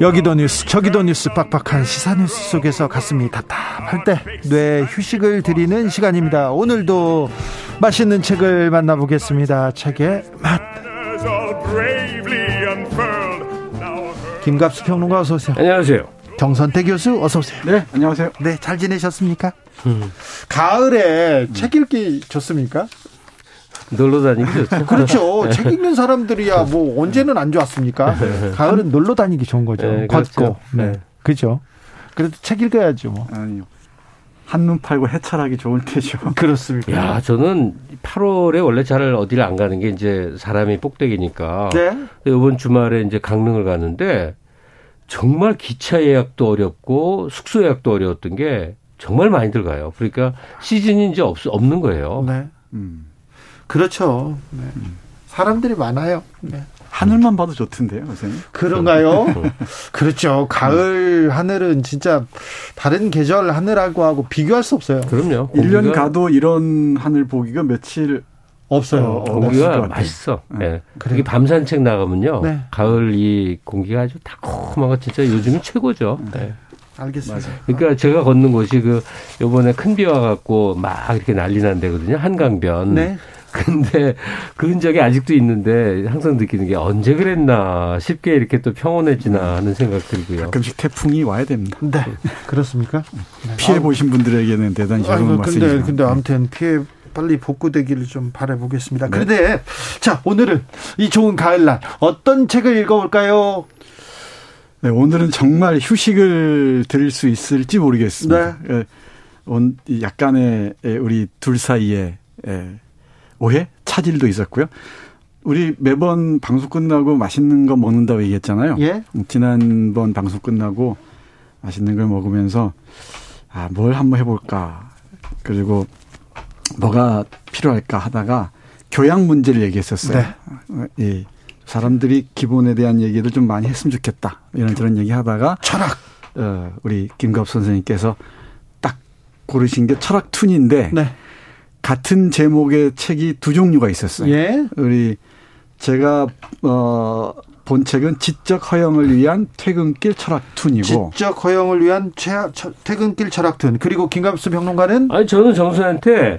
[SPEAKER 1] 여기도 뉴스 저기도 뉴스 빡빡한 시사 뉴스 속에서 가슴이 답답할 때 뇌 휴식을 드리는 시간입니다. 오늘도 맛있는 책을 만나보겠습니다. 책의 맛. 김갑수 평론가 어서 오세요.
[SPEAKER 10] 안녕하세요.
[SPEAKER 1] 정선태 교수 어서 오세요.
[SPEAKER 10] 네, 안녕하세요.
[SPEAKER 1] 네, 잘 지내셨습니까? 음. 가을에 음. 책 읽기 좋습니까?
[SPEAKER 11] 놀러 다니기 좋죠.
[SPEAKER 1] 그렇죠. 네. 책 읽는 사람들이야 뭐 언제는 안 좋았습니까? 가을은 놀러 다니기 좋은 거죠. 네, 걷고. 그렇죠. 네. 그죠. 그래도 책 읽어야죠. 뭐.
[SPEAKER 10] 아니요. 한눈 팔고 해찰하기 좋을 때죠.
[SPEAKER 1] 그렇습니다.
[SPEAKER 11] 야, 저는 8월에 원래 잘 어디를 안 가는 게 이제 사람이 꼭대기니까. 네. 이번 주말에 이제 강릉을 가는데 정말 기차 예약도 어렵고 숙소 예약도 어려웠던 게 정말 많이 들어가요. 그러니까 시즌이 이제 없, 없는 거예요. 네. 음.
[SPEAKER 1] 그렇죠. 네. 사람들이 많아요. 네.
[SPEAKER 10] 하늘만 봐도 좋던데요, 선생님.
[SPEAKER 1] 그런가요? 그렇죠. 가을 하늘은 진짜 다른 계절 하늘하고 하고 비교할 수 없어요.
[SPEAKER 11] 그럼요.
[SPEAKER 10] 1년 가도 이런 하늘 보기가 며칠
[SPEAKER 1] 없어요.
[SPEAKER 11] 어, 공기가 맛있어. 네. 네. 그게 밤 산책 나가면요. 네. 가을 이 공기가 아주 달콤하고 진짜 요즘이 최고죠. 네.
[SPEAKER 1] 알겠습니다.
[SPEAKER 11] 맞아요. 그러니까 제가 걷는 곳이 그 요번에 큰 비 와 갖고 막 이렇게 난리 난 데거든요. 한강변. 네. 근데 그 흔적이 아직도 있는데 항상 느끼는 게 언제 그랬나 쉽게 이렇게 또 평온해지나 하는 생각 들고요.
[SPEAKER 10] 가끔씩 태풍이 와야 됩니다.
[SPEAKER 1] 네. 그렇습니까?
[SPEAKER 10] 피해 보신 분들에게는 대단히 좋은 말씀이죠.
[SPEAKER 1] 근데 근데 아무튼 피해 빨리 복구되기를 좀 바라보겠습니다. 네. 그런데 자 오늘은 이 좋은 가을날 어떤 책을 읽어볼까요?
[SPEAKER 10] 네, 오늘은 정말 휴식을 드릴 수 있을지 모르겠습니다. 네. 예, 약간의 예, 우리 둘 사이에 예, 오해, 차질도 있었고요. 우리 매번 방송 끝나고 맛있는 거 먹는다고 얘기했잖아요. 예? 지난번 방송 끝나고 맛있는 걸 먹으면서 아, 뭘 한번 해볼까. 그리고 뭐가 필요할까 하다가 교양 문제를 얘기했었어요. 네. 예. 사람들이 기본에 대한 얘기를 좀 많이 했으면 좋겠다. 이런 저런 얘기 하다가
[SPEAKER 1] 철학.
[SPEAKER 10] 어, 우리 김갑 선생님께서 딱 고르신 게 철학 툰인데 네. 같은 제목의 책이 두 종류가 있었어요. 예? 우리 제가 어 본 책은 지적 허용을 위한 퇴근길 철학툰이고
[SPEAKER 1] 지적 허용을 위한 퇴근길 철학툰 그리고 김갑수 평론가는
[SPEAKER 11] 아니 저는 정수한테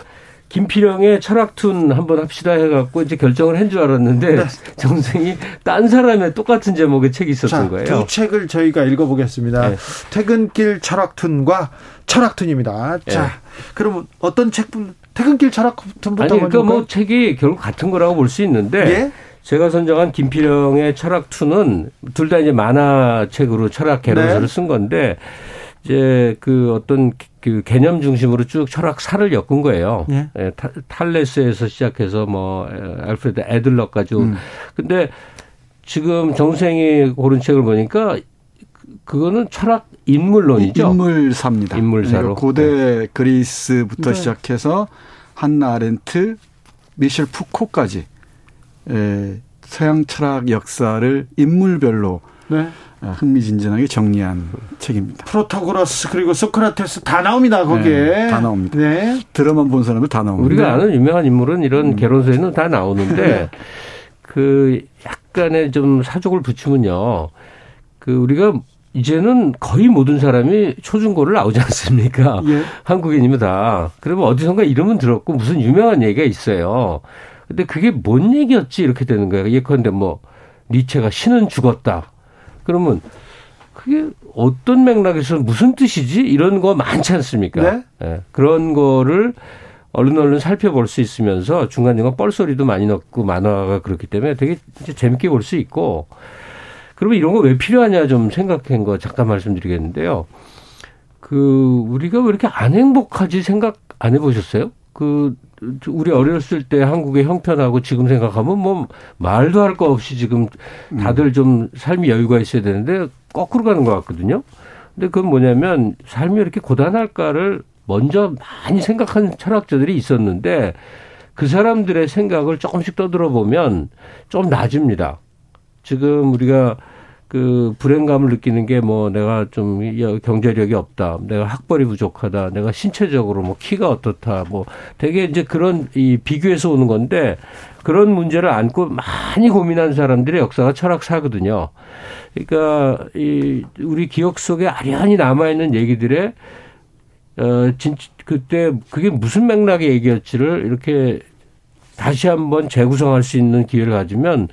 [SPEAKER 11] 김필영의 철학툰 한번 합시다 해갖고 이제 결정을 한 줄 알았는데 네. 정생이 딴 사람의 똑같은 제목의 책이 있었던 자, 거예요.
[SPEAKER 1] 두 책을 저희가 읽어보겠습니다. 네. 퇴근길 철학툰과 철학툰입니다. 네. 자, 그럼 어떤 책분 퇴근길 철학툰부터
[SPEAKER 11] 아니 그러니까 뭐 책이 결국 같은 거라고 볼 수 있는데 예? 제가 선정한 김필영의 철학툰은 둘 다 이제 만화책으로 철학 개론서를 네. 쓴 건데 이제 그 어떤 그 개념 중심으로 쭉 철학사를 엮은 거예요. 예. 예 탈레스에서 시작해서 뭐 알프레드 애들러까지. 음. 근데 지금 정생이 고른 책을 보니까 그거는 철학 인물론이죠.
[SPEAKER 10] 인물사입니다. 인물사로. 고대 네. 그리스부터 네. 시작해서 한나 아렌트, 미셸 푸코까지 예, 서양 철학 역사를 인물별로 네. 아, 흥미진진하게 정리한 책입니다.
[SPEAKER 1] 프로타고라스 그리고 소크라테스 다 나옵니다 거기에.
[SPEAKER 10] 네, 다 나옵니다. 네. 들어만 본 사람들 다 나옵니다.
[SPEAKER 11] 우리가 아는 유명한 인물은 이런 음. 개론서에는 다 나오는데 네. 그 약간의 좀 사족을 붙이면요. 그 우리가 이제는 거의 모든 사람이 초중고를 나오지 않습니까? 예. 한국인이면 다. 그러면 어디선가 이름은 들었고 무슨 유명한 얘기가 있어요. 근데 그게 뭔 얘기였지 이렇게 되는 거예요. 예컨대 뭐 니체가 신은 죽었다. 그러면 그게 어떤 맥락에서 무슨 뜻이지? 이런 거 많지 않습니까? 네? 네. 그런 거를 얼른 얼른 살펴볼 수 있으면서 중간중간 뻘소리도 많이 넣고 만화가 그렇기 때문에 되게 재밌게 볼 수 있고 그러면 이런 거 왜 필요하냐 좀 생각한 거 잠깐 말씀드리겠는데요. 그 우리가 왜 이렇게 안 행복하지 생각 안 해보셨어요? 그 우리 어렸을 때 한국의 형편하고 지금 생각하면 뭐 말도 할 거 없이 지금 다들 좀 삶이 여유가 있어야 되는데 거꾸로 가는 것 같거든요. 근데 그건 뭐냐면 삶이 이렇게 고단할까를 먼저 많이 생각한 철학자들이 있었는데 그 사람들의 생각을 조금씩 떠들어 보면 좀 나아집니다. 지금 우리가 그 불행감을 느끼는 게 뭐 내가 좀 경제력이 없다, 내가 학벌이 부족하다, 내가 신체적으로 뭐 키가 어떻다, 뭐 되게 이제 그런 이 비교해서 오는 건데 그런 문제를 안고 많이 고민한 사람들의 역사가 철학사거든요. 그러니까 이 우리 기억 속에 아련히 남아 있는 얘기들의 어 진짜 그때 그게 무슨 맥락의 얘기였지를 이렇게 다시 한번 재구성할 수 있는 기회를 가지면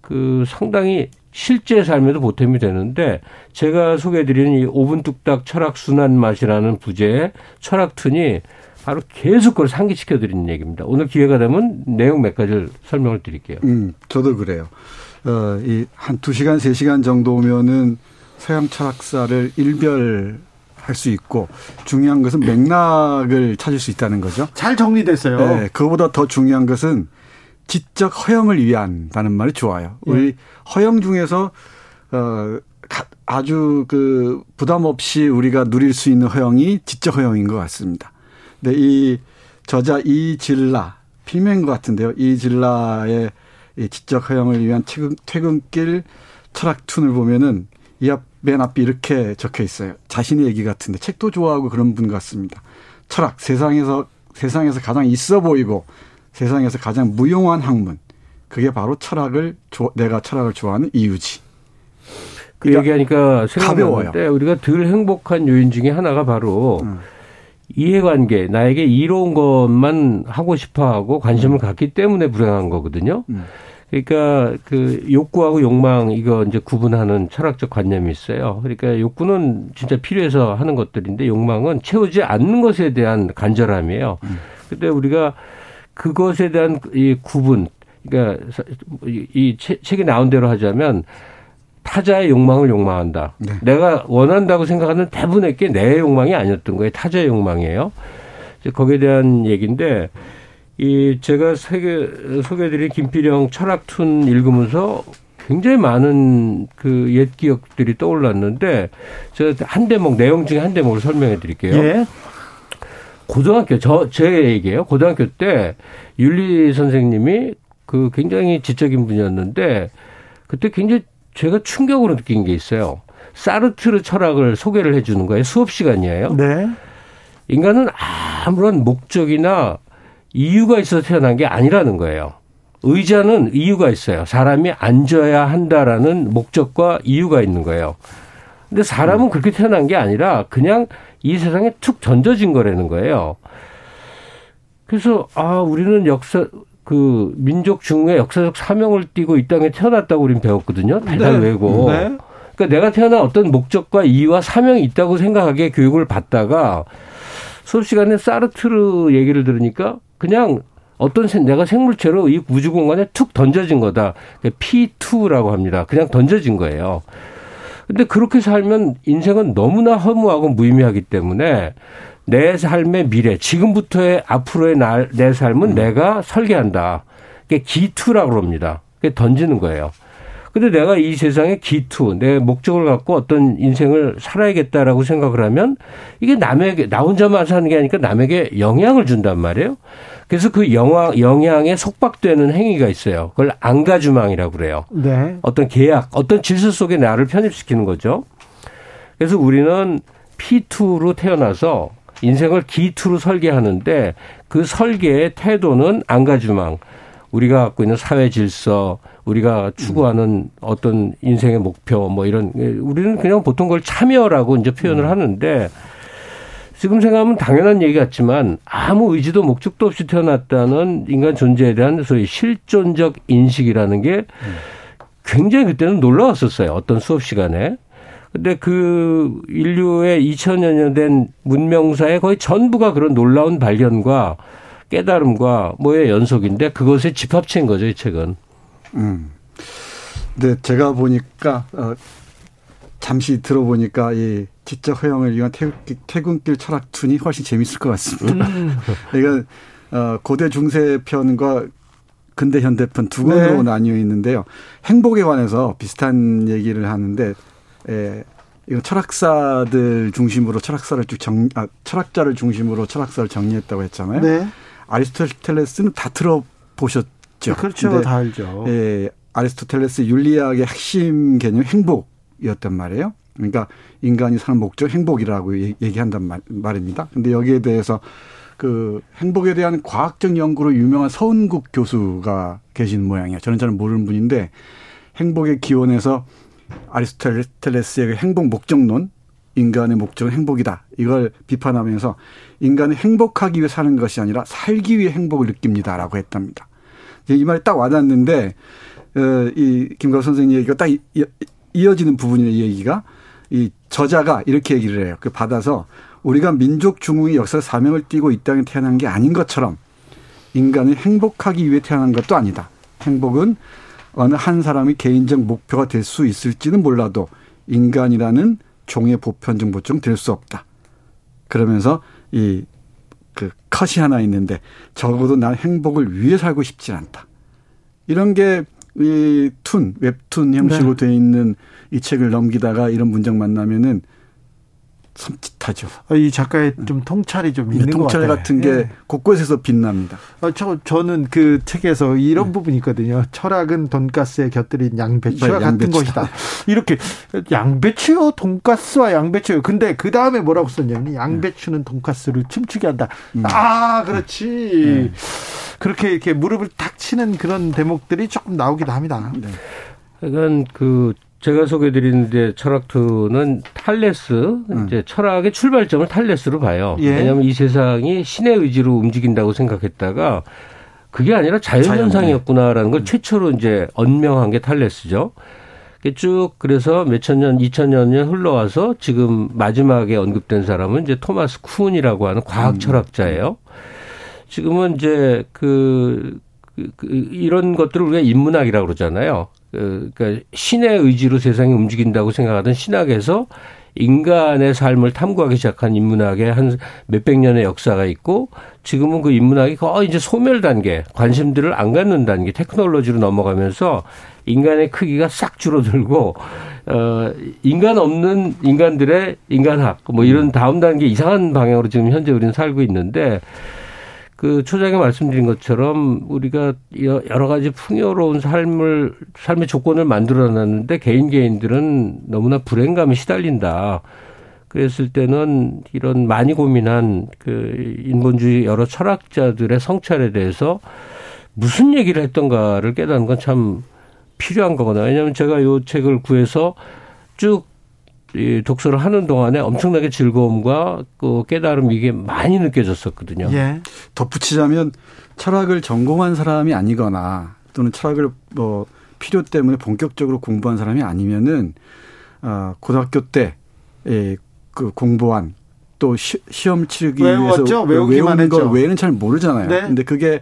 [SPEAKER 11] 그 상당히 실제 삶에도 보탬이 되는데 제가 소개해드리는 이 5분 뚝딱 철학 순환 맛이라는 부제의 철학툰이 바로 계속 그걸 상기시켜 드리는 얘기입니다. 오늘 기회가 되면 내용 몇 가지를 설명을 드릴게요.
[SPEAKER 10] 음, 저도 그래요. 어, 이 한 두시간세 시간 정도면은 서양 철학사를 일별 할 수 있고 중요한 것은 맥락을 찾을 수 있다는 거죠.
[SPEAKER 1] 잘 정리됐어요.
[SPEAKER 10] 네, 그보다 더 중요한 것은 지적 허영을 위한다는 말이 좋아요. 예. 우리 허영 중에서 어 아주 그 부담 없이 우리가 누릴 수 있는 허영이 지적 허영인 것 같습니다. 근데 이 저자 이질라 필명인 것 같은데요. 이질라의 이 지적 허영을 위한 퇴근, 퇴근길 철학툰을 보면은 이 앞 맨 앞이 이렇게 적혀 있어요. 자신의 얘기 같은데 책도 좋아하고 그런 분 같습니다. 철학 세상에서 세상에서 가장 있어 보이고 세상에서 가장 무용한 학문. 그게 바로 철학을 내가 철학을 좋아하는 이유지.
[SPEAKER 11] 그 그러니까 얘기하니까 생각나는데 우리가 덜 행복한 요인 중에 하나가 바로 음. 이해관계 나에게 이로운 것만 하고 싶어하고 관심을 음. 갖기 때문에 불행한 거거든요. 음. 그러니까 그 욕구하고 욕망 이거 이제 구분하는 철학적 관념이 있어요. 그러니까 욕구는 진짜 필요해서 하는 것들인데 욕망은 채우지 않는 것에 대한 간절함이에요. 음. 근데 우리가 그것에 대한 이 구분 그러니까 이 책에 나온 대로 하자면 타자의 욕망을 욕망한다. 네. 내가 원한다고 생각하는 대부분의 게 내 욕망이 아니었던 거예요. 타자의 욕망이에요. 거기에 대한 얘기인데 이 제가 세계 소개해드린 김필영 철학툰 읽으면서 굉장히 많은 그 옛 기억들이 떠올랐는데 제가 한 대목 내용 중에 한 대목을 설명해 드릴게요. 예. 고등학교 저 제 얘기예요. 고등학교 때 윤리 선생님이 그 굉장히 지적인 분이었는데 그때 굉장히 제가 충격으로 느낀 게 있어요. 사르트르 철학을 소개를 해 주는 거예요. 수업 시간이에요. 네. 인간은 아무런 목적이나 이유가 있어서 태어난 게 아니라는 거예요. 의자는 이유가 있어요. 사람이 앉아야 한다라는 목적과 이유가 있는 거예요. 근데 사람은 음. 그렇게 태어난 게 아니라 그냥 이 세상에 툭 던져진 거라는 거예요. 그래서 아 우리는 역사 그 민족 중에 역사적 사명을 띠고 이 땅에 태어났다고 우리는 배웠거든요. 달달 네. 외고. 네. 그러니까 내가 태어난 어떤 목적과 이유와 사명이 있다고 생각하게 교육을 받다가 수업 시간에 사르트르 얘기를 들으니까 그냥 어떤 내가 생물체로 이 우주 공간에 툭 던져진 거다. P2라고 합니다. 그냥 던져진 거예요. 근데 그렇게 살면 인생은 너무나 허무하고 무의미하기 때문에 내 삶의 미래, 지금부터의 앞으로의 날, 내 삶은 음. 내가 설계한다. 그게 기투라고 그럽니다. 그게 던지는 거예요. 근데 내가 이 세상에 기투, 내 목적을 갖고 어떤 인생을 살아야겠다라고 생각을 하면 이게 남에게, 나 혼자만 사는 게 아니니까 남에게 영향을 준단 말이에요. 그래서 그 영향, 영향에 속박되는 행위가 있어요. 그걸 안가주망이라고 그래요. 네. 어떤 계약, 어떤 질서 속에 나를 편입시키는 거죠. 그래서 우리는 P2로 태어나서 인생을 기투로 설계하는데 그 설계의 태도는 안가주망. 우리가 갖고 있는 사회 질서, 우리가 추구하는 어떤 인생의 목표 뭐 이런 우리는 그냥 보통 그걸 참여라고 이제 표현을 음. 하는데 지금 생각하면 당연한 얘기 같지만 아무 의지도 목적도 없이 태어났다는 인간 존재에 대한 소위 실존적 인식이라는 게 굉장히 그때는 놀라웠었어요. 어떤 수업 시간에. 근데 그 인류의 2000여 년 된 문명사의 거의 전부가 그런 놀라운 발견과 깨달음과 뭐의 연속인데 그것의 집합체인 거죠, 이 책은. 음.
[SPEAKER 10] 네, 제가 보니까 어 잠시 들어보니까 이 지적 허용을 위한 퇴근 길 철학툰이 훨씬 재밌을 것 같습니다. 음. 이건 어 고대 중세 편과 근대 현대 편 두 권으로 네. 나뉘어 있는데요. 행복에 관해서 비슷한 얘기를 하는데 에 이건 철학사들 중심으로 철학사를 쭉 정, 아, 철학자를 중심으로 철학사를 정리했다고 했잖아요. 네. 아리스토텔레스는 다 들어보셨 죠.
[SPEAKER 1] 네, 그렇죠. 다 알죠.
[SPEAKER 10] 예, 아리스토텔레스 윤리학의 핵심 개념 행복이었단 말이에요. 그러니까 인간이 사는 목적 행복이라고 얘기한단 말, 말입니다. 근데 여기에 대해서 그 행복에 대한 과학적 연구로 유명한 서은국 교수가 계신 모양이에요. 저는 잘 모르는 분인데 행복의 기원에서 아리스토텔레스의 그 행복 목적론 인간의 목적은 행복이다. 이걸 비판하면서 인간은 행복하기 위해 사는 것이 아니라 살기 위해 행복을 느낍니다라고 했답니다. 이 말이 딱 와닿는데 어, 이 김광 선생님 얘기가 딱 이어지는 부분이에요, 이 얘기가. 이 저자가 이렇게 얘기를 해요. 그 받아서 우리가 민족 중흥의 역사 사명을 띠고 이 땅에 태어난 게 아닌 것처럼 인간은 행복하기 위해 태어난 것도 아니다. 행복은 어느 한 사람의 개인적 목표가 될 수 있을지는 몰라도 인간이라는 종의 보편 정보증 될수 없다. 그러면서 이 그 컷이 하나 있는데 적어도 난 행복을 위해 살고 싶지 않다. 이런 게 이 툰, 웹툰 형식으로 네. 돼 있는 이 책을 넘기다가 이런 문장 만나면은 섬찟하죠.
[SPEAKER 1] 아, 이 작가의 좀 통찰이 좀 있는
[SPEAKER 10] 통찰 같은 게 예. 곳곳에서 빛납니다.
[SPEAKER 1] 아, 저 저는 그 책에서 이런 네. 부분이 있거든요. 철학은 돈가스에 곁들인 양배추와 네, 같은 것이다. 이렇게 양배추요, 돈가스와 양배추요. 근데 그 다음에 뭐라고 썼냐면 양배추는 돈가스를 춤추게 한다. 음. 아, 그렇지. 네. 그렇게 이렇게 무릎을 탁 치는 그런 대목들이 조금 나오기도 합니다. 네.
[SPEAKER 11] 그건 그 제가 소개드리는데 철학투는 탈레스 음. 이제 철학의 출발점을 탈레스로 봐요. 예. 왜냐하면 이 세상이 신의 의지로 움직인다고 생각했다가 그게 아니라 자연 현상이었구나라는 걸 음. 최초로 이제 언명한 게 탈레스죠. 쭉 그래서 몇천 년, 이천 년 흘러와서 지금 마지막에 언급된 사람은 이제 토마스 쿤이라고 하는 과학 음. 철학자예요. 지금은 이제 그, 그, 그 이런 것들을 우리가 인문학이라고 그러잖아요. 그, 그러니까 신의 의지로 세상이 움직인다고 생각하던 신학에서 인간의 삶을 탐구하기 시작한 인문학의 한 몇백 년의 역사가 있고 지금은 그 인문학이 거의 이제 소멸 단계, 관심들을 안 갖는 단계, 테크놀로지로 넘어가면서 인간의 크기가 싹 줄어들고 어 인간 없는 인간들의 인간학 뭐 이런 다음 단계 이상한 방향으로 지금 현재 우리는 살고 있는데 그 초장에 말씀드린 것처럼 우리가 여러 가지 풍요로운 삶을 삶의 조건을 만들어놨는데 개인 개인들은 너무나 불행감에 시달린다. 그랬을 때는 이런 많이 고민한 그 인본주의 여러 철학자들의 성찰에 대해서 무슨 얘기를 했던가를 깨닫는 건 참 필요한 거거든요. 왜냐하면 제가 요 책을 구해서 쭉 이 독서를 하는 동안에 엄청나게 즐거움과 그 깨달음 이게 많이 느껴졌었거든요.
[SPEAKER 10] 예. 덧붙이자면 철학을 전공한 사람이 아니거나 또는 철학을 뭐 필요 때문에 본격적으로 공부한 사람이 아니면은 어 고등학교 때그 예, 공부한 또 시, 험 치르기
[SPEAKER 1] 외웠죠? 위해서 외우기만 외운 거
[SPEAKER 10] 외에는 잘 모르잖아요. 네. 근데 그게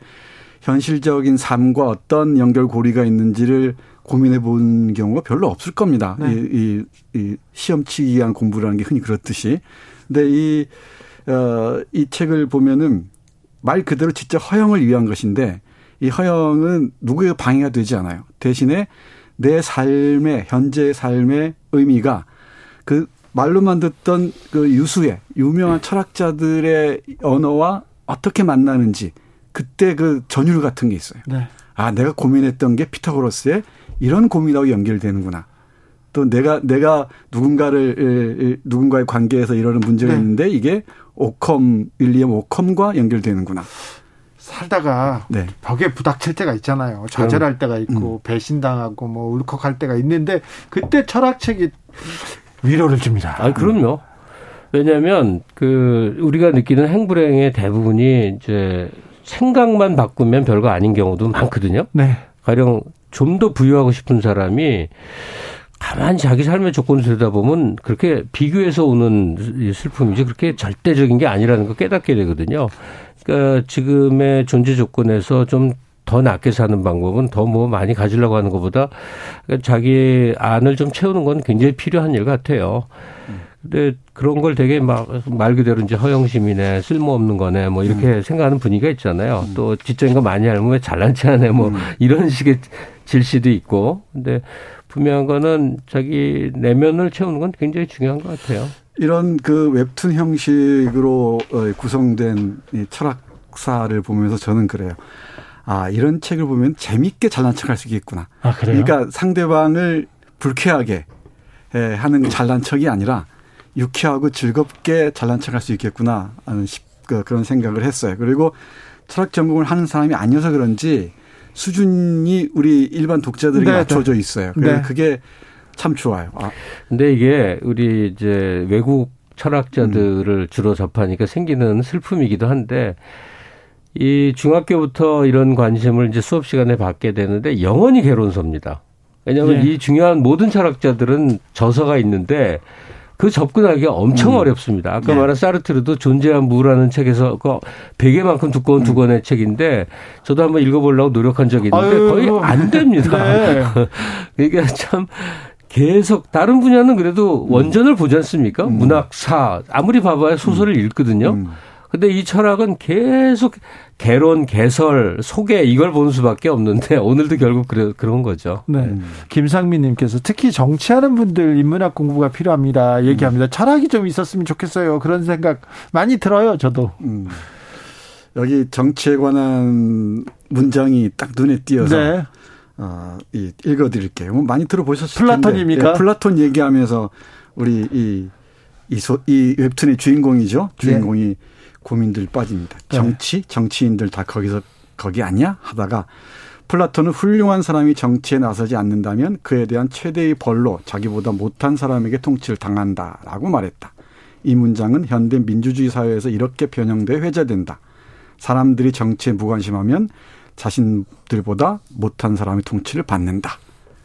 [SPEAKER 10] 현실적인 삶과 어떤 연결 고리가 있는지를 고민해 본 경우가 별로 없을 겁니다. 네. 이, 이, 이 시험 치기 위한 공부라는 게 흔히 그렇듯이. 근데 이, 어, 이 책을 보면은 말 그대로 진짜 허영을 위한 것인데 이 허영은 누구의 방해가 되지 않아요. 대신에 내 삶의, 현재 삶의 의미가 그 말로만 듣던 그 유수의 유명한 철학자들의 언어와 어떻게 만나는지 그때 그 전율 같은 게 있어요. 네. 아, 내가 고민했던 게 피타고라스의 이런 고민하고 연결되는구나. 또 내가 내가 누군가를 누군가의 관계에서 이러는 문제가 네. 있는데 이게 오컴 윌리엄 오컴과 연결되는구나.
[SPEAKER 1] 살다가 네. 벽에 부닥칠 때가 있잖아요. 좌절할 때가 있고 음. 배신당하고 뭐 울컥할 때가 있는데 그때 철학책이 위로를 줍니다.
[SPEAKER 11] 아, 그럼요. 왜냐하면 그 우리가 느끼는 행불행의 대부분이 이제 생각만 바꾸면 별거 아닌 경우도 많거든요. 네. 가령 좀 더 부유하고 싶은 사람이 가만히 자기 삶의 조건을 들여다보면 그렇게 비교해서 오는 슬픔이지 그렇게 절대적인 게 아니라는 걸 깨닫게 되거든요. 그러니까 지금의 존재 조건에서 좀더 낫게 사는 방법은 더 뭐 많이 가지려고 하는 것보다 자기 안을 좀 채우는 건 굉장히 필요한 일 같아요. 근데 그런 걸 되게 막 말 그대로 이제 허영심이네 쓸모없는 거네 뭐 이렇게 음. 생각하는 분위기가 있잖아요. 음. 또 지적인 거 많이 알면 왜 잘난 체 하네 뭐 음. 이런 식의 질시도 있고. 근데 분명한 거는 자기 내면을 채우는 건 굉장히 중요한 것 같아요.
[SPEAKER 10] 이런 그 웹툰 형식으로 어, 구성된 이 철학사를 보면서 저는 그래요. 아, 이런 책을 보면 재밌게 잘난 척 할 수 있겠구나. 아, 그래요? 그러니까 상대방을 불쾌하게 하는 잘난 척이 아니라 유쾌하고 즐겁게 잘난 척 할 수 있겠구나 하는 그, 그런 생각을 했어요. 그리고 철학 전공을 하는 사람이 아니어서 그런지 수준이 우리 일반 독자들에게 네, 맞춰져 네. 있어요. 그래서 네. 그게 참 좋아요. 아.
[SPEAKER 11] 근데 이게 우리 이제 외국 철학자들을 음. 주로 접하니까 생기는 슬픔이기도 한데 이 중학교부터 이런 관심을 이제 수업 시간에 받게 되는데 영원히 개론서입니다. 왜냐하면 네. 이 중요한 모든 철학자들은 저서가 있는데 그 접근하기가 엄청 음. 어렵습니다. 아까 네. 말한 사르트르도 존재한 무라는 책에서 그 베개만큼 두꺼운 음. 두 권의 책인데 저도 한번 읽어보려고 노력한 적이 있는데 아유, 거의 안 됩니다. 네. 그러니까 참 계속 다른 분야는 그래도 음. 원전을 보지 않습니까? 음. 문학사 아무리 봐봐야 소설을 음. 읽거든요. 음. 근데 이 철학은 계속 개론, 개설, 소개 이걸 보는 수밖에 없는데 오늘도 결국 그래, 그런 거죠.
[SPEAKER 1] 네. 음. 김상민님께서 특히 정치하는 분들 인문학 공부가 필요합니다. 얘기합니다. 음. 철학이 좀 있었으면 좋겠어요. 그런 생각 많이 들어요. 저도. 음.
[SPEAKER 10] 여기 정치에 관한 문장이 딱 눈에 띄어서 네. 어, 이 읽어드릴게요. 뭐 많이 들어보셨을
[SPEAKER 1] 플라톤입니까?
[SPEAKER 10] 텐데. 네, 플라톤 얘기하면서 우리 이, 이, 소, 이 웹툰의 주인공이죠. 주인공이 네. 고민들 빠집니다. 네. 정치, 정치인들 다 거기서 거기 아니야? 하다가 플라톤은 훌륭한 사람이 정치에 나서지 않는다면 그에 대한 최대의 벌로 자기보다 못한 사람에게 통치를 당한다라고 말했다. 이 문장은 현대 민주주의 사회에서 이렇게 변형돼 회자된다. 사람들이 정치에 무관심하면 자신들보다 못한 사람의 통치를 받는다.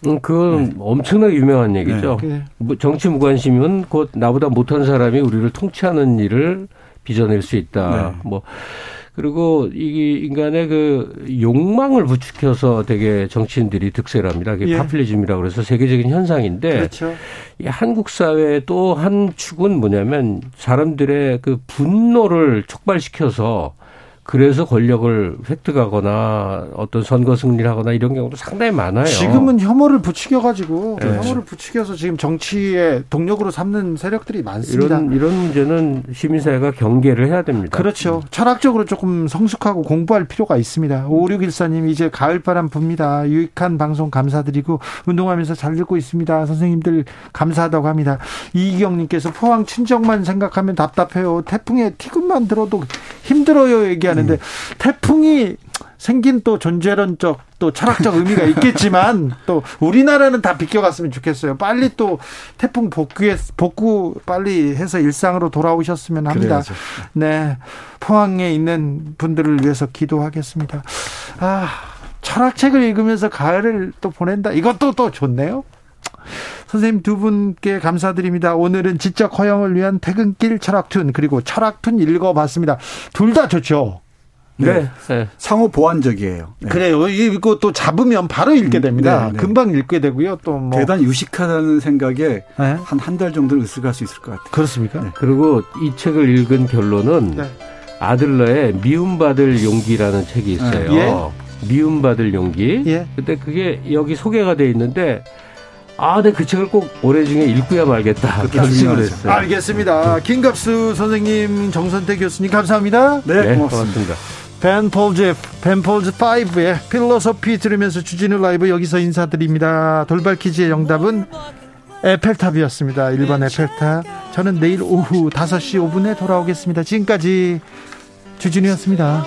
[SPEAKER 11] 음, 그건 네. 엄청나게 유명한 얘기죠. 네. 정치 무관심은 곧 나보다 못한 사람이 우리를 통치하는 일을 빚어낼 수 있다. 네. 뭐 그리고 이 인간의 그 욕망을 부추겨서 되게 정치인들이 득세를 합니다. 그게 예. 파퓰리즘이라고 그래서 세계적인 현상인데
[SPEAKER 1] 그렇죠.
[SPEAKER 11] 이 한국 사회의 또 한 축은 뭐냐면 사람들의 그 분노를 촉발시켜서 그래서 권력을 획득하거나 어떤 선거 승리를 하거나 이런 경우도 상당히 많아요.
[SPEAKER 1] 지금은 혐오를 부추겨 가지고 네. 혐오를 부추겨서 지금 정치의 동력으로 삼는 세력들이 많습니다.
[SPEAKER 11] 이런 이런 문제는 시민사회가 경계를 해야 됩니다.
[SPEAKER 1] 그렇죠. 음. 철학적으로 조금 성숙하고 공부할 필요가 있습니다. 5614님 이제 가을바람 붑니다. 유익한 방송 감사드리고 운동하면서 잘 듣고 있습니다. 선생님들 감사하다고 합니다. 이기경 님께서 포항 친정만 생각하면 답답해요. 태풍에 티근만 들어도 힘들어요 얘기하 얘기하는데 음. 태풍이 생긴 또 존재론적 또 철학적 의미가 있겠지만 또 우리나라는 다 비껴갔으면 좋겠어요. 빨리 또 태풍 복구에 복구 빨리 해서 일상으로 돌아오셨으면 합니다. 그래야죠. 네. 포항에 있는 분들을 위해서 기도하겠습니다. 아, 철학책을 읽으면서 가을을 또 보낸다. 이것도 또 좋네요. 선생님 두 분께 감사드립니다. 오늘은 지적 허용을 위한 퇴근길 철학툰 그리고 철학툰 읽어봤습니다. 둘 다 좋죠.
[SPEAKER 10] 네. 네. 네. 상호 보완적이에요.
[SPEAKER 1] 네. 그래요. 이거 또 잡으면 바로 읽게 됩니다. 네, 네. 금방 읽게 되고요. 또 뭐.
[SPEAKER 10] 대단히 유식하다는 생각에 한 한 달 정도는 의식할 수 있을 것 같아요.
[SPEAKER 1] 그렇습니까?
[SPEAKER 11] 그리고 이 책을 읽은 결론은 아들러의 미움받을 용기라는 책이 있어요. 예? 미움받을 용기. 예? 근데 그게 여기 소개가 돼 있는데 아, 네, 그 책을 꼭 올해 중에 읽고야 말겠다. 결심을 했어요.
[SPEAKER 1] 알겠습니다. 김갑수 선생님, 정선태 교수님, 감사합니다.
[SPEAKER 11] 네, 네 고맙습니다.
[SPEAKER 1] Ben Folds, Ben Folds Five의 Philosophy 들으면서 주진우 라이브 여기서 인사드립니다. 돌발 퀴즈의 정답은 에펠탑이었습니다. 1번 에펠탑. 저는 내일 오후 5시 5분에 돌아오겠습니다. 지금까지 주진우였습니다.